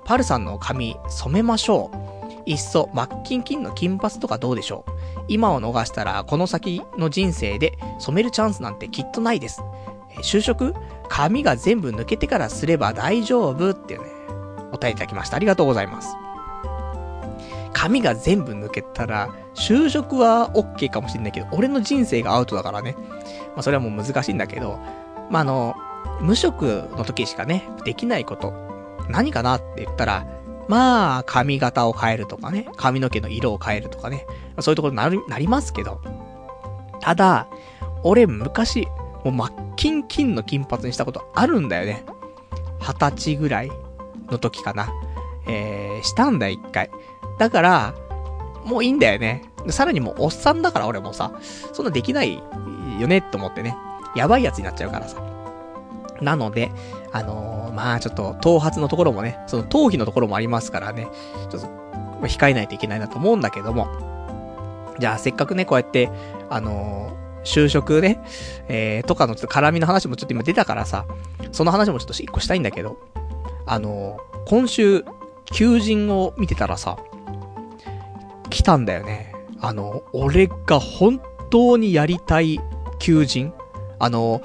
パルさんの髪、染めましょう。いっそ、マッキンキンの金髪とかどうでしょう。今を逃したら、この先の人生で染めるチャンスなんてきっとないです。えー、就職？髪が全部抜けてからすれば大丈夫っていうね、お答えいただきました。ありがとうございます。髪が全部抜けたら、就職は OK かもしれないけど、俺の人生がアウトだからね。まあそれはもう難しいんだけど、まああの、無職の時しかね、できないこと、何かなって言ったら、まあ、髪型を変えるとかね、髪の毛の色を変えるとかね、そういうところになる、なりますけど、ただ、俺昔、もう真っ金金の金髪にしたことあるんだよね。二十歳ぐらいの時かな。えー、したんだよ、一回。だから、もういいんだよね。さらにもうおっさんだから俺もさ、そんなできないよねって思ってね。やばいやつになっちゃうからさ。なので、あのー、まあちょっと、頭髪のところもね、その頭皮のところもありますからね、ちょっと、控えないといけないなと思うんだけども。じゃあ、せっかくね、こうやって、あのー、就職ね、えー、とかのちょっと絡みの話もちょっと今出たからさ、その話もちょっと一個したいんだけど、あの今週、求人を見てたらさ、来たんだよね。あの、俺が本当にやりたい求人あの、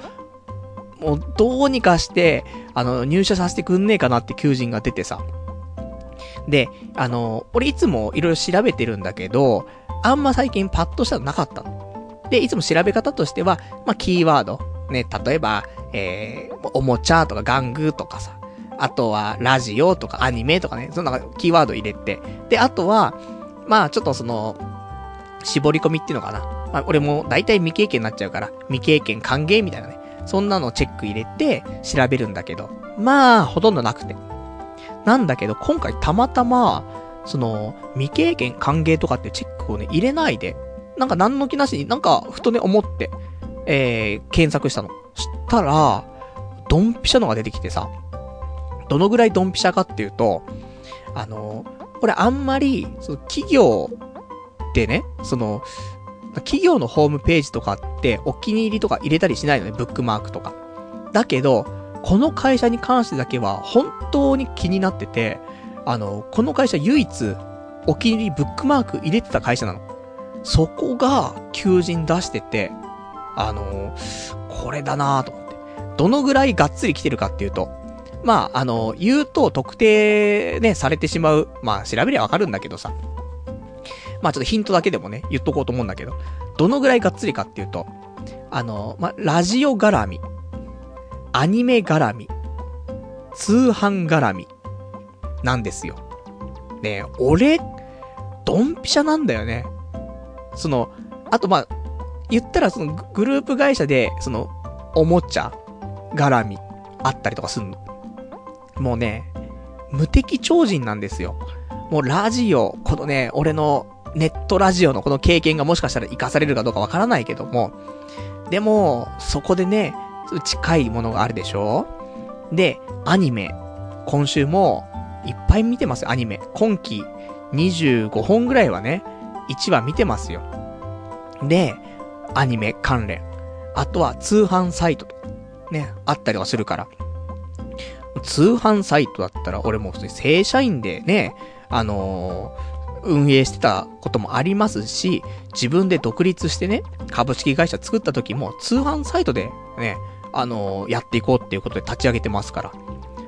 もうどうにかして、あの、入社させてくんねえかなって求人が出てさ。で、あの、俺いつもいろいろ調べてるんだけど、あんま最近パッとしたのなかったの。で、いつも調べ方としては、まあ、キーワード。ね、例えば、えー、おもちゃとか玩具とかさ。あとは、ラジオとかアニメとかね、そんなキーワード入れて。で、あとは、まあ、ちょっとその、絞り込みっていうのかな。まあ、俺も大体未経験になっちゃうから、未経験歓迎みたいなね。そんなのチェック入れて調べるんだけど、まあ、ほとんどなくて。なんだけど、今回たまたま、その、未経験歓迎とかってチェックをね、入れないで、なんか何の気なしになんか、ふとね、思って、えー、検索したの。したら、ドンピシャのが出てきてさ、どのぐらいドンピシャかっていうと、あの、これあんまり、その企業でね、その、企業のホームページとかってお気に入りとか入れたりしないのね、ブックマークとか。だけど、この会社に関してだけは本当に気になってて、あの、この会社唯一お気に入りブックマーク入れてた会社なの。そこが求人出してて、あの、これだなぁと思って。どのぐらいがっつり来てるかっていうと、まあ、あの、言うと特定ね、されてしまう。まあ、調べりゃわかるんだけどさ。まあちょっとヒントだけでもね、言っとこうと思うんだけど、どのぐらいがっつりかっていうと、あの、まあ、ラジオ絡み、アニメ絡み、通販絡み、なんですよ。ね俺、ドンピシャなんだよね。その、あとまあ、言ったらそのグループ会社で、その、おもちゃ、絡み、あったりとかすんの。もうね、無敵超人なんですよ。もうラジオ、このね、俺のネットラジオのこの経験がもしかしたら活かされるかどうかわからないけども、でも、そこでね、近いものがあるでしょ？で、アニメ。今週も、いっぱい見てますよ、アニメ。今季、25本ぐらいはね、1話見てますよ。で、アニメ関連。あとは通販サイトと、ね、あったりはするから。通販サイトだったら、俺も普通に正社員でね、あのー、運営してたこともありますし、自分で独立してね、株式会社作った時も通販サイトでね、あのー、やっていこうっていうことで立ち上げてますから。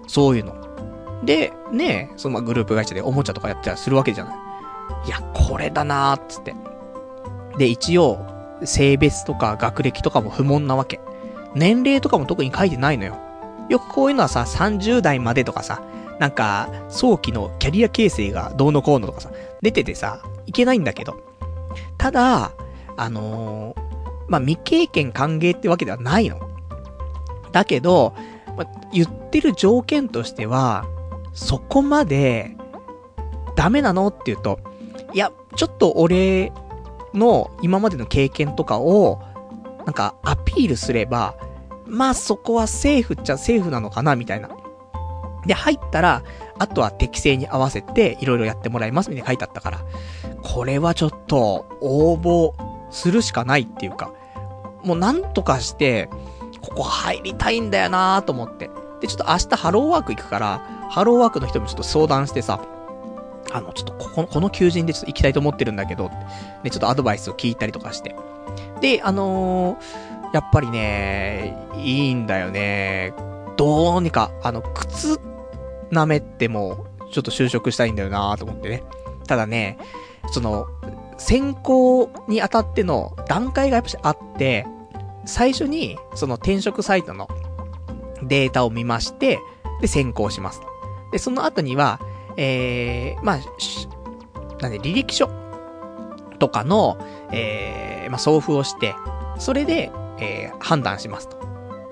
そういうの。で、ね、そのグループ会社でおもちゃとかやったりするわけじゃない。いや、これだなーっつって。で、一応、性別とか学歴とかも不問なわけ。年齢とかも特に書いてないのよ。よくこういうのはさ、30代までとかさ、なんか、早期のキャリア形成がどうのこうのとかさ、出ててさ、いけないんだけど。ただ、あのー、まあ、未経験歓迎ってわけではないの。だけど、ま、言ってる条件としては、そこまで、ダメなのって言うと、いや、ちょっと俺の今までの経験とかを、なんかアピールすれば、まあそこはセーフっちゃセーフなのかな、みたいな。で、入ったら、あとは適正に合わせて、いろいろやってもらいますみたいに書いてあったから、これはちょっと、応募するしかないっていうか、もうなんとかして、ここ入りたいんだよなーと思って。で、ちょっと明日ハローワーク行くから、ハローワークの人もちょっと相談してさ、あの、ちょっとここの、この求人でちょっと行きたいと思ってるんだけど、で、ちょっとアドバイスを聞いたりとかして。で、あのー、やっぱりね、いいんだよね。どうにか、あの、靴舐めても、ちょっと就職したいんだよなと思ってね。ただね、その、選考にあたっての段階がやっぱしあって、最初に、その転職サイトのデータを見まして、で、選考します。で、その後には、えー、まあ、なんで、履歴書とかの、えー、まあ、送付をして、それで、えー、判断しますと。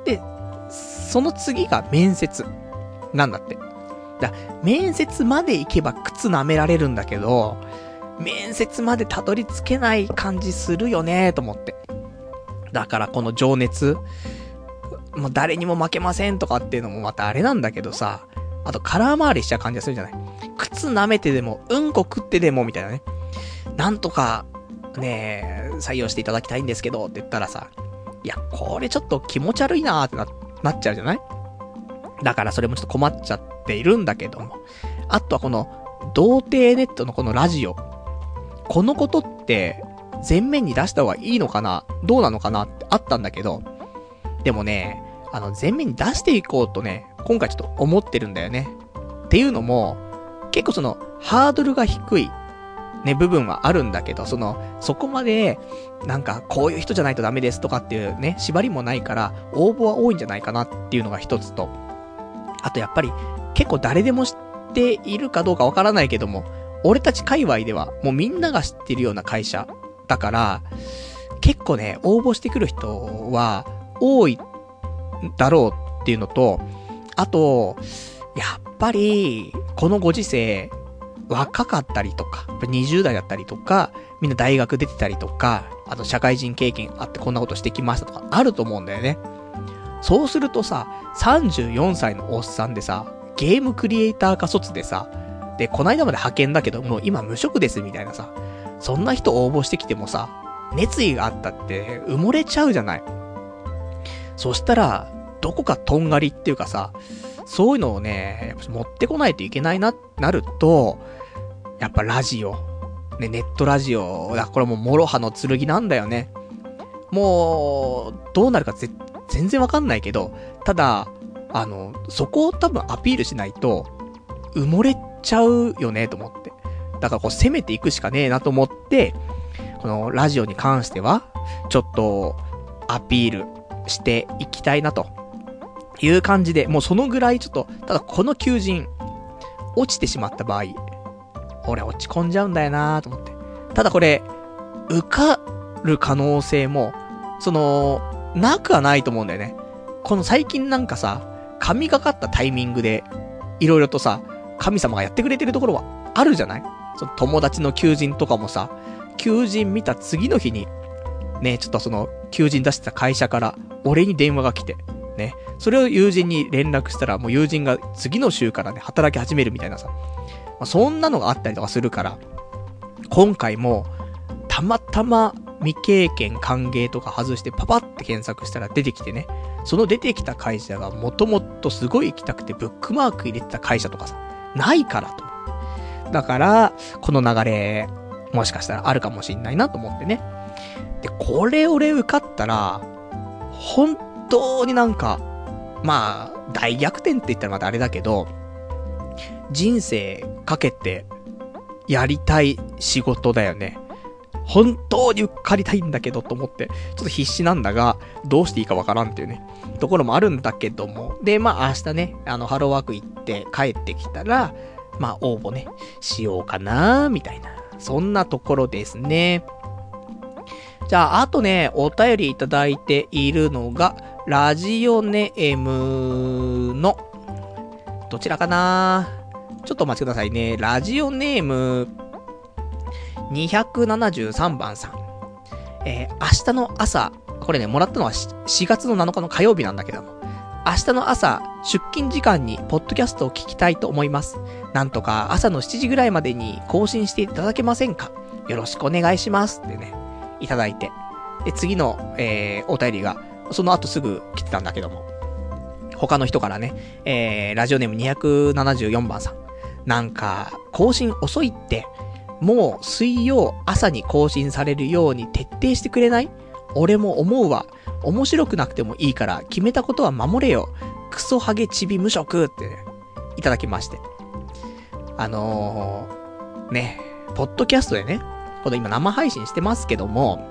で、その次が面接。なんだって。だ、面接まで行けば靴舐められるんだけど、面接までたどり着けない感じするよねと思って。だからこの情熱、もう誰にも負けませんとかっていうのもまたあれなんだけどさ、あと空回りしちゃう感じがするじゃない靴舐めてでも、うんこ食ってでもみたいなね。なんとか、ね採用していただきたいんですけどって言ったらさ、いや、これちょっと気持ち悪いなーってな、なっちゃうじゃない？だからそれもちょっと困っちゃっているんだけども。あとはこの、童貞ネットのこのラジオ。このことって、前面に出した方がいいのかな？どうなのかなってあったんだけど、でもね、あの、前面に出していこうとね、今回ちょっと思ってるんだよね。っていうのも、結構その、ハードルが低い、ね、部分はあるんだけど、その、そこまで、なんか、こういう人じゃないとダメですとかっていうね、縛りもないから、応募は多いんじゃないかなっていうのが一つと、あとやっぱり、結構誰でも知っているかどうかわからないけども、俺たち界隈では、もうみんなが知ってるような会社だから、結構ね、応募してくる人は、多い、だろうっていうのと、あと、やっぱり、このご時世、若かったりとか、20代だったりとか、みんな大学出てたりとか、あと社会人経験あってこんなことしてきましたとか、あると思うんだよね。そうするとさ、34歳のおっさんでさ、ゲームクリエイターか卒でさ、で、こないだまで派遣だけど、もう今無職ですみたいなさ、そんな人応募してきてもさ、熱意があったって埋もれちゃうじゃない。そしたら、どこかとんがりっていうかさ、そういうのをね、持ってこないといけないな、なると、やっぱラジオ。ね、ネットラジオ。だこれもう、諸刃の剣なんだよね。もう、どうなるかぜ全然わかんないけど、ただ、あの、そこを多分アピールしないと、埋もれちゃうよね、と思って。だからこう攻めていくしかねえなと思って、このラジオに関しては、ちょっと、アピールしていきたいなと。いう感じで、もうそのぐらいちょっと、ただこの求人、落ちてしまった場合、俺落ち込んじゃうんだよなと思って。ただこれ、受かる可能性も、その、なくはないと思うんだよね。この最近なんかさ、神がかったタイミングで、いろいろとさ、神様がやってくれてるところはあるじゃない？その友達の求人とかもさ、求人見た次の日に、ね、ちょっとその、求人出してた会社から、俺に電話が来て、ね、それを友人に連絡したら、もう友人が次の週からね、働き始めるみたいなさ、まあ、そんなのがあったりとかするから、今回も、たまたま未経験歓迎とか外してパパって検索したら出てきてね、その出てきた会社がもともとすごい行きたくてブックマーク入れてた会社とかさ、ないからと。だから、この流れ、もしかしたらあるかもしんないなと思ってね。で、これ俺受かったら、本当になんか、まあ、大逆転って言ったらまたあれだけど、人生かけてやりたい仕事だよね。本当に受かりたいんだけどと思って、ちょっと必死なんだが、どうしていいかわからんっていうね、ところもあるんだけども。で、まあ明日ね、あの、ハローワーク行って帰ってきたら、まあ応募ね、しようかなみたいな。そんなところですね。じゃあ、あとね、お便りいただいているのが、ラジオネームの、どちらかな？ちょっとお待ちくださいね。ラジオネーム、273番さん。えー、明日の朝、これね、もらったのは4月の7日の火曜日なんだけども、明日の朝、出勤時間にポッドキャストを聞きたいと思います。なんとか朝の7時ぐらいまでに更新していただけませんか？よろしくお願いします。ってね、いただいて。で、次の、えー、お便りが、その後すぐ来てたんだけども、他の人からね、えー、ラジオネーム274番さん。なんか、更新遅いって、もう水曜朝に更新されるように徹底してくれない？俺も思うわ。面白くなくてもいいから、決めたことは守れよ。クソハゲチビ無職って、ね、いただきまして。あのー、ね、ポッドキャストでね、この今生配信してますけども、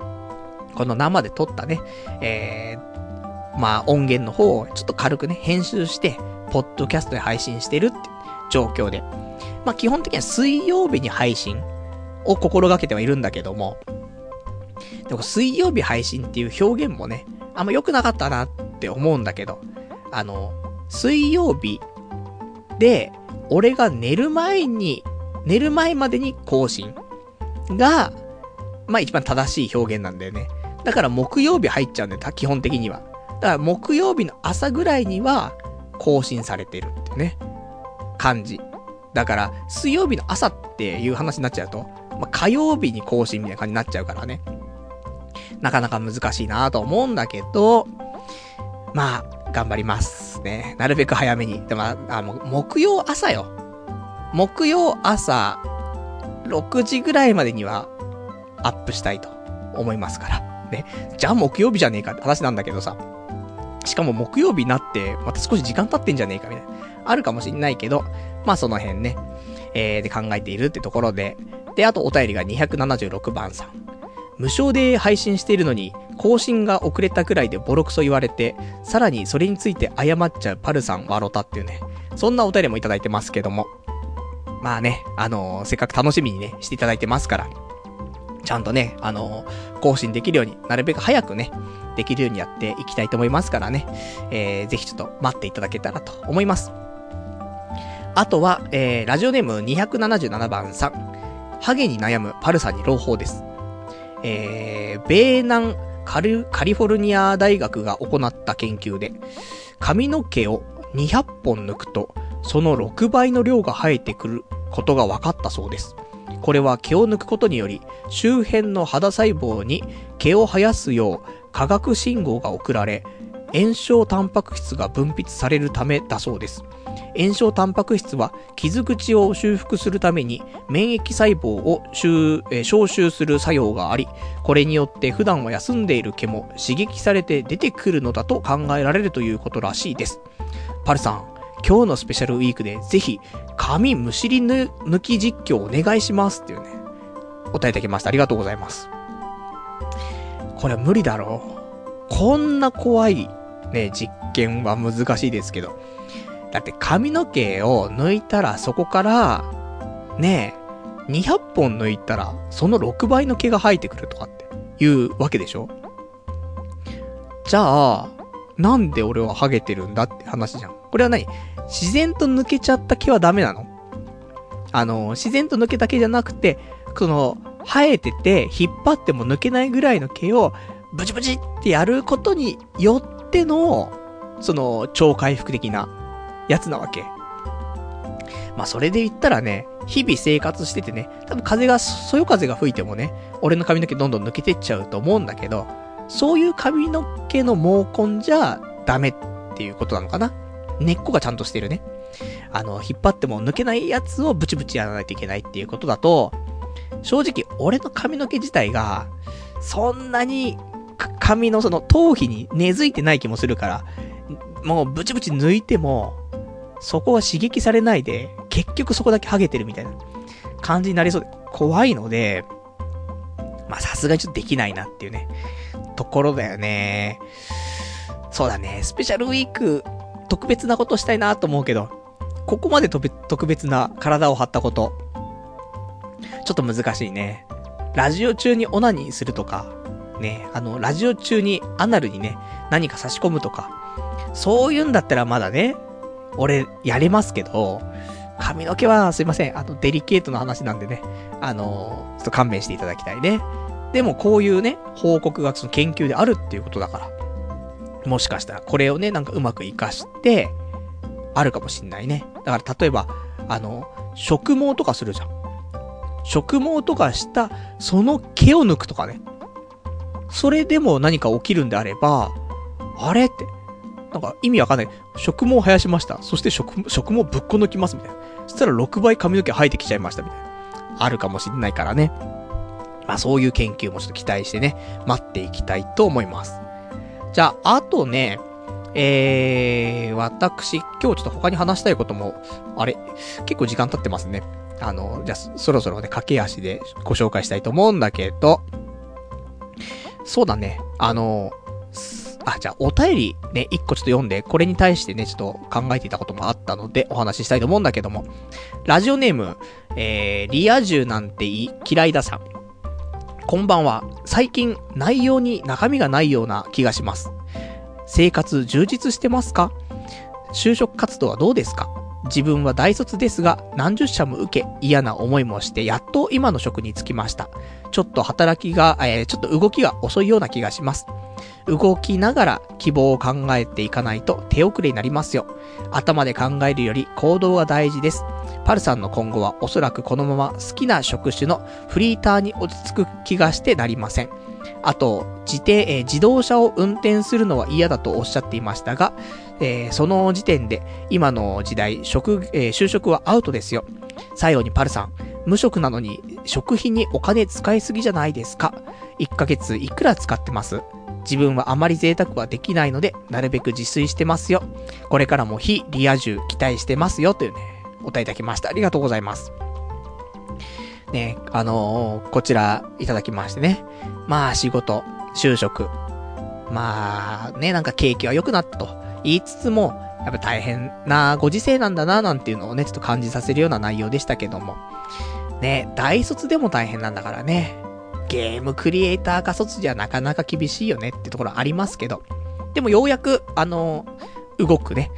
この生で撮ったね、えー、まあ音源の方をちょっと軽くね、編集して、ポッドキャストで配信してるって状況で。まあ基本的には水曜日に配信を心がけてはいるんだけども、でも水曜日配信っていう表現もね、あんま良くなかったなって思うんだけど、あの、水曜日で、俺が寝る前に、寝る前までに更新が、まあ一番正しい表現なんだよね。だから木曜日入っちゃうんだよ、基本的には。だから木曜日の朝ぐらいには更新されてるってね、感じ。だから、水曜日の朝っていう話になっちゃうと、まあ、火曜日に更新みたいな感じになっちゃうからね。なかなか難しいなと思うんだけど、まあ、頑張ります。ね、なるべく早めに。でも、あの、木曜朝よ。木曜朝、6時ぐらいまでには、アップしたいと思いますから。ね。じゃあ木曜日じゃねえかって話なんだけどさ。しかも木曜日になって、また少し時間経ってんじゃねえかみたいな。あるかもしんないけど、まあその辺ね、えー、で考えているってところで。で、あとお便りが276番さん。無償で配信しているのに、更新が遅れたくらいでボロクソ言われて、さらにそれについて謝っちゃうパルさん、ワロタっていうね、そんなお便りもいただいてますけども。まあね、あのー、せっかく楽しみにね、していただいてますから、ちゃんとね、あのー、更新できるように、なるべく早くね、できるようにやっていきたいと思いますからね、えー、ぜひちょっと待っていただけたらと思います。あとは、えー、ラジオネーム277番さん。ハゲに悩むパルさんに朗報です。えー、米南カリカリフォルニア大学が行った研究で、髪の毛を200本抜くと、その6倍の量が生えてくることが分かったそうです。これは毛を抜くことにより、周辺の肌細胞に毛を生やすよう化学信号が送られ、炎症タンパク質が分泌されるためだそうです。炎症タンパク質は傷口を修復するために免疫細胞を収、え消臭する作用があり、これによって普段は休んでいる毛も刺激されて出てくるのだと考えられるということらしいです。パルさん、今日のスペシャルウィークでぜひ髪むしり抜き実況お願いしますっていうね、お便りいただきました。ありがとうございます。これ無理だろう。こんな怖いね、実験は難しいですけど。だって髪の毛を抜いたらそこから、ねえ、200本抜いたらその6倍の毛が生えてくるとかっていうわけでしょ？じゃあ、なんで俺はハゲてるんだって話じゃん。これは何？自然と抜けちゃった毛はダメなの？あの、自然と抜けた毛じゃなくて、その、生えてて、引っ張っても抜けないぐらいの毛を、ブチブチってやることによっての、その、超回復的なやつなわけ。まあ、それで言ったらね、日々生活しててね、多分風が、そよ風が吹いてもね、俺の髪の毛どんどん抜けてっちゃうと思うんだけど、そういう髪の毛の毛根じゃダメっていうことなのかな根っこがちゃんとしてるね。あの、引っ張っても抜けないやつをブチブチやらないといけないっていうことだと、正直、俺の髪の毛自体が、そんなに、髪のその頭皮に根付いてない気もするから、もうブチブチ抜いても、そこは刺激されないで、結局そこだけハゲてるみたいな感じになりそうで、怖いので、まさすがにちょっとできないなっていうね、ところだよね。そうだね、スペシャルウィーク、特別なことしたいなと思うけど、ここまで特別な体を張ったこと、ちょっと難しいね。ラジオ中にオナニーするとか、ね、あの、ラジオ中にアナルにね、何か差し込むとか、そういうんだったらまだね、俺、やれますけど、髪の毛はすいません。あの、デリケートな話なんでね。あのちょっと勘弁していただきたいね。でもこういうね、報告がその研究であるっていうことだから。もしかしたらこれをね、なんかうまく活かして、あるかもしんないね。だから例えば、あの、植毛とかするじゃん。植毛とかした、その毛を抜くとかね。それでも何か起きるんであれば、あれって、なんか意味わかんない。植毛生やしました。そして植植毛ぶっこ抜きますみたいな。そしたら6倍髪の毛生えてきちゃいましたみたいな。あるかもしんないからね。まあそういう研究もちょっと期待してね、待っていきたいと思います。じゃあ、あとね、えー、私、今日ちょっと他に話したいことも、あれ、結構時間経ってますね。あの、じゃあ、そろそろね、駆け足でご紹介したいと思うんだけど、そうだね、あの、あ、じゃあお便りね、一個ちょっと読んで、これに対してね、ちょっと考えていたこともあったので、お話ししたいと思うんだけども、ラジオネーム、えー、リア充なんてい嫌いださん。こんばんは。最近、内容に中身がないような気がします。生活充実してますか？就職活動はどうですか？自分は大卒ですが、何十社も受け、嫌な思いもして、やっと今の職に就きました。ちょっと働きが、えー、ちょっと動きが遅いような気がします。動きながら希望を考えていかないと手遅れになりますよ。頭で考えるより行動が大事です。パルさんの今後はおそらくこのまま好きな職種のフリーターに落ち着く気がしてなりません。あと、自転、えー、自動車を運転するのは嫌だとおっしゃっていましたが、えー、その時点で、今の時代、職、えー、就職はアウトですよ。最後にパルさん、無職なのに、食費にお金使いすぎじゃないですか ?1 ヶ月いくら使ってます？自分はあまり贅沢はできないので、なるべく自炊してますよ。これからも非リア充期待してますよ。というね、お答えいただきました。ありがとうございます。ね、あのー、こちらいただきましてね。まあ仕事、就職。まあね、なんか景気は良くなったと言いつつも、やっぱ大変なご時世なんだななんていうのをね、ちょっと感じさせるような内容でしたけども。ね、大卒でも大変なんだからね。ゲームクリエイターか卒じゃなかなか厳しいよねってところありますけど。でもようやく、あの、動くね、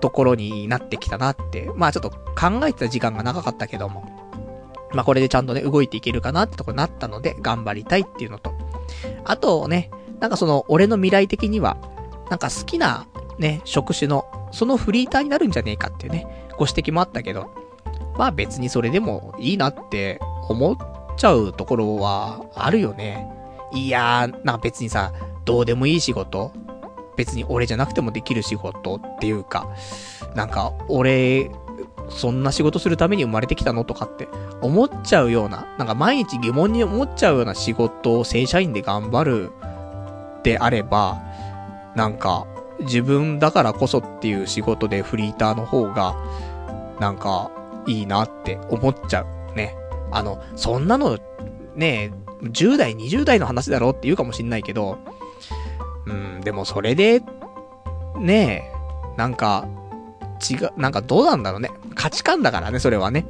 ところになってきたなって。まあちょっと考えてた時間が長かったけども。まあこれでちゃんとね、動いていけるかなってところになったので、頑張りたいっていうのと。あとね、なんかその、俺の未来的には、なんか好きな、ね、職種の、そのフリーターになるんじゃねえかっていうね、ご指摘もあったけど、まあ別にそれでもいいなって思っちゃうところはあるよね。いやー、なんか別にさ、どうでもいい仕事別に俺じゃなくてもできる仕事っていうか、なんか俺、そんな仕事するために生まれてきたのとかって思っちゃうような、なんか毎日疑問に思っちゃうような仕事を正社員で頑張るであれば、なんか自分だからこそっていう仕事でフリーターの方が、なんかいいなって思っちゃう。ね。あの、そんなの、ね10代、20代の話だろって言うかもしんないけど、うん、でもそれで、ねえ、なんか、違う、なんかどうなんだろうね。価値観だからね、それはね。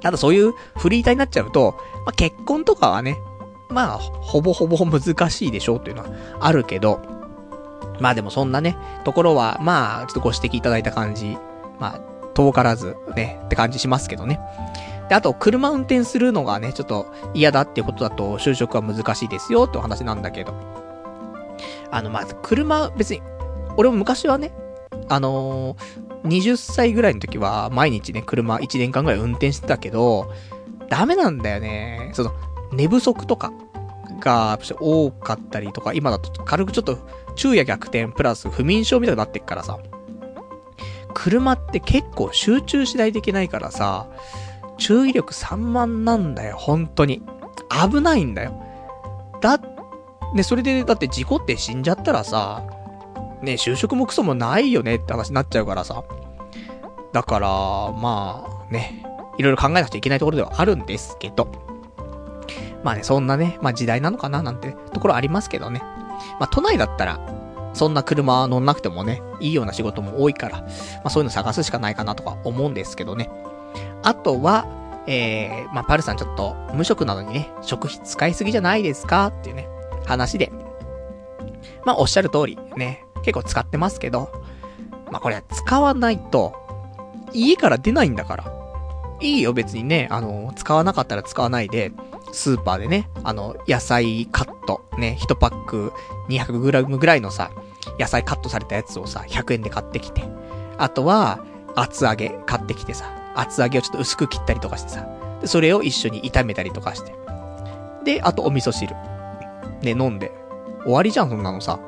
ただそういうフリーターになっちゃうと、まあ、結婚とかはね、まあ、ほぼほぼ難しいでしょうっていうのはあるけど、まあでもそんなね、ところは、まあ、ちょっとご指摘いただいた感じ、まあ、遠からずね、って感じしますけどね。で、あと、車運転するのがね、ちょっと嫌だっていうことだと、就職は難しいですよってお話なんだけど。あの、まず、車、別に、俺も昔はね、あのー、20歳ぐらいの時は、毎日ね、車1年間ぐらい運転してたけど、ダメなんだよね。その、寝不足とかが多かったりとか、今だと軽くちょっと昼夜逆転プラス不眠症みたいになってっからさ、車って結構集中しないといけないからさ、注意力散漫なんだよ、本当に。危ないんだよ。だ、ね、それで、だって事故って死んじゃったらさ、ね、就職もクソもないよねって話になっちゃうからさ。だから、まあ、ね、いろいろ考えなくちゃいけないところではあるんですけど。まあね、そんなね、まあ時代なのかななんてところありますけどね。まあ都内だったら、そんな車乗んなくてもね、いいような仕事も多いから、まあそういうの探すしかないかなとか思うんですけどね。あとは、えー、まあパルさんちょっと無職なのにね、食費使いすぎじゃないですかっていうね、話で。まあおっしゃる通り、ね、結構使ってますけど、まあこれは使わないと、家から出ないんだから。いいよ別にね、あの、使わなかったら使わないで、スーパーでね、あの、野菜カット、ね、1パック 200g ぐらいのさ、野菜カットされたやつをさ、100円で買ってきて、あとは、厚揚げ買ってきてさ、厚揚げをちょっと薄く切ったりとかしてさ、で、それを一緒に炒めたりとかして。で、あとお味噌汁。ね、飲んで。終わりじゃん、そんなのさ。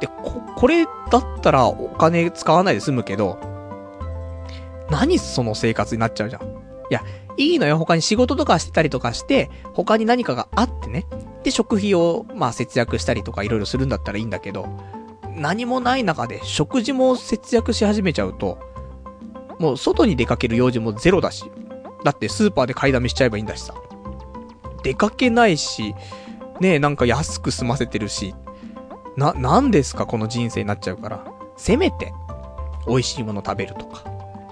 で、こ、これだったらお金使わないで済むけど、何その生活になっちゃうじゃん。いや、いいのよ。他に仕事とかしてたりとかして、他に何かがあってね。で、食費を、まあ節約したりとかいろいろするんだったらいいんだけど、何もない中で食事も節約し始めちゃうと、もう外に出かける用事もゼロだし、だってスーパーで買いだめしちゃえばいいんだしさ。出かけないし、ねえ、なんか安く済ませてるし、な、なんですかこの人生になっちゃうから。せめて、美味しいもの食べるとか、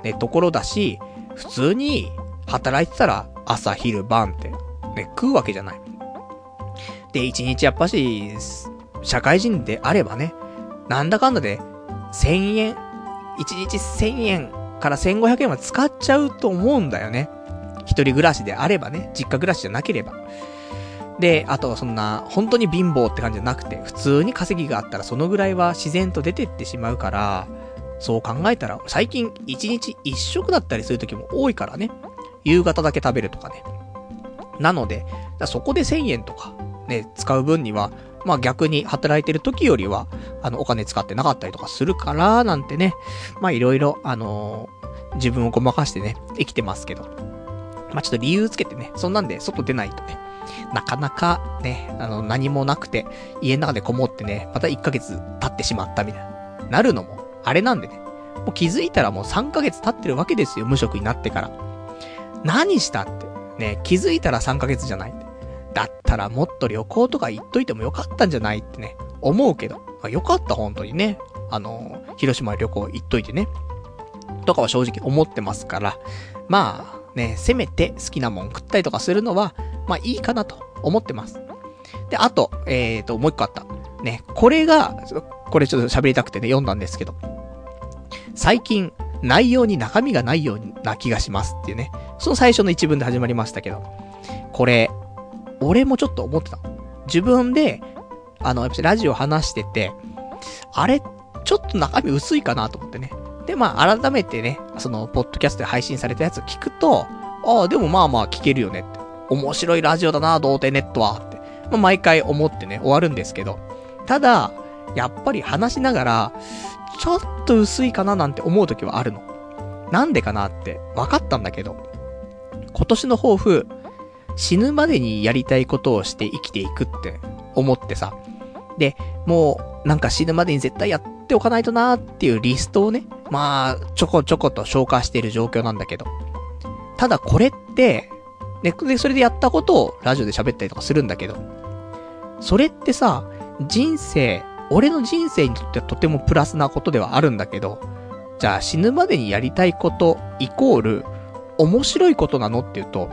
ね、ところだし、普通に働いてたら朝、昼、晩って、ね、食うわけじゃない。で、一日やっぱし、社会人であればね、なんだかんだで、1000円、一日1000円から1500円は使っちゃうと思うんだよね。一人暮らしであればね、実家暮らしじゃなければ。で、あとそんな、本当に貧乏って感じじゃなくて、普通に稼ぎがあったらそのぐらいは自然と出てってしまうから、そう考えたら、最近一日一食だったりする時も多いからね。夕方だけ食べるとかね。なので、そこで1000円とか、ね、使う分には、まあ逆に働いてる時よりは、あの、お金使ってなかったりとかするから、なんてね、まあいろいろ、あのー、自分をごまかしてね、生きてますけど。まあちょっと理由つけてね、そんなんで外出ないとね、なかなかね、あの、何もなくて、家の中でこもってね、また1ヶ月経ってしまったみたいな、なるのも、あれなんでね、もう気づいたらもう3ヶ月経ってるわけですよ、無職になってから。何したって。ね、気づいたら3ヶ月じゃない。だったらもっと旅行とか行っといてもよかったんじゃないってね、思うけど。あ、よかった、本当にね。あの、広島旅行行っといてね。とかは正直思ってますから。まあ、ね、せめて好きなもん食ったりとかするのは、まあいいかなと思ってます。で、あと、えーと、もう一個あった。ね、これが、これちょっと喋りたくてね、読んだんですけど。最近、内容に中身がないような気がしますっていうね。その最初の一文で始まりましたけど。これ、俺もちょっと思ってた。自分で、あの、やっぱラジオ話してて、あれ、ちょっと中身薄いかなと思ってね。で、まあ、改めてね、その、ポッドキャストで配信されたやつを聞くと、ああ、でもまあまあ聞けるよねって。面白いラジオだな、童貞ネットはって。まあ、毎回思ってね、終わるんですけど。ただ、やっぱり話しながら、ちょっと薄いかななんて思う時はあるの。なんでかなって分かったんだけど、今年の抱負、死ぬまでにやりたいことをして生きていくって思ってさ。で、もう、なんか死ぬまでに絶対やっておかないとなーっていうリストをね、まあ、ちょこちょこと消化している状況なんだけど。ただこれって、ね、で、それでやったことをラジオで喋ったりとかするんだけど、それってさ、人生、俺の人生にとってはとてもプラスなことではあるんだけど、じゃあ死ぬまでにやりたいことイコール面白いことなの？っていうと、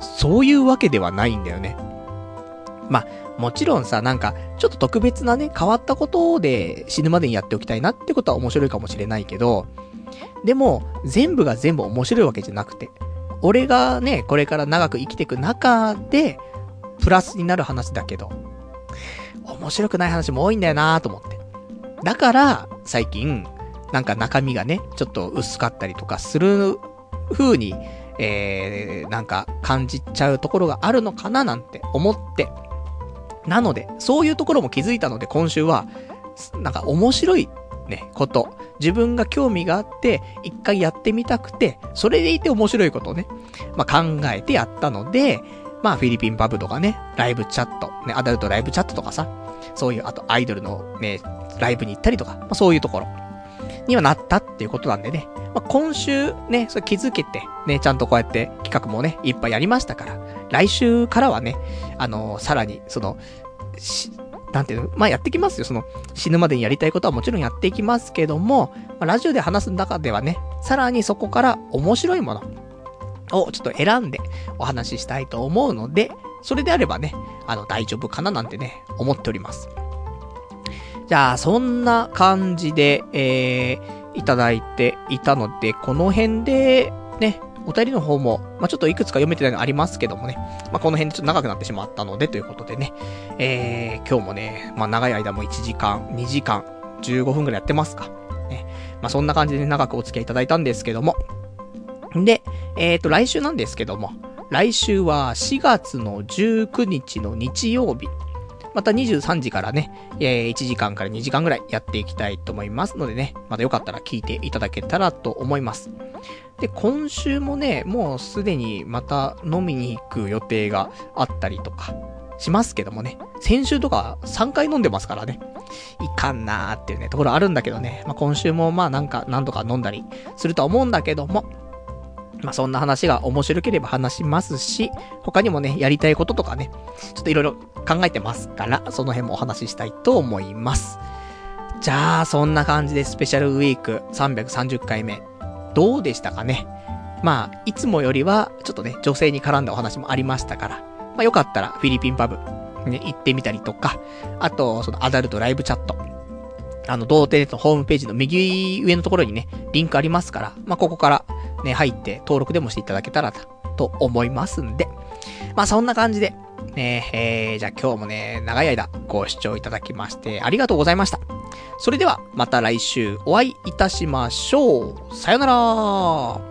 そういうわけではないんだよね。まあ、もちろんさ、なんか、ちょっと特別なね、変わったことで死ぬまでにやっておきたいなってことは面白いかもしれないけど、でも、全部が全部面白いわけじゃなくて、俺がね、これから長く生きていく中で、プラスになる話だけど、面白くない話も多いんだよなぁと思って。だから、最近、なんか中身がね、ちょっと薄かったりとかする風に、えー、なんか感じちゃうところがあるのかななんて思って。なので、そういうところも気づいたので今週は、なんか面白いね、こと。自分が興味があって、一回やってみたくて、それでいて面白いことをね、まあ、考えてやったので、まあ、フィリピンパブとかね、ライブチャット、ね、アダルトライブチャットとかさ、そういう、あとアイドルのね、ライブに行ったりとか、まあ、そういうところにはなったっていうことなんでね、まあ、今週ね、それ気づけて、ね、ちゃんとこうやって企画もね、いっぱいやりましたから、来週からはね、あのー、さらに、その、し、なんていうの、まあ、やってきますよ。その、死ぬまでにやりたいことはもちろんやっていきますけども、まあ、ラジオで話す中ではね、さらにそこから面白いものをちょっと選んでお話ししたいと思うので、それであればね、あの、大丈夫かななんてね、思っております。じゃあ、そんな感じで、えー、いただいていたので、この辺で、ね、お便りの方も、まあ、ちょっといくつか読めてないのありますけどもね、まあ、この辺でちょっと長くなってしまったので、ということでね、えー、今日もね、まあ、長い間も1時間、2時間、15分くらいやってますか。ね。まあ、そんな感じで、ね、長くお付き合いいただいたんですけども。で、えっ、ー、と、来週なんですけども、来週は4月の19日の日曜日。また23時からね、え1時間から2時間ぐらいやっていきたいと思いますのでね、またよかったら聞いていただけたらと思います。で、今週もね、もうすでにまた飲みに行く予定があったりとかしますけどもね、先週とか3回飲んでますからね、いかんなーっていうね、ところあるんだけどね、まあ、今週もまあなんか何度か飲んだりするとは思うんだけども、まあ、そんな話が面白ければ話しますし、他にもね、やりたいこととかね、ちょっといろいろ考えてますから、その辺もお話ししたいと思います。じゃあ、そんな感じでスペシャルウィーク330回目、どうでしたかね？まあ、いつもよりは、ちょっとね、女性に絡んだお話もありましたから、まあよかったらフィリピンパブ、ね、行ってみたりとか、あと、そのアダルトライブチャット、あの、童貞のホームページの右上のところにね、リンクありますから、まあここからね、入って登録でもしていただけたらと思いますんで、まあそんな感じで、ね、えー、じゃあ今日もね、長い間ご視聴いただきましてありがとうございました。それではまた来週お会いいたしましょう。さよなら